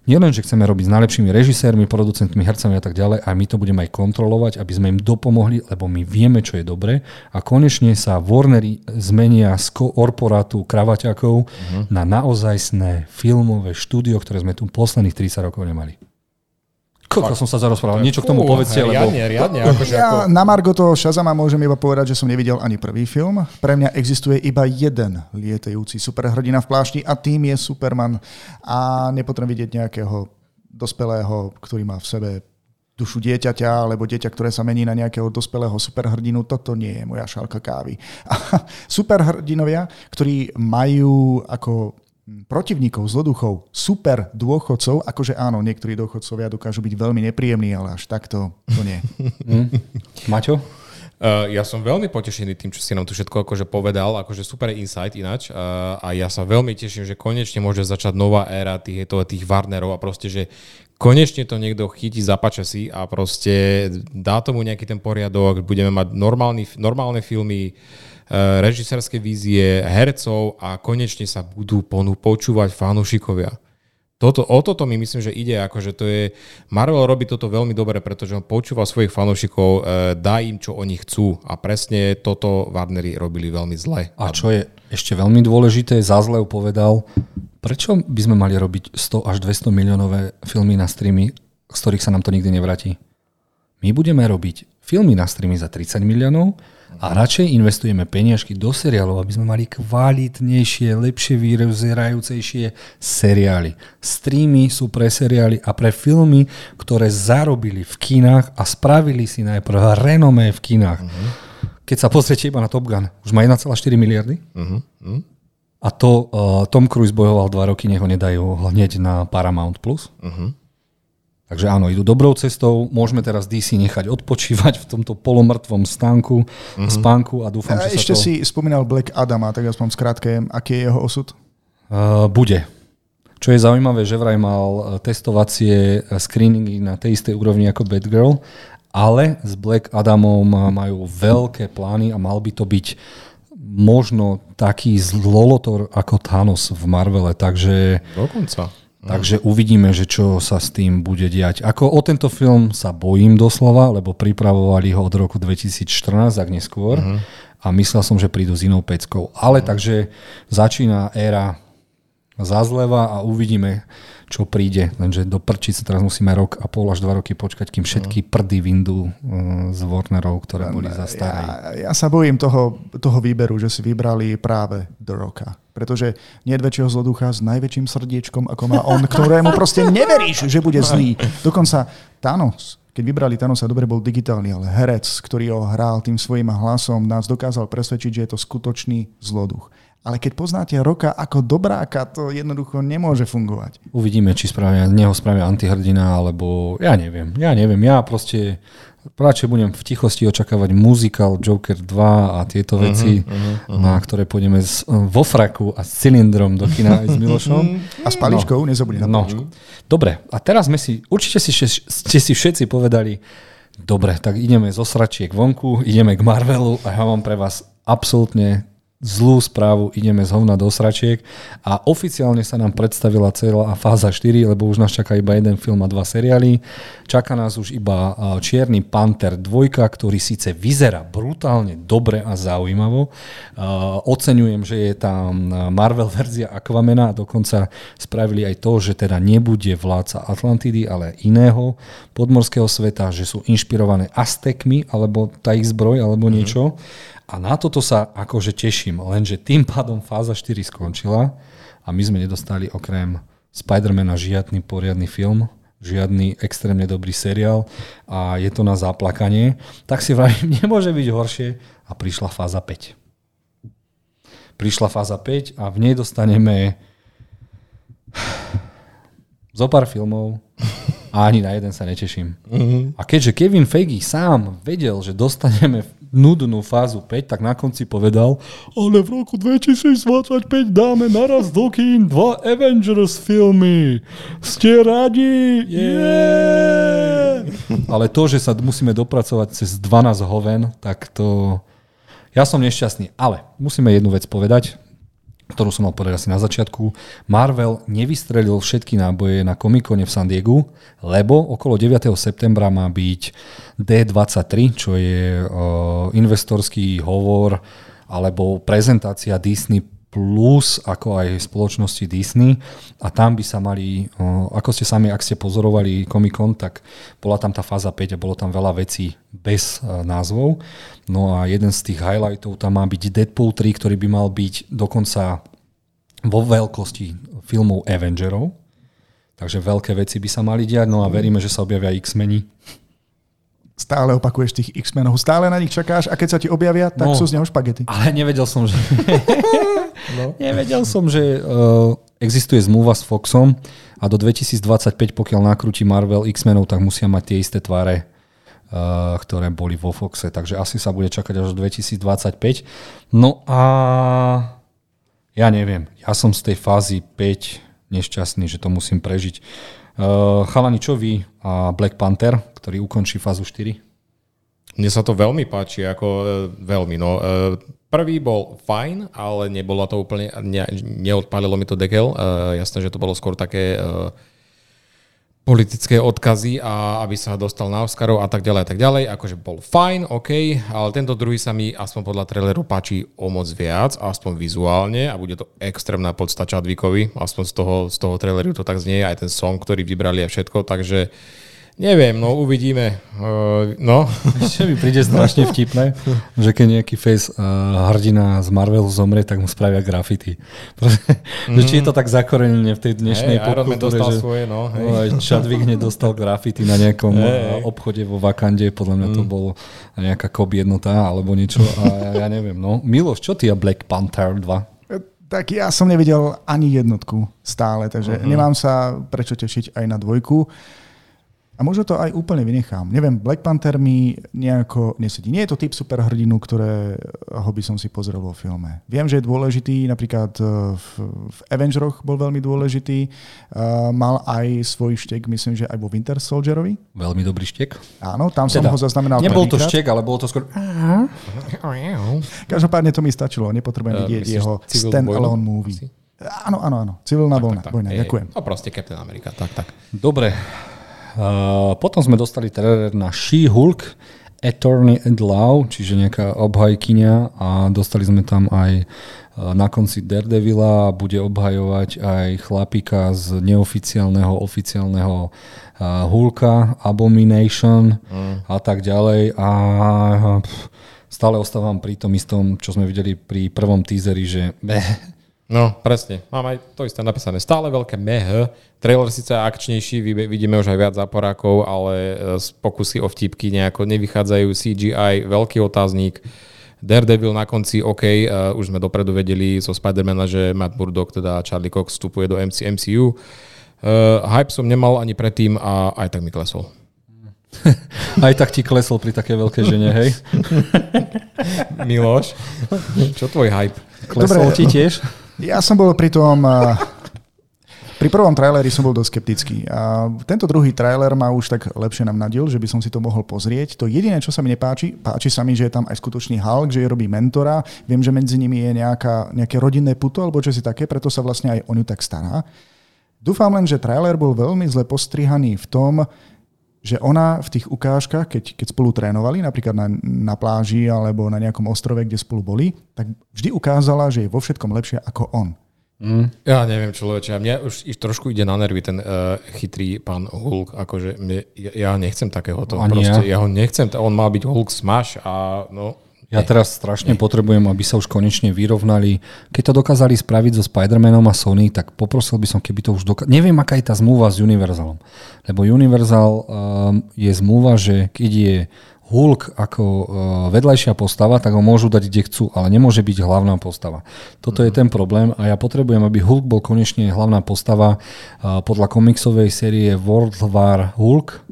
nielen, že chceme robiť s najlepšími režisérmi, producentmi, hercami a tak ďalej, a my to budeme aj kontrolovať, aby sme im dopomohli, lebo my vieme, čo je dobre. A konečne sa Warnery zmenia z korporátu kravaťakov uh-huh. na naozajstné filmové štúdio, ktoré sme tu posledných 30 rokov nemali. Koľko som sa zarozprával? Niečo k tomu Fú, povedzte, lebo... Riadne, riadne. Akože Ja ako... na Margo toho Shazama môžem iba povedať, že som nevidel ani prvý film. Pre mňa existuje iba jeden lietajúci superhrdina v plášti a tým je Superman. A nepotrebujem vidieť nejakého dospelého, ktorý má v sebe dušu dieťaťa, alebo dieťa, ktoré sa mení na nejakého dospelého superhrdinu, toto nie je moja šálka kávy. A superhrdinovia, ktorí majú ako protivníkov, zloduchov, super dôchodcov, akože áno, niektorí dôchodcovia dokážu byť veľmi nepríjemní, ale až takto to nie. Hm? Maťo? Uh, ja som veľmi potešený tým, čo si nám tu všetko akože povedal, akože super insight ináč uh, a ja sa veľmi teším, že konečne môže začať nová éra tých, tých Warnerov a proste, že konečne to niekto chytí za si a proste dá tomu nejaký ten poriadok, budeme mať normálny, normálne filmy, uh, režisérske vízie, hercov a konečne sa budú ponu počúvať fanúšikovia. Toto, o toto mi myslím, že ide, akože to je, Marvel robí toto veľmi dobre, pretože on počúva svojich fanúšikov, e, dá im, čo oni chcú a presne toto Warneri robili veľmi zle. A čo je ešte veľmi dôležité, Zazlev povedal, prečo by sme mali robiť 100 až 200 miliónové filmy na streamy, z ktorých sa nám to nikdy nevráti. My budeme robiť filmy na streamy za 30 miliónov, a radšej investujeme peniažky do seriálov, aby sme mali kvalitnejšie, lepšie vyzerajúcejšie seriály. Streamy sú pre seriály a pre filmy, ktoré zarobili v kinách a spravili si najprv renomé v kinách. Uh-huh. Keď sa pozriete iba na Top Gun, už má 1,4 miliardy. Uh-huh. A to uh, Tom Cruise bojoval dva roky, nech ho nedajú hneď na Paramount+. Plus. Uh-huh. Takže áno, idú dobrou cestou, môžeme teraz DC nechať odpočívať v tomto polomrtvom stánku, mm-hmm. spánku a dúfam, a že ešte sa to... si spomínal Black Adama, tak aspoň skrátke, aký je jeho osud? Uh, bude. Čo je zaujímavé, že vraj mal uh, testovacie screeningy na tej istej úrovni ako Batgirl, ale s Black Adamom majú veľké plány a mal by to byť možno taký zlolotor ako Thanos v Marvele, takže... Dokonca. Takže uvidíme, že čo sa s tým bude diať. Ako o tento film sa bojím doslova, lebo pripravovali ho od roku 2014, ak neskôr. Uh-huh. A myslel som, že prídu s inou peckou. Ale uh-huh. takže začína éra zazleva a uvidíme, čo príde. Lenže do prčice teraz musíme rok a pol až dva roky počkať, kým všetky mhm. prdy vyndú z Warnerov, ktoré boli za staré. Ja, ja sa bojím toho, toho výberu, že si vybrali práve The Rocka. Pretože nie väčšieho zloducha s najväčším srdiečkom, ako má on, ktorému proste neveríš, že bude zlý. Dokonca Thanos, keď vybrali Thanosa, dobre bol digitálny, ale herec, ktorý ho hral tým svojim hlasom, nás dokázal presvedčiť, že je to skutočný zloduch. Ale keď poznáte roka ako dobráka, to jednoducho nemôže fungovať. Uvidíme, či spravia, neho spravia antihrdina, alebo ja neviem. Ja neviem, ja proste radšej budem v tichosti očakávať muzikál Joker 2 a tieto veci, uh-huh, uh-huh, uh-huh. na ktoré pôjdeme s, vo fraku a s cylindrom do kina aj s Milošom. A s paličkou, no. nezabudni na no. Dobre, a teraz sme si, určite si, ste si všetci povedali, dobre, tak ideme zo sračiek vonku, ideme k Marvelu a ja mám pre vás absolútne zlú správu, ideme z hovna do sračiek a oficiálne sa nám predstavila celá fáza 4, lebo už nás čaká iba jeden film a dva seriály. Čaká nás už iba Čierny Panter 2, ktorý síce vyzerá brutálne dobre a zaujímavo. Oceňujem, že je tam Marvel verzia Aquamena a dokonca spravili aj to, že teda nebude vládca Atlantidy, ale iného podmorského sveta, že sú inšpirované Aztekmi, alebo tá ich zbroj, alebo mhm. niečo. Mm-hmm. A na toto sa akože teším, lenže tým pádom fáza 4 skončila a my sme nedostali okrem Spidermana žiadny poriadny film, žiadny extrémne dobrý seriál a je to na zaplakanie, tak si vravím, nemôže byť horšie a prišla fáza 5. Prišla fáza 5 a v nej dostaneme zo pár filmov a ani na jeden sa neteším. Uh-huh. A keďže Kevin Feige sám vedel, že dostaneme nudnú fázu 5, tak na konci povedal, ale v roku 2025 dáme naraz do kín dva Avengers filmy. Ste radi? Yeah! Ale to, že sa musíme dopracovať cez 12 hoven, tak to... Ja som nešťastný, ale musíme jednu vec povedať ktorú som mal povedať asi na začiatku, Marvel nevystrelil všetky náboje na Comic-Cone v San Diegu, lebo okolo 9. septembra má byť D23, čo je uh, investorský hovor alebo prezentácia Disney plus ako aj spoločnosti Disney a tam by sa mali, ako ste sami, ak ste pozorovali Comic Con, tak bola tam tá fáza 5 a bolo tam veľa vecí bez názvov. No a jeden z tých highlightov tam má byť Deadpool 3, ktorý by mal byť dokonca vo veľkosti filmov Avengerov. Takže veľké veci by sa mali diať, no a veríme, že sa objavia X-meni stále opakuješ tých X-menov, stále na nich čakáš a keď sa ti objavia, tak no, sú z neho špagety. Ale nevedel som, že... no. nevedel som, že uh, existuje zmluva s Foxom a do 2025, pokiaľ nakrúti Marvel X-menov, tak musia mať tie isté tváre ktoré boli vo Foxe, takže asi sa bude čakať až 2025. No a ja neviem, ja som z tej fázy 5 nešťastný, že to musím prežiť. Uh, chalani, čo vy a Black Panther, ktorý ukončí fázu 4? Mne sa to veľmi páči, ako uh, veľmi. No, uh, prvý bol fajn, ale nebolo to úplne, ne, neodpálilo mi to dekel. Uh, jasné, že to bolo skôr také uh, politické odkazy a aby sa dostal na Oscarov a tak ďalej a tak ďalej. Akože bol fajn, OK, ale tento druhý sa mi aspoň podľa traileru páči o moc viac, aspoň vizuálne a bude to extrémna podsta Chadwickovi, aspoň z toho, z toho traileru to tak znie, aj ten song, ktorý vybrali a všetko, takže uh, Neviem, no uvidíme. Uh, no. Ešte mi príde strašne vtipné, že keď nejaký face uh, hrdina z Marvelu zomrie, tak mu spravia grafity. mm. či je to tak zakorenené v tej dnešnej hey, popkultúre, dostal že svoje, no. Hej. Chadwick nedostal grafity na nejakom hey. obchode vo Vakande, podľa mňa to mm. bolo nejaká kop jednota alebo niečo a ja, ja neviem. No. Miloš, čo ty a Black Panther 2? Tak ja som nevidel ani jednotku stále, takže uh-huh. nemám sa prečo tešiť aj na dvojku. A možno to aj úplne vynechám. Neviem, Black Panther mi nejako nesedí. Nie je to typ superhrdinu, ktorého by som si pozrel vo filme. Viem, že je dôležitý, napríklad e, v, v Avengeroch bol veľmi dôležitý. Uh, mal aj svoj štek, myslím, že aj vo Winter Soldierovi. Veľmi dobrý štek. Áno, tam teda, som ho zaznamenal Nebol to štek, ale bolo to skôr... Každopádne to mi stačilo. Nepotrebujem uh, vidieť jeho stand-alone movie. Asi? Áno, áno, áno. Civilná tak, vojna. Tak, tak. vojna. Ďakujem. No proste Captain America. Tak, tak. Dobre. Uh, potom sme dostali trailer na She-Hulk, Attorney at Law, čiže nejaká obhajkynia a dostali sme tam aj uh, na konci Daredevila a bude obhajovať aj chlapika z neoficiálneho, oficiálneho uh, Hulka, Abomination mm. a tak ďalej a stále ostávam pri tom istom, čo sme videli pri prvom teaseri, že beh, No, presne. Mám aj to isté napísané. Stále veľké meh. Trailer síce akčnejší, vidíme už aj viac záporákov, ale e, pokusy o vtipky nejako nevychádzajú. CGI, veľký otáznik. Daredevil na konci, OK, uh, už sme dopredu vedeli zo Spidermana, že Matt Murdock, teda Charlie Cox, vstupuje do MC, MCU. Uh, e, hype som nemal ani predtým a aj tak mi klesol. Aj tak ti klesol pri také veľké žene, hej? Miloš, čo tvoj hype? Klesol Dobre, ti tiež? Ja som bol pri tom... Pri prvom traileri som bol dosť skeptický. A tento druhý trailer ma už tak lepšie nám nadil, že by som si to mohol pozrieť. To jediné, čo sa mi nepáči, páči sa mi, že je tam aj skutočný Hulk, že je robí mentora. Viem, že medzi nimi je nejaká, nejaké rodinné puto alebo čo si také, preto sa vlastne aj o ňu tak stará. Dúfam len, že trailer bol veľmi zle postrihaný v tom, že ona v tých ukážkach, keď, keď spolu trénovali, napríklad na, na pláži alebo na nejakom ostrove, kde spolu boli, tak vždy ukázala, že je vo všetkom lepšie ako on. Mm. Ja neviem, človeče, mňa už trošku ide na nervy ten uh, chytrý pán Hulk, akože mne, ja, ja nechcem takéhoto, proste, ja. ja ho nechcem, on má byť Hulk smash a no, ja teraz strašne potrebujem, aby sa už konečne vyrovnali. Keď to dokázali spraviť so Spider-Manom a Sony, tak poprosil by som, keby to už dokázali. Neviem, aká je tá zmluva s Universalom. Lebo Universal um, je zmluva, že keď je Hulk ako uh, vedľajšia postava, tak ho môžu dať kde chcú, ale nemôže byť hlavná postava. Toto je mhm. ten problém a ja potrebujem, aby Hulk bol konečne hlavná postava uh, podľa komiksovej série World War Hulk,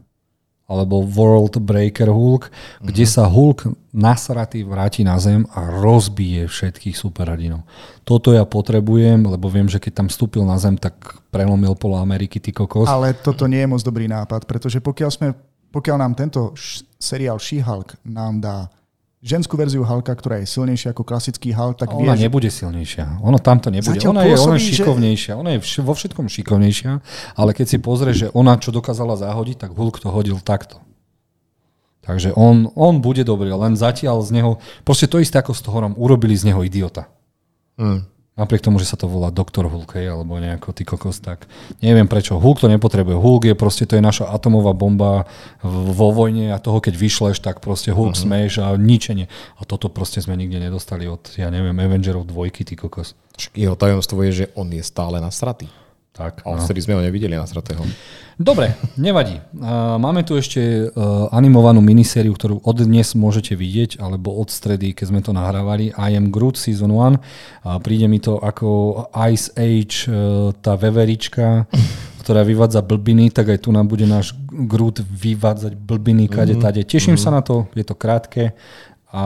alebo World Breaker Hulk, mm-hmm. kde sa Hulk nasratý vráti na zem a rozbije všetkých superhrdinov. Toto ja potrebujem, lebo viem, že keď tam vstúpil na zem, tak prelomil polo Ameriky, ty kokos. Ale toto nie je moc dobrý nápad, pretože pokiaľ, sme, pokiaľ nám tento š- seriál She-Hulk nám dá ženskú verziu Halka, ktorá je silnejšia ako klasický Hulk, tak Ona vie, nebude silnejšia. Ono tamto nebude. Zatiaľ ona je ona šikovnejšia. Že... Ona je vo všetkom šikovnejšia, ale keď si pozrie, že ona čo dokázala zahodiť, tak Hulk to hodil takto. Takže on, on bude dobrý, len zatiaľ z neho, proste to isté ako s Thorom, urobili z neho idiota. Mm. Napriek tomu, že sa to volá Doktor Hulk, hej, alebo nejako ty kokos, tak neviem prečo. Hulk to nepotrebuje. Hulk je proste, to je naša atomová bomba vo vojne a toho, keď vyšleš, tak proste Hulk uh-huh. smeš a ničenie. A toto proste sme nikde nedostali od, ja neviem, Avengerov dvojky, ty kokos. Jeho tajomstvo je, že on je stále nasratý. Tak, a no. sme ho nevideli na stratého. Dobre, nevadí. Máme tu ešte e, animovanú minisériu, ktorú od dnes môžete vidieť, alebo od stredy, keď sme to nahrávali. I am Groot Season 1. Príde mi to ako Ice Age, e, tá veverička, ktorá vyvádza blbiny, tak aj tu nám bude náš Groot vyvádzať blbiny kade mm-hmm. tade. Teším mm-hmm. sa na to, je to krátke a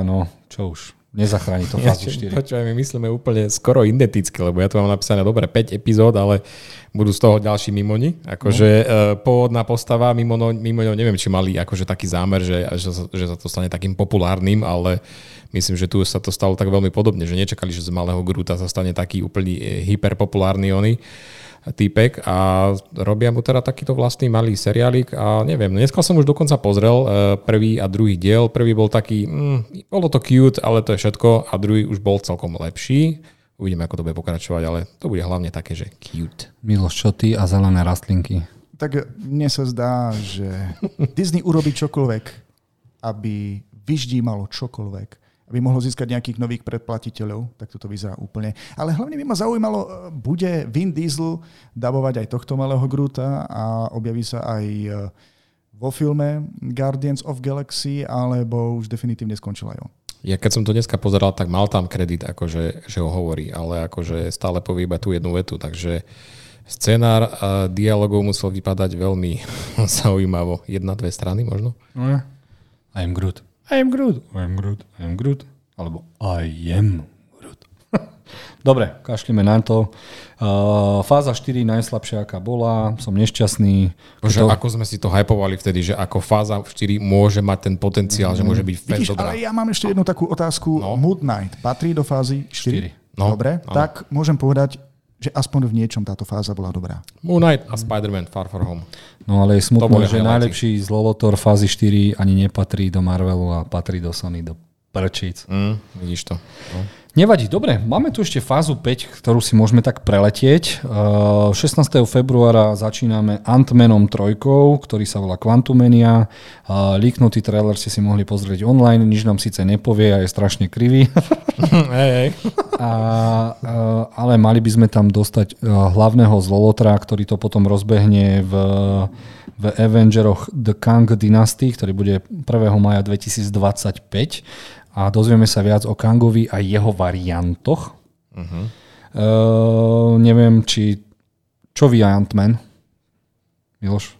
no, čo už. Nezachráni to fázu 4. Počúvaj, my myslíme úplne skoro identicky, lebo ja tu mám napísané dobre 5 epizód, ale budú z toho ďalší mimoni. Akože no. uh, pôvodná postava mimo, mimo neviem, či mali akože taký zámer, že, že, že sa to stane takým populárnym, ale myslím, že tu sa to stalo tak veľmi podobne, že nečakali, že z malého Gruta sa stane taký úplný e, hyperpopulárny oni týpek a robia mu teda takýto vlastný malý seriálik a neviem, dneska som už dokonca pozrel e, prvý a druhý diel. Prvý bol taký, mm, bolo to cute, ale to je všetko a druhý už bol celkom lepší. Uvidíme, ako to bude pokračovať, ale to bude hlavne také, že cute. Miloš, čo ty a zelené rastlinky? Tak mne sa zdá, že Disney urobí čokoľvek, aby vyždímalo čokoľvek aby mohlo získať nejakých nových predplatiteľov, tak toto vyzerá úplne. Ale hlavne by ma zaujímalo, e, bude Vin Diesel dabovať aj tohto malého Gruta a objaví sa aj e, vo filme Guardians of Galaxy, alebo už definitívne skončil aj on. Ja keď som to dneska pozeral, tak mal tam kredit, akože, že ho hovorí, ale akože stále povie iba tú jednu vetu, takže scenár a dialogov musel vypadať veľmi zaujímavo. Jedna, dve strany možno? No, I'm Groot. I am Groot. I am Groot. I am Groot. Alebo I am Groot. Dobre, kašlíme na to. Uh, fáza 4 najslabšia, aká bola. Som nešťastný. Bože, to... ako sme si to hypovali vtedy, že ako fáza 4 môže mať ten potenciál, mm. že môže byť fest Vidíš, dobrá. Ale ja mám ešte jednu takú otázku. No. Mood Knight patrí do fázy 4? 4. No, Dobre, áno. tak môžem povedať, že aspoň v niečom táto fáza bola dobrá. Moon Knight a Spider-Man Far From Home. No ale je smutné, že najlepší zlolotor fázy 4 ani nepatrí do Marvelu a patrí do Sony, do prčíc. Mm, vidíš to. No. Nevadí, dobre, máme tu ešte fázu 5, ktorú si môžeme tak preletieť. 16. februára začíname Ant-Manom 3, ktorý sa volá Quantumania. Líknutý trailer ste si mohli pozrieť online, nič nám síce nepovie a je strašne krivý. hey, hey. A, ale mali by sme tam dostať hlavného zlolotra, ktorý to potom rozbehne v, v Avengeroch The Kang Dynasty, ktorý bude 1. maja 2025 a dozvieme sa viac o Kangovi a jeho variantoch. Uh-huh. Uh, neviem, či... Čo vy Ant-Man? Miloš?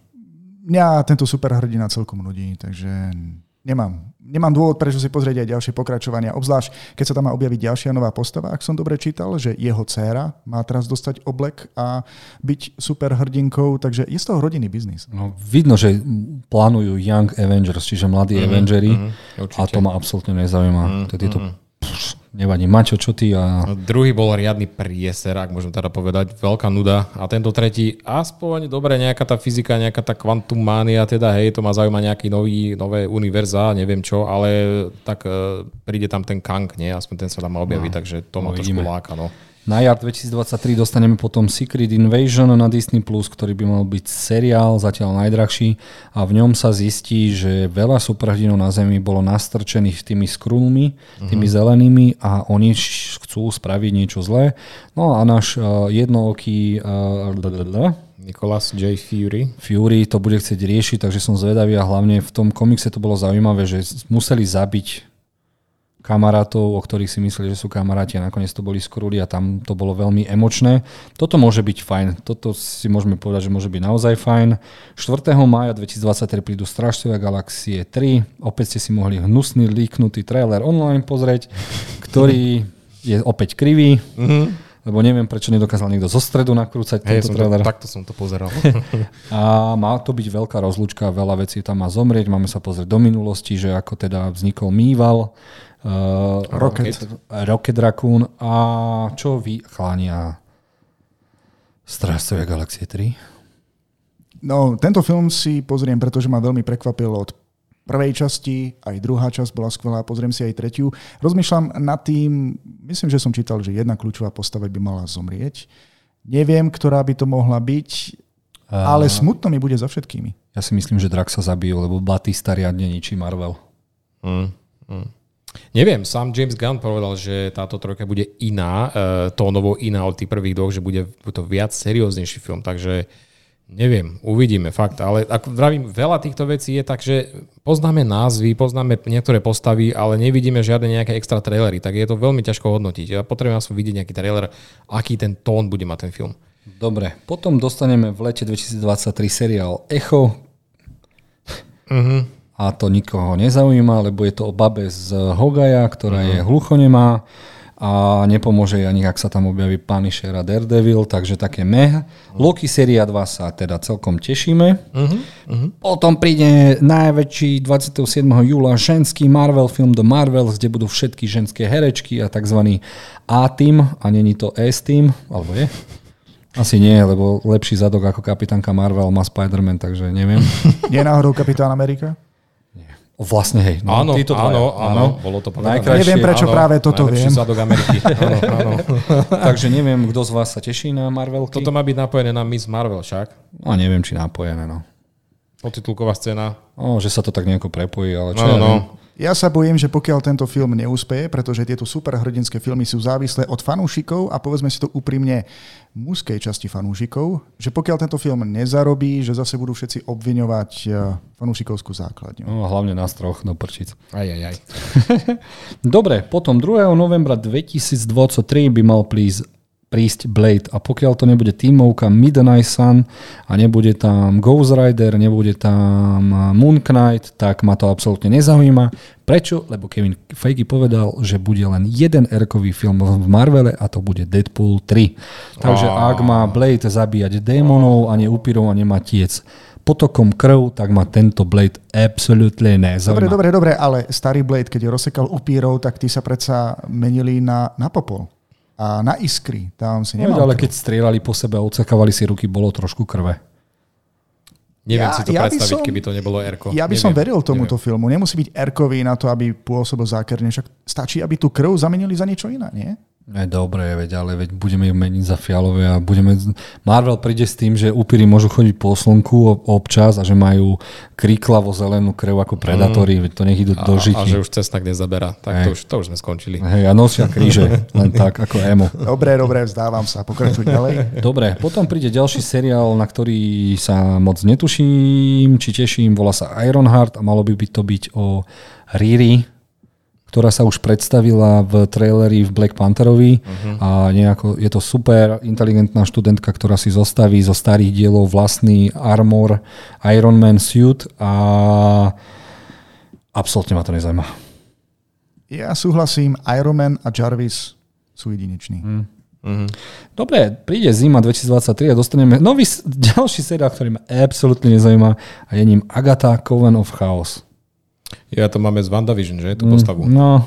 Mňa tento superhrdina celkom nudí, takže nemám nemám dôvod, prečo si pozrieť aj ďalšie pokračovania, obzvlášť keď sa tam má objaviť ďalšia nová postava. Ak som dobre čítal, že jeho dcéra má teraz dostať oblek a byť super hrdinkou, takže je z toho rodinný biznis. No, vidno, že plánujú Young Avengers, čiže mladí mm-hmm, Avengery mm-hmm, a to ma absolútne nezaujíma. Mm-hmm, tieto nevadí. Mačo, čo ty? A... No, druhý bol riadny prieser, ak môžem teda povedať. Veľká nuda. A tento tretí, aspoň dobre, nejaká tá fyzika, nejaká tá kvantum mánia, teda hej, to ma zaujíma nejaký nový, nové univerza, neviem čo, ale tak uh, príde tam ten Kang, nie? Aspoň ten sa tam má objaviť, no, takže to ma no, trošku láka. No. Na jar 2023 dostaneme potom Secret Invasion na Disney+, ktorý by mal byť seriál, zatiaľ najdrahší a v ňom sa zistí, že veľa superhrdinov na Zemi bolo nastrčených tými skrulmi, tými uh-huh. zelenými a oni chcú spraviť niečo zlé. No a náš uh, jednooký uh, Nicholas J. Fury. Fury to bude chcieť riešiť, takže som zvedavý a hlavne v tom komikse to bolo zaujímavé, že museli zabiť kamarátov, o ktorých si mysleli, že sú kamaráti a nakoniec to boli skrúli a tam to bolo veľmi emočné. Toto môže byť fajn. Toto si môžeme povedať, že môže byť naozaj fajn. 4. mája 2023 prídu Stražcovia galaxie 3. Opäť ste si mohli hnusný, líknutý trailer online pozrieť, ktorý je opäť krivý. Mm-hmm lebo neviem, prečo nedokázal niekto zo stredu nakrúcať hey, tento trailer. To, takto som to pozeral. a má to byť veľká rozlúčka, veľa vecí tam má zomrieť, máme sa pozrieť do minulosti, že ako teda vznikol Mýval, uh, Rocket, Rocket Raccoon a čo vy, chlania, Strážcovia Galaxie 3? No, tento film si pozriem, pretože ma veľmi prekvapil od prvej časti, aj druhá časť bola skvelá, pozriem si aj tretiu. Rozmýšľam nad tým, myslím, že som čítal, že jedna kľúčová postava by mala zomrieť. Neviem, ktorá by to mohla byť, ale smutno mi bude za všetkými. Ja si myslím, že Drak sa zabijú, lebo Batista riadne ničí Marvel. Mm, mm. Neviem, sám James Gunn povedal, že táto trojka bude iná, uh, novo iná od tých prvých dvoch, že bude to viac serióznejší film, takže neviem, uvidíme, fakt. Ale ako vravím, veľa týchto vecí je tak, že poznáme názvy, poznáme niektoré postavy, ale nevidíme žiadne nejaké extra trailery, tak je to veľmi ťažko hodnotiť. Ja potrebujem aspoň vidieť nejaký trailer, aký ten tón bude mať ten film. Dobre, potom dostaneme v lete 2023 seriál Echo. Uh-huh. A to nikoho nezaujíma, lebo je to o babe z Hogaja, ktorá uh-huh. je hluchonemá a nepomôže ani, ak sa tam objaví Punisher a Daredevil, takže také meh. Loki séria 2 sa teda celkom tešíme. Uh-huh. Uh-huh. Potom príde najväčší 27. júla ženský Marvel film The Marvels, kde budú všetky ženské herečky a tzv. A-team, a není to S-team, alebo je? Asi nie, lebo lepší zadok ako kapitánka Marvel má Spider-Man, takže neviem. Nie náhodou kapitán Amerika? Vlastne hej. No, áno, títo áno, áno, áno, bolo to povedané. Neviem, prečo áno, práve toto viem. zadok Ameriky. áno, áno. Takže neviem, kto z vás sa teší na Marvel. Toto má byť napojené na Miss Marvel však. No neviem, či napojené, no. Potitulková scéna. No, že sa to tak nejako prepojí, ale čo no, ja no. Ja sa bojím, že pokiaľ tento film neúspeje, pretože tieto superhrdinské filmy sú závislé od fanúšikov a povedzme si to úprimne mužskej časti fanúšikov, že pokiaľ tento film nezarobí, že zase budú všetci obviňovať eh, fanúšikovskú základňu. No, hlavne nás troch do prčic. Aj, aj, aj. Dobre, potom 2. novembra 2023 by mal prísť prísť Blade. A pokiaľ to nebude tímovka Midnight Sun a nebude tam Ghost Rider, nebude tam Moon Knight, tak ma to absolútne nezaujíma. Prečo? Lebo Kevin Feige povedal, že bude len jeden erkový film v Marvele a to bude Deadpool 3. Takže oh. ak má Blade zabíjať démonov a neupírov a nemá tiec potokom krv, tak ma tento Blade absolútne nezaujíma. Dobre, dobre, dobre, ale starý Blade, keď rozsekal upírov, tak tí sa predsa menili na, na popol a na iskry. Tam si nemal no, ale keď strieľali po sebe a odsakávali si ruky, bolo trošku krve. Neviem ja, si to ja predstaviť, som, keby to nebolo Erko. Ja by Neviem. som veril tomuto Neviem. filmu. Nemusí byť Erkový na to, aby pôsobil zákerne. Však stačí, aby tú krv zamenili za niečo iné, nie? Je dobre, veď, ale veď budeme ju meniť za fialové a budeme... Marvel príde s tým, že upíry môžu chodiť po slnku občas a že majú kríklavo zelenú krev ako predatóri, mm. veď to nech idú do žití. A že už cestnak nezabera, tak to už, to už sme skončili. Hej, a nosia kríže, len tak ako emo. Dobre, dobre, vzdávam sa, pokračuj ďalej. Dobre, potom príde ďalší seriál, na ktorý sa moc netuším, či teším, volá sa Ironheart a malo by to byť o Riri, ktorá sa už predstavila v traileri v Black Pantherovi uh-huh. a nejako, je to super inteligentná študentka, ktorá si zostaví zo starých dielov vlastný armor Iron Man suit a absolútne ma to nezaujíma. Ja súhlasím, Iron Man a Jarvis sú jedineční. Hmm. Uh-huh. Dobre, príde zima 2023 a dostaneme nový ďalší seriál, ktorý ma absolútne nezaujíma a je ním Agatha Coven of Chaos. Ja to máme z WandaVision, že? Tú postavu. No.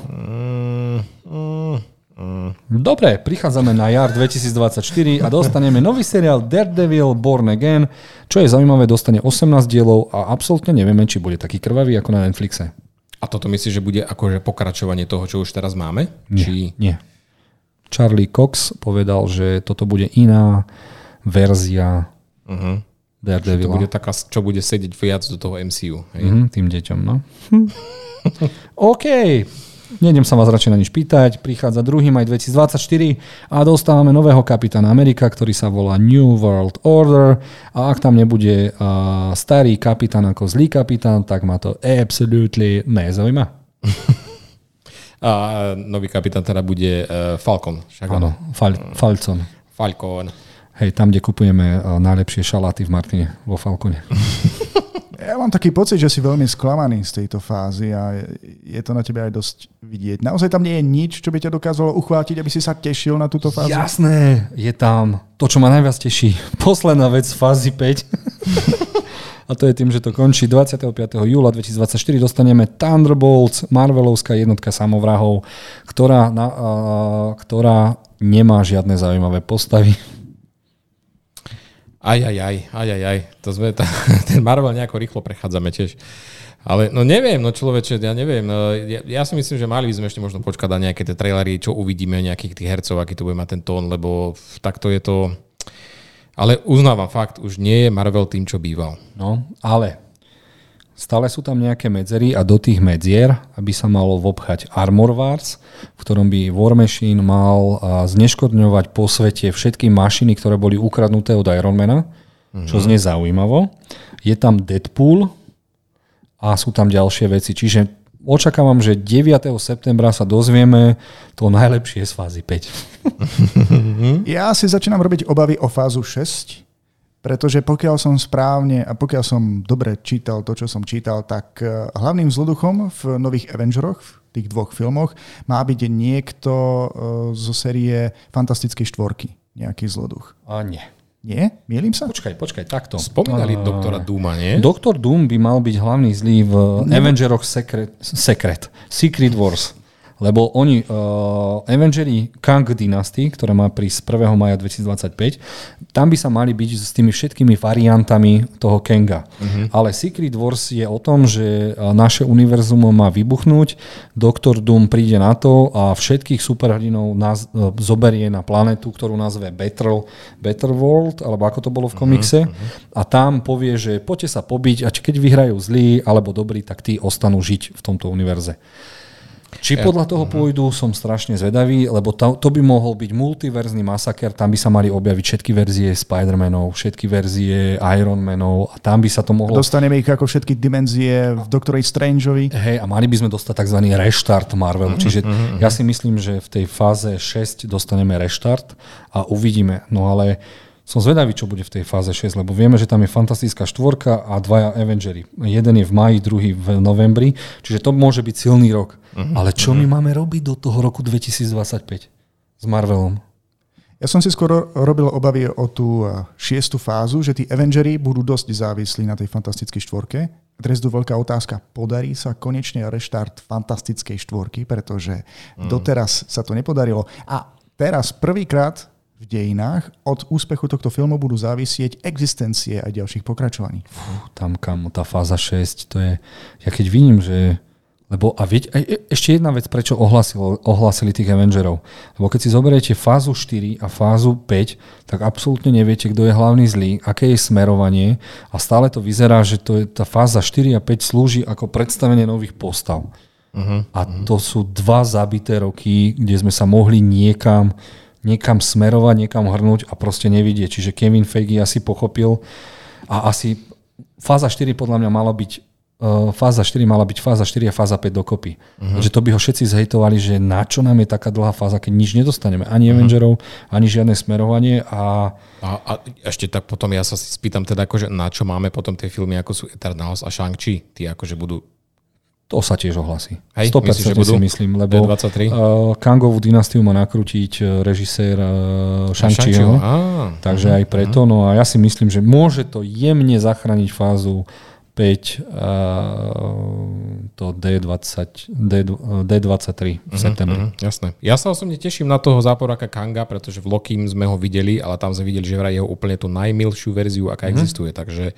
Dobre, prichádzame na jar 2024 a dostaneme nový seriál Daredevil Born Again. Čo je zaujímavé, dostane 18 dielov a absolútne nevieme, či bude taký krvavý ako na Netflixe. A toto myslíš, že bude akože pokračovanie toho, čo už teraz máme? Nie, či... nie. Charlie Cox povedal, že toto bude iná verzia uh-huh. Daredevila. To bude taká, čo bude sedieť viac do toho MCU. Hej? Mm, tým deťom, no. OK. Nejdem sa vás radšej na nič pýtať. Prichádza 2. maj 2024 a dostávame nového kapitána Amerika, ktorý sa volá New World Order a ak tam nebude uh, starý kapitán ako zlý kapitán, tak ma to absolútne nezaujíma. a nový kapitán teda bude uh, Falcon. Však Áno, Fal- Falcon. Falcon. Hej, tam, kde kupujeme eh, najlepšie šaláty v Martine, vo Falcone. Ja mám taký pocit, že si veľmi sklamaný z tejto fázy a je to na tebe aj dosť vidieť. Naozaj tam nie je nič, čo by ťa dokázalo uchvátiť, aby si sa tešil na túto fázu? Jasné, je tam to, čo ma najviac teší. Posledná vec z fázy 5. a to je tým, že to končí 25. júla 2024. Dostaneme Thunderbolts, Marvelovská jednotka samovrahov, ktorá, na, a, ktorá nemá žiadne zaujímavé postavy aj, aj, aj, aj, aj, aj. To sme, tá, ten Marvel nejako rýchlo prechádzame tiež. Ale no neviem, no človeče, ja neviem. No, ja, ja si myslím, že mali by sme ešte možno počkať na nejaké tie trailery, čo uvidíme, nejakých tých hercov, aký to bude mať ten tón, lebo takto je to... Ale uznávam fakt, už nie je Marvel tým, čo býval. No, ale Stále sú tam nejaké medzery a do tých medzier, aby sa malo vobchať Armor Wars, v ktorom by War Machine mal zneškodňovať po svete všetky mašiny, ktoré boli ukradnuté od Ironmana, mm-hmm. čo znie zaujímavo. Je tam Deadpool a sú tam ďalšie veci. Čiže očakávam, že 9. septembra sa dozvieme to najlepšie z fázy 5. Ja si začínam robiť obavy o fázu 6, pretože pokiaľ som správne a pokiaľ som dobre čítal to, čo som čítal, tak eh, hlavným zloduchom v nových Avengeroch, v tých dvoch filmoch, má byť niekto eh, zo série Fantastickej štvorky. Nejaký zloduch. A nie. Nie? Mielim sa? Počkaj, počkaj, takto. Spomínali A- doktora Duma, nie? Doktor Doom by mal byť hlavný zlý v Avengeroch Secret, Secret, Secret Wars. Lebo oni, uh, Avengeri Kang Dynasty, ktorá má prísť 1. maja 2025, tam by sa mali byť s tými všetkými variantami toho Kanga. Uh-huh. Ale Secret Wars je o tom, že uh, naše univerzum má vybuchnúť, Doktor Doom príde na to a všetkých superhrdinov nás, uh, zoberie na planetu, ktorú nazve Better, Better World, alebo ako to bolo v komikse. Uh-huh. A tam povie, že poďte sa pobiť a keď vyhrajú zlí alebo dobrí, tak tí ostanú žiť v tomto univerze. Či podľa toho pôjdu, som strašne zvedavý, lebo to, to by mohol byť multiverzný masaker, tam by sa mali objaviť všetky verzie Spider-Manov, všetky verzie Iron Manov a tam by sa to mohlo... Dostaneme ich ako všetky dimenzie v Doktorovi Strangeovi. Hej, a mali by sme dostať tzv. reštart Marvelu. Čiže ja si myslím, že v tej fáze 6 dostaneme reštart a uvidíme. No ale som zvedavý, čo bude v tej fáze 6, lebo vieme, že tam je fantastická štvorka a dvaja Avengery. Jeden je v maji, druhý v novembri, čiže to môže byť silný rok. Ale čo my máme robiť do toho roku 2025 s Marvelom? Ja som si skoro robil obavy o tú eh, šiestu fázu, že tí Avengery budú dosť závislí na tej fantastickej štvorke. Teraz tu veľká otázka. Podarí sa konečne reštart fantastickej štvorky, pretože doteraz sa to nepodarilo. A teraz prvýkrát v dejinách od úspechu tohto filmu budú závisieť existencie aj ďalších pokračovaní. Fú, tam kam tá fáza 6, to je, ja keď vidím, že lebo a vieť, e, e- ešte jedna vec, prečo ohlasilo, ohlasili tých Avengerov. Lebo keď si zoberiete fázu 4 a fázu 5, tak absolútne neviete, kto je hlavný zlý, aké je smerovanie a stále to vyzerá, že to je, tá fáza 4 a 5 slúži ako predstavenie nových postav. Uh-huh, a to sú dva zabité roky, kde sme sa mohli niekam niekam smerovať, niekam hrnúť a proste nevidieť. Čiže Kevin Feige asi pochopil a asi fáza 4 podľa mňa mala byť uh, fáza 4 mala byť fáza 4 a fáza 5 dokopy. Uh-huh. Že to by ho všetci zhejtovali, že na čo nám je taká dlhá fáza, keď nič nedostaneme. Ani uh-huh. Avengerov, ani žiadne smerovanie a A, a ešte tak potom ja sa si spýtam teda, akože na čo máme potom tie filmy, ako sú Eternals a Shang-Chi. Tí akože budú to sa tiež ohlasí. Hej, 100% myslíš, že si budú? myslím, lebo D23? uh, Kangovú dynastiu má nakrútiť uh, režisér uh, Shang-Chiho. Á, Takže aj preto, no a ja si myslím, že môže to jemne zachrániť fázu 5 uh, to D20, D, D23 v septembri. Mhm, jasné. Ja sa osobne teším na toho záporáka Kanga, pretože v Lokim sme ho videli, ale tam sme videli, že vraj jeho úplne tú najmilšiu verziu, aká Mhm. existuje. Takže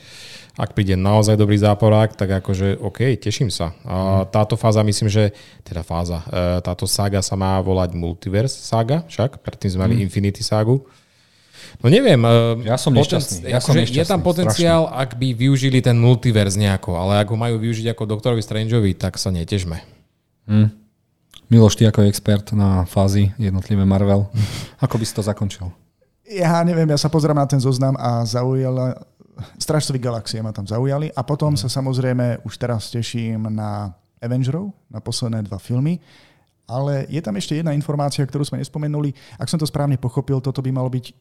ak príde naozaj dobrý záporák, tak akože OK, teším sa. Mhm. A táto fáza, myslím, že teda fáza, e, táto saga sa má volať Multiverse saga, však predtým sme mali Infinity sagu. No neviem. e, Mhm. Ja som nešťastný. Ja som akože je tam nešťastný, potenciál, ak by využili ten multiverz nejako, ale ak ho majú využiť ako doktorovi Strangeovi, tak sa netežme. Miloš, ty ako expert na fázy jednotlivé Marvel, ako by si to zakončil? Ja neviem, ja sa pozerám na ten zoznam a zaujala... Strážcovi galaxie ma tam zaujali a potom sa samozrejme už teraz teším na Avengerov, na posledné dva filmy. Ale je tam ešte jedna informácia, ktorú sme nespomenuli. Ak som to správne pochopil, toto by malo byť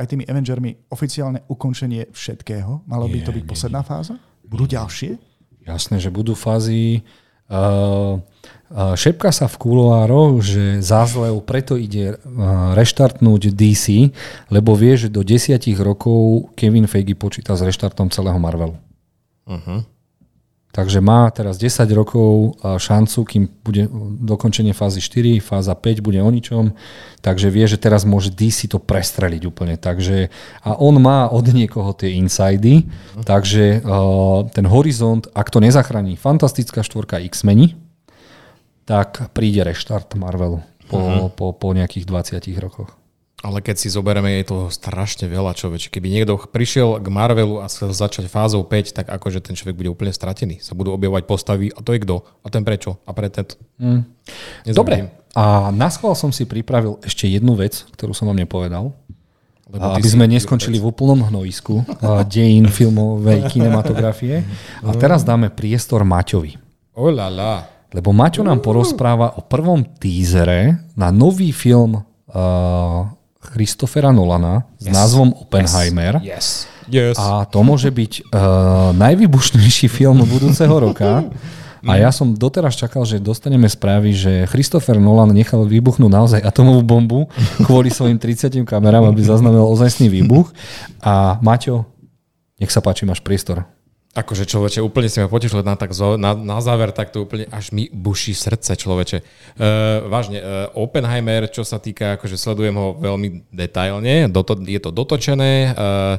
aj tými Avengermi oficiálne ukončenie všetkého. Malo by to byť posledná fáza? Budú ďalšie? Jasné, že budú fázy. Uh, uh, šepka sa v kuloároch, že zázlev preto ide uh, reštartnúť DC, lebo vie, že do desiatich rokov Kevin Feige počíta s reštartom celého Marvelu. Uh-huh. Takže má teraz 10 rokov šancu, kým bude dokončenie fázy 4, fáza 5 bude o ničom, takže vie, že teraz môže DC to prestreliť úplne. Takže, a on má od niekoho tie insidy, takže uh, ten horizont, ak to nezachráni Fantastická štvorka X-meni, tak príde reštart Marvelu po, po, po nejakých 20 rokoch. Ale keď si zoberieme, je toho strašne veľa človeč. Keby niekto prišiel k Marvelu a chcel začať fázou 5, tak akože ten človek bude úplne stratený. Sa budú objavovať postavy a to je kto? A ten prečo? A pre ten... Mm. Dobre, a na schvál som si pripravil ešte jednu vec, ktorú som vám nepovedal. Lebo aby sme neskončili v úplnom hnojisku dejín filmovej kinematografie. A teraz dáme priestor Maťovi. Oh la la. lebo Maťo nám porozpráva o prvom teasere na nový film uh, Christophera Nolana s názvom Oppenheimer. Yes. yes. A to môže byť uh, najvybušnejší film budúceho roka. A ja som doteraz čakal, že dostaneme správy, že Christopher Nolan nechal vybuchnúť naozaj atomovú bombu kvôli svojim 30 kamerám, aby zaznamenal ozajstný výbuch. A Maťo, nech sa páči, máš priestor. Akože človeče, úplne si ma potešil na, tak na, na záver, tak to úplne až mi buší srdce človeče. Uh, vážne, uh, Oppenheimer, čo sa týka, akože sledujem ho veľmi detailne, doto, je to dotočené, uh,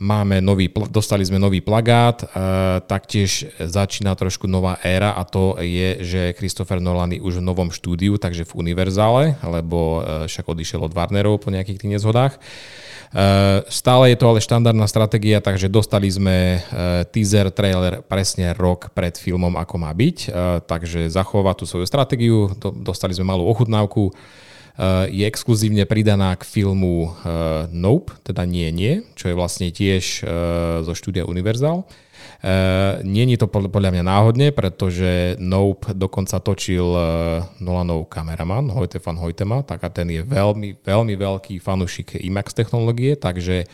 Máme nový, dostali sme nový plagát, taktiež začína trošku nová éra a to je, že Christopher Nolan je už v novom štúdiu, takže v Univerzále, lebo e, však odišiel od Warnerov po nejakých tých nezhodách. E, stále je to ale štandardná stratégia, takže dostali sme e, teaser, trailer presne rok pred filmom, ako má byť. Takže zachová tú svoju stratégiu, dostali sme malú ochutnávku. Eh, je exkluzívne pridaná k filmu eh, Nope, teda Nie, nie, čo je vlastne tiež eh, zo štúdia Universal. Nie je to podľa mňa náhodne, pretože Nope dokonca točil Nolanov kameraman, Hojtefan Hojtema, tak a ten je veľmi, veľmi veľký fanušik IMAX technológie, takže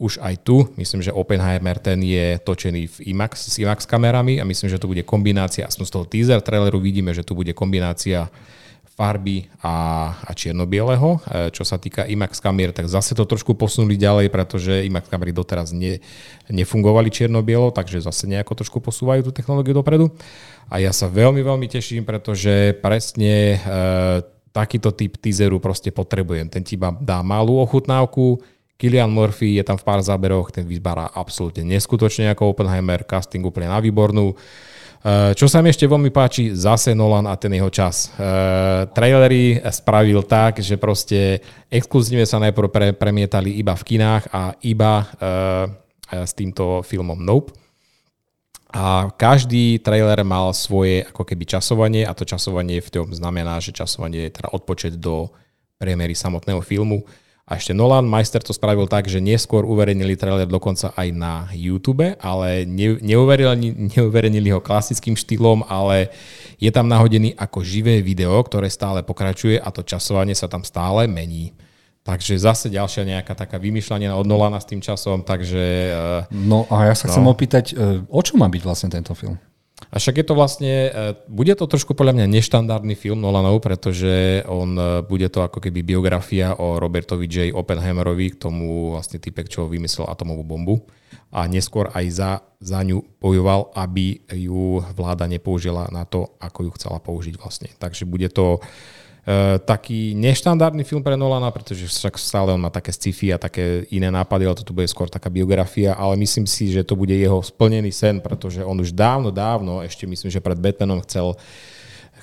už aj tu, myslím, že Oppenheimer ten je točený v IMAX, s IMAX kamerami a myslím, že to bude kombinácia, aspoň z toho teaser traileru vidíme, že tu bude kombinácia farby a, a čierno-bieleho. E, čo sa týka IMAX kamier, tak zase to trošku posunuli ďalej, pretože IMAX kamery doteraz ne, nefungovali čierno-bielo, takže zase nejako trošku posúvajú tú technológiu dopredu. A ja sa veľmi, veľmi teším, pretože presne e, takýto typ teaseru proste potrebujem. Ten ti dá malú ochutnávku, Kilian Murphy je tam v pár záberoch, ten vyzbará absolútne neskutočne ako Oppenheimer, casting úplne na výbornú. Eh, čo sa mi ešte veľmi páči, zase Nolan a ten jeho čas. Uh, trailery spravil tak, že proste exkluzívne sa najprv pre, premietali iba v kinách a iba uh, s týmto filmom Nope. A každý trailer mal svoje ako keby časovanie a to časovanie v tom znamená, že časovanie je teda odpočet do premiéry samotného filmu. A ešte Nolan Meister to spravil tak, že neskôr uverejnili trailer dokonca aj na YouTube, ale ne, neuverejnili, neuverejnili ho klasickým štýlom, ale je tam nahodený ako živé video, ktoré stále pokračuje a to časovanie sa tam stále mení. Takže zase ďalšia nejaká taká vymýšľanie od Nolana s tým časom, takže... Eh, no a ja sa no. chcem opýtať, eh, o čo má byť vlastne tento film? A však je to vlastne, e, bude to trošku podľa mňa neštandardný film Nolanov, pretože on e, bude to ako keby biografia o Robertovi J. Oppenheimerovi, k tomu vlastne typek, čo vymyslel atomovú bombu a neskôr aj za, za ňu bojoval, aby ju vláda nepoužila na to, ako ju chcela použiť vlastne. Takže bude to uh, taký neštandardný film pre Nolana, pretože však stále on má také sci-fi a také iné nápady, ale toto bude skôr taká biografia, ale myslím si, že to bude jeho splnený sen, pretože on už dávno, dávno, ešte myslím, že pred Batmanom chcel uh,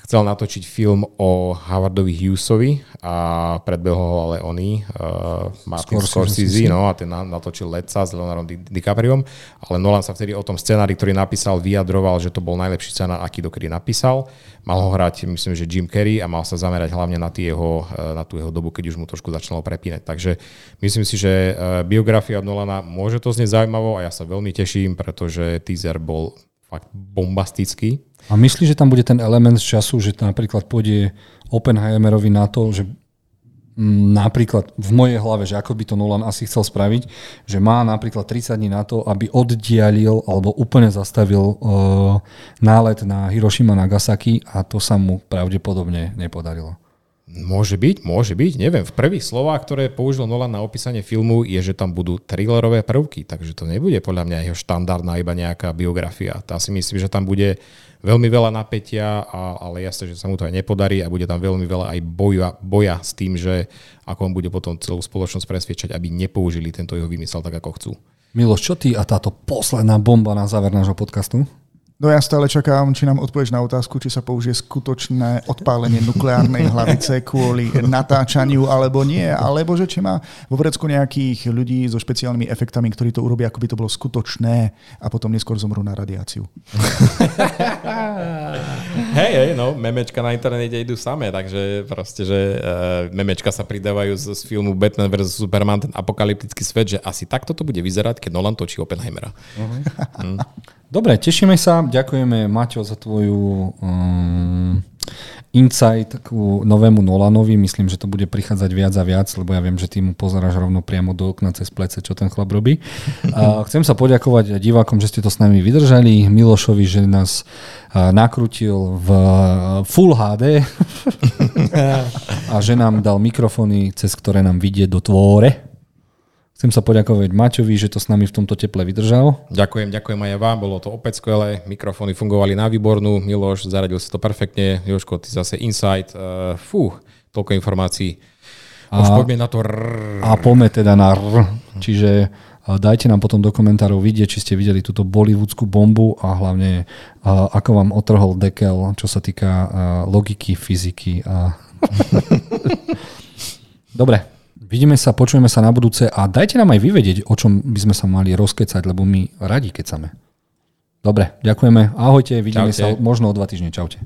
chcel natočiť film o Howardovi Hughesovi a predbehol ho ale oni, uh, Martin Scorsese, no, a ten natočil Letca s Leonardom Di- DiCapriom, ale Nolan sa vtedy o tom scenári, ktorý napísal, vyjadroval, že to bol najlepší scenár, aký dokedy napísal. Mal ho hrať, myslím, že Jim Carrey a mal sa zamerať hlavne na, jeho, uh, na tú jeho dobu, keď už mu trošku začalo prepínať. Takže myslím si, že uh, biografia Nolana môže to znieť zaujímavo a ja sa veľmi teším, pretože teaser bol fakt bombastický a myslíš, že tam bude ten element z času, že napríklad pôjde Oppenheimerovi na to, že napríklad v mojej hlave, že ako by to Nolan asi chcel spraviť, že má napríklad 30 dní na to, aby oddialil alebo úplne zastavil uh, nálet na Hiroshima Nagasaki a to sa mu pravdepodobne nepodarilo. Môže byť, môže byť, neviem. V prvých slovách, ktoré použil Nolan na opísanie filmu, je, že tam budú thrillerové prvky, takže to nebude podľa mňa jeho štandardná iba nejaká biografia. Tá si myslím, že tam bude veľmi veľa napätia, a, ale jasne, že sa mu to aj nepodarí a bude tam veľmi veľa aj boja, boja s tým, že ako on bude potom celú spoločnosť presviečať, aby nepoužili tento jeho vymysel tak, ako chcú. Miloš, čo ty a táto posledná bomba na záver nášho podcastu? No ja stále čakám, či nám odpovieš na otázku, či sa použije skutočné odpálenie nukleárnej hlavice kvôli natáčaniu alebo nie, alebo že či má vo Vrecku nejakých ľudí so špeciálnymi efektami, ktorí to urobia, ako by to bolo skutočné a potom neskôr zomrú na radiáciu. hej, hej, no, memečka na internete idú samé, takže proste, že uh, memečka sa pridávajú z, z filmu Batman vs. Superman, ten apokalyptický svet, že asi takto to bude vyzerať, keď Nolan točí Oppenheimera. Uh-huh. Mm. Dobre, tešíme sa. Ďakujeme, Maťo, za tvoju um, insight ku novému Nolanovi. Myslím, že to bude prichádzať viac a viac, lebo ja viem, že ty mu pozeráš rovno priamo do okna cez plece, čo ten chlap robí. A chcem sa poďakovať divákom, že ste to s nami vydržali. Milošovi, že nás nakrutil v Full HD a že nám dal mikrofóny, cez ktoré nám vidie do tvore. Chcem sa poďakovať Maťovi, že to s nami v tomto teple vydržal. Ďakujem, ďakujem aj ja vám, bolo to opäť skvelé, mikrofóny fungovali na výbornú, Miloš, zaradil si to perfektne, Joško, ty zase insight, uh, fú, toľko informácií. Už a, poďme na to rrr. A poďme teda na rrr. Čiže dajte nám potom do komentárov vidieť, či ste videli túto bollywoodskú bombu a hlavne ako vám otrhol dekel, čo sa týka logiky, fyziky a... Dobre, Vidíme sa, počujeme sa na budúce a dajte nám aj vyvedieť, o čom by sme sa mali rozkecať, lebo my radi kecame. Dobre, ďakujeme. Ahojte, vidíme Čaute. sa možno o dva týždne. Čaute.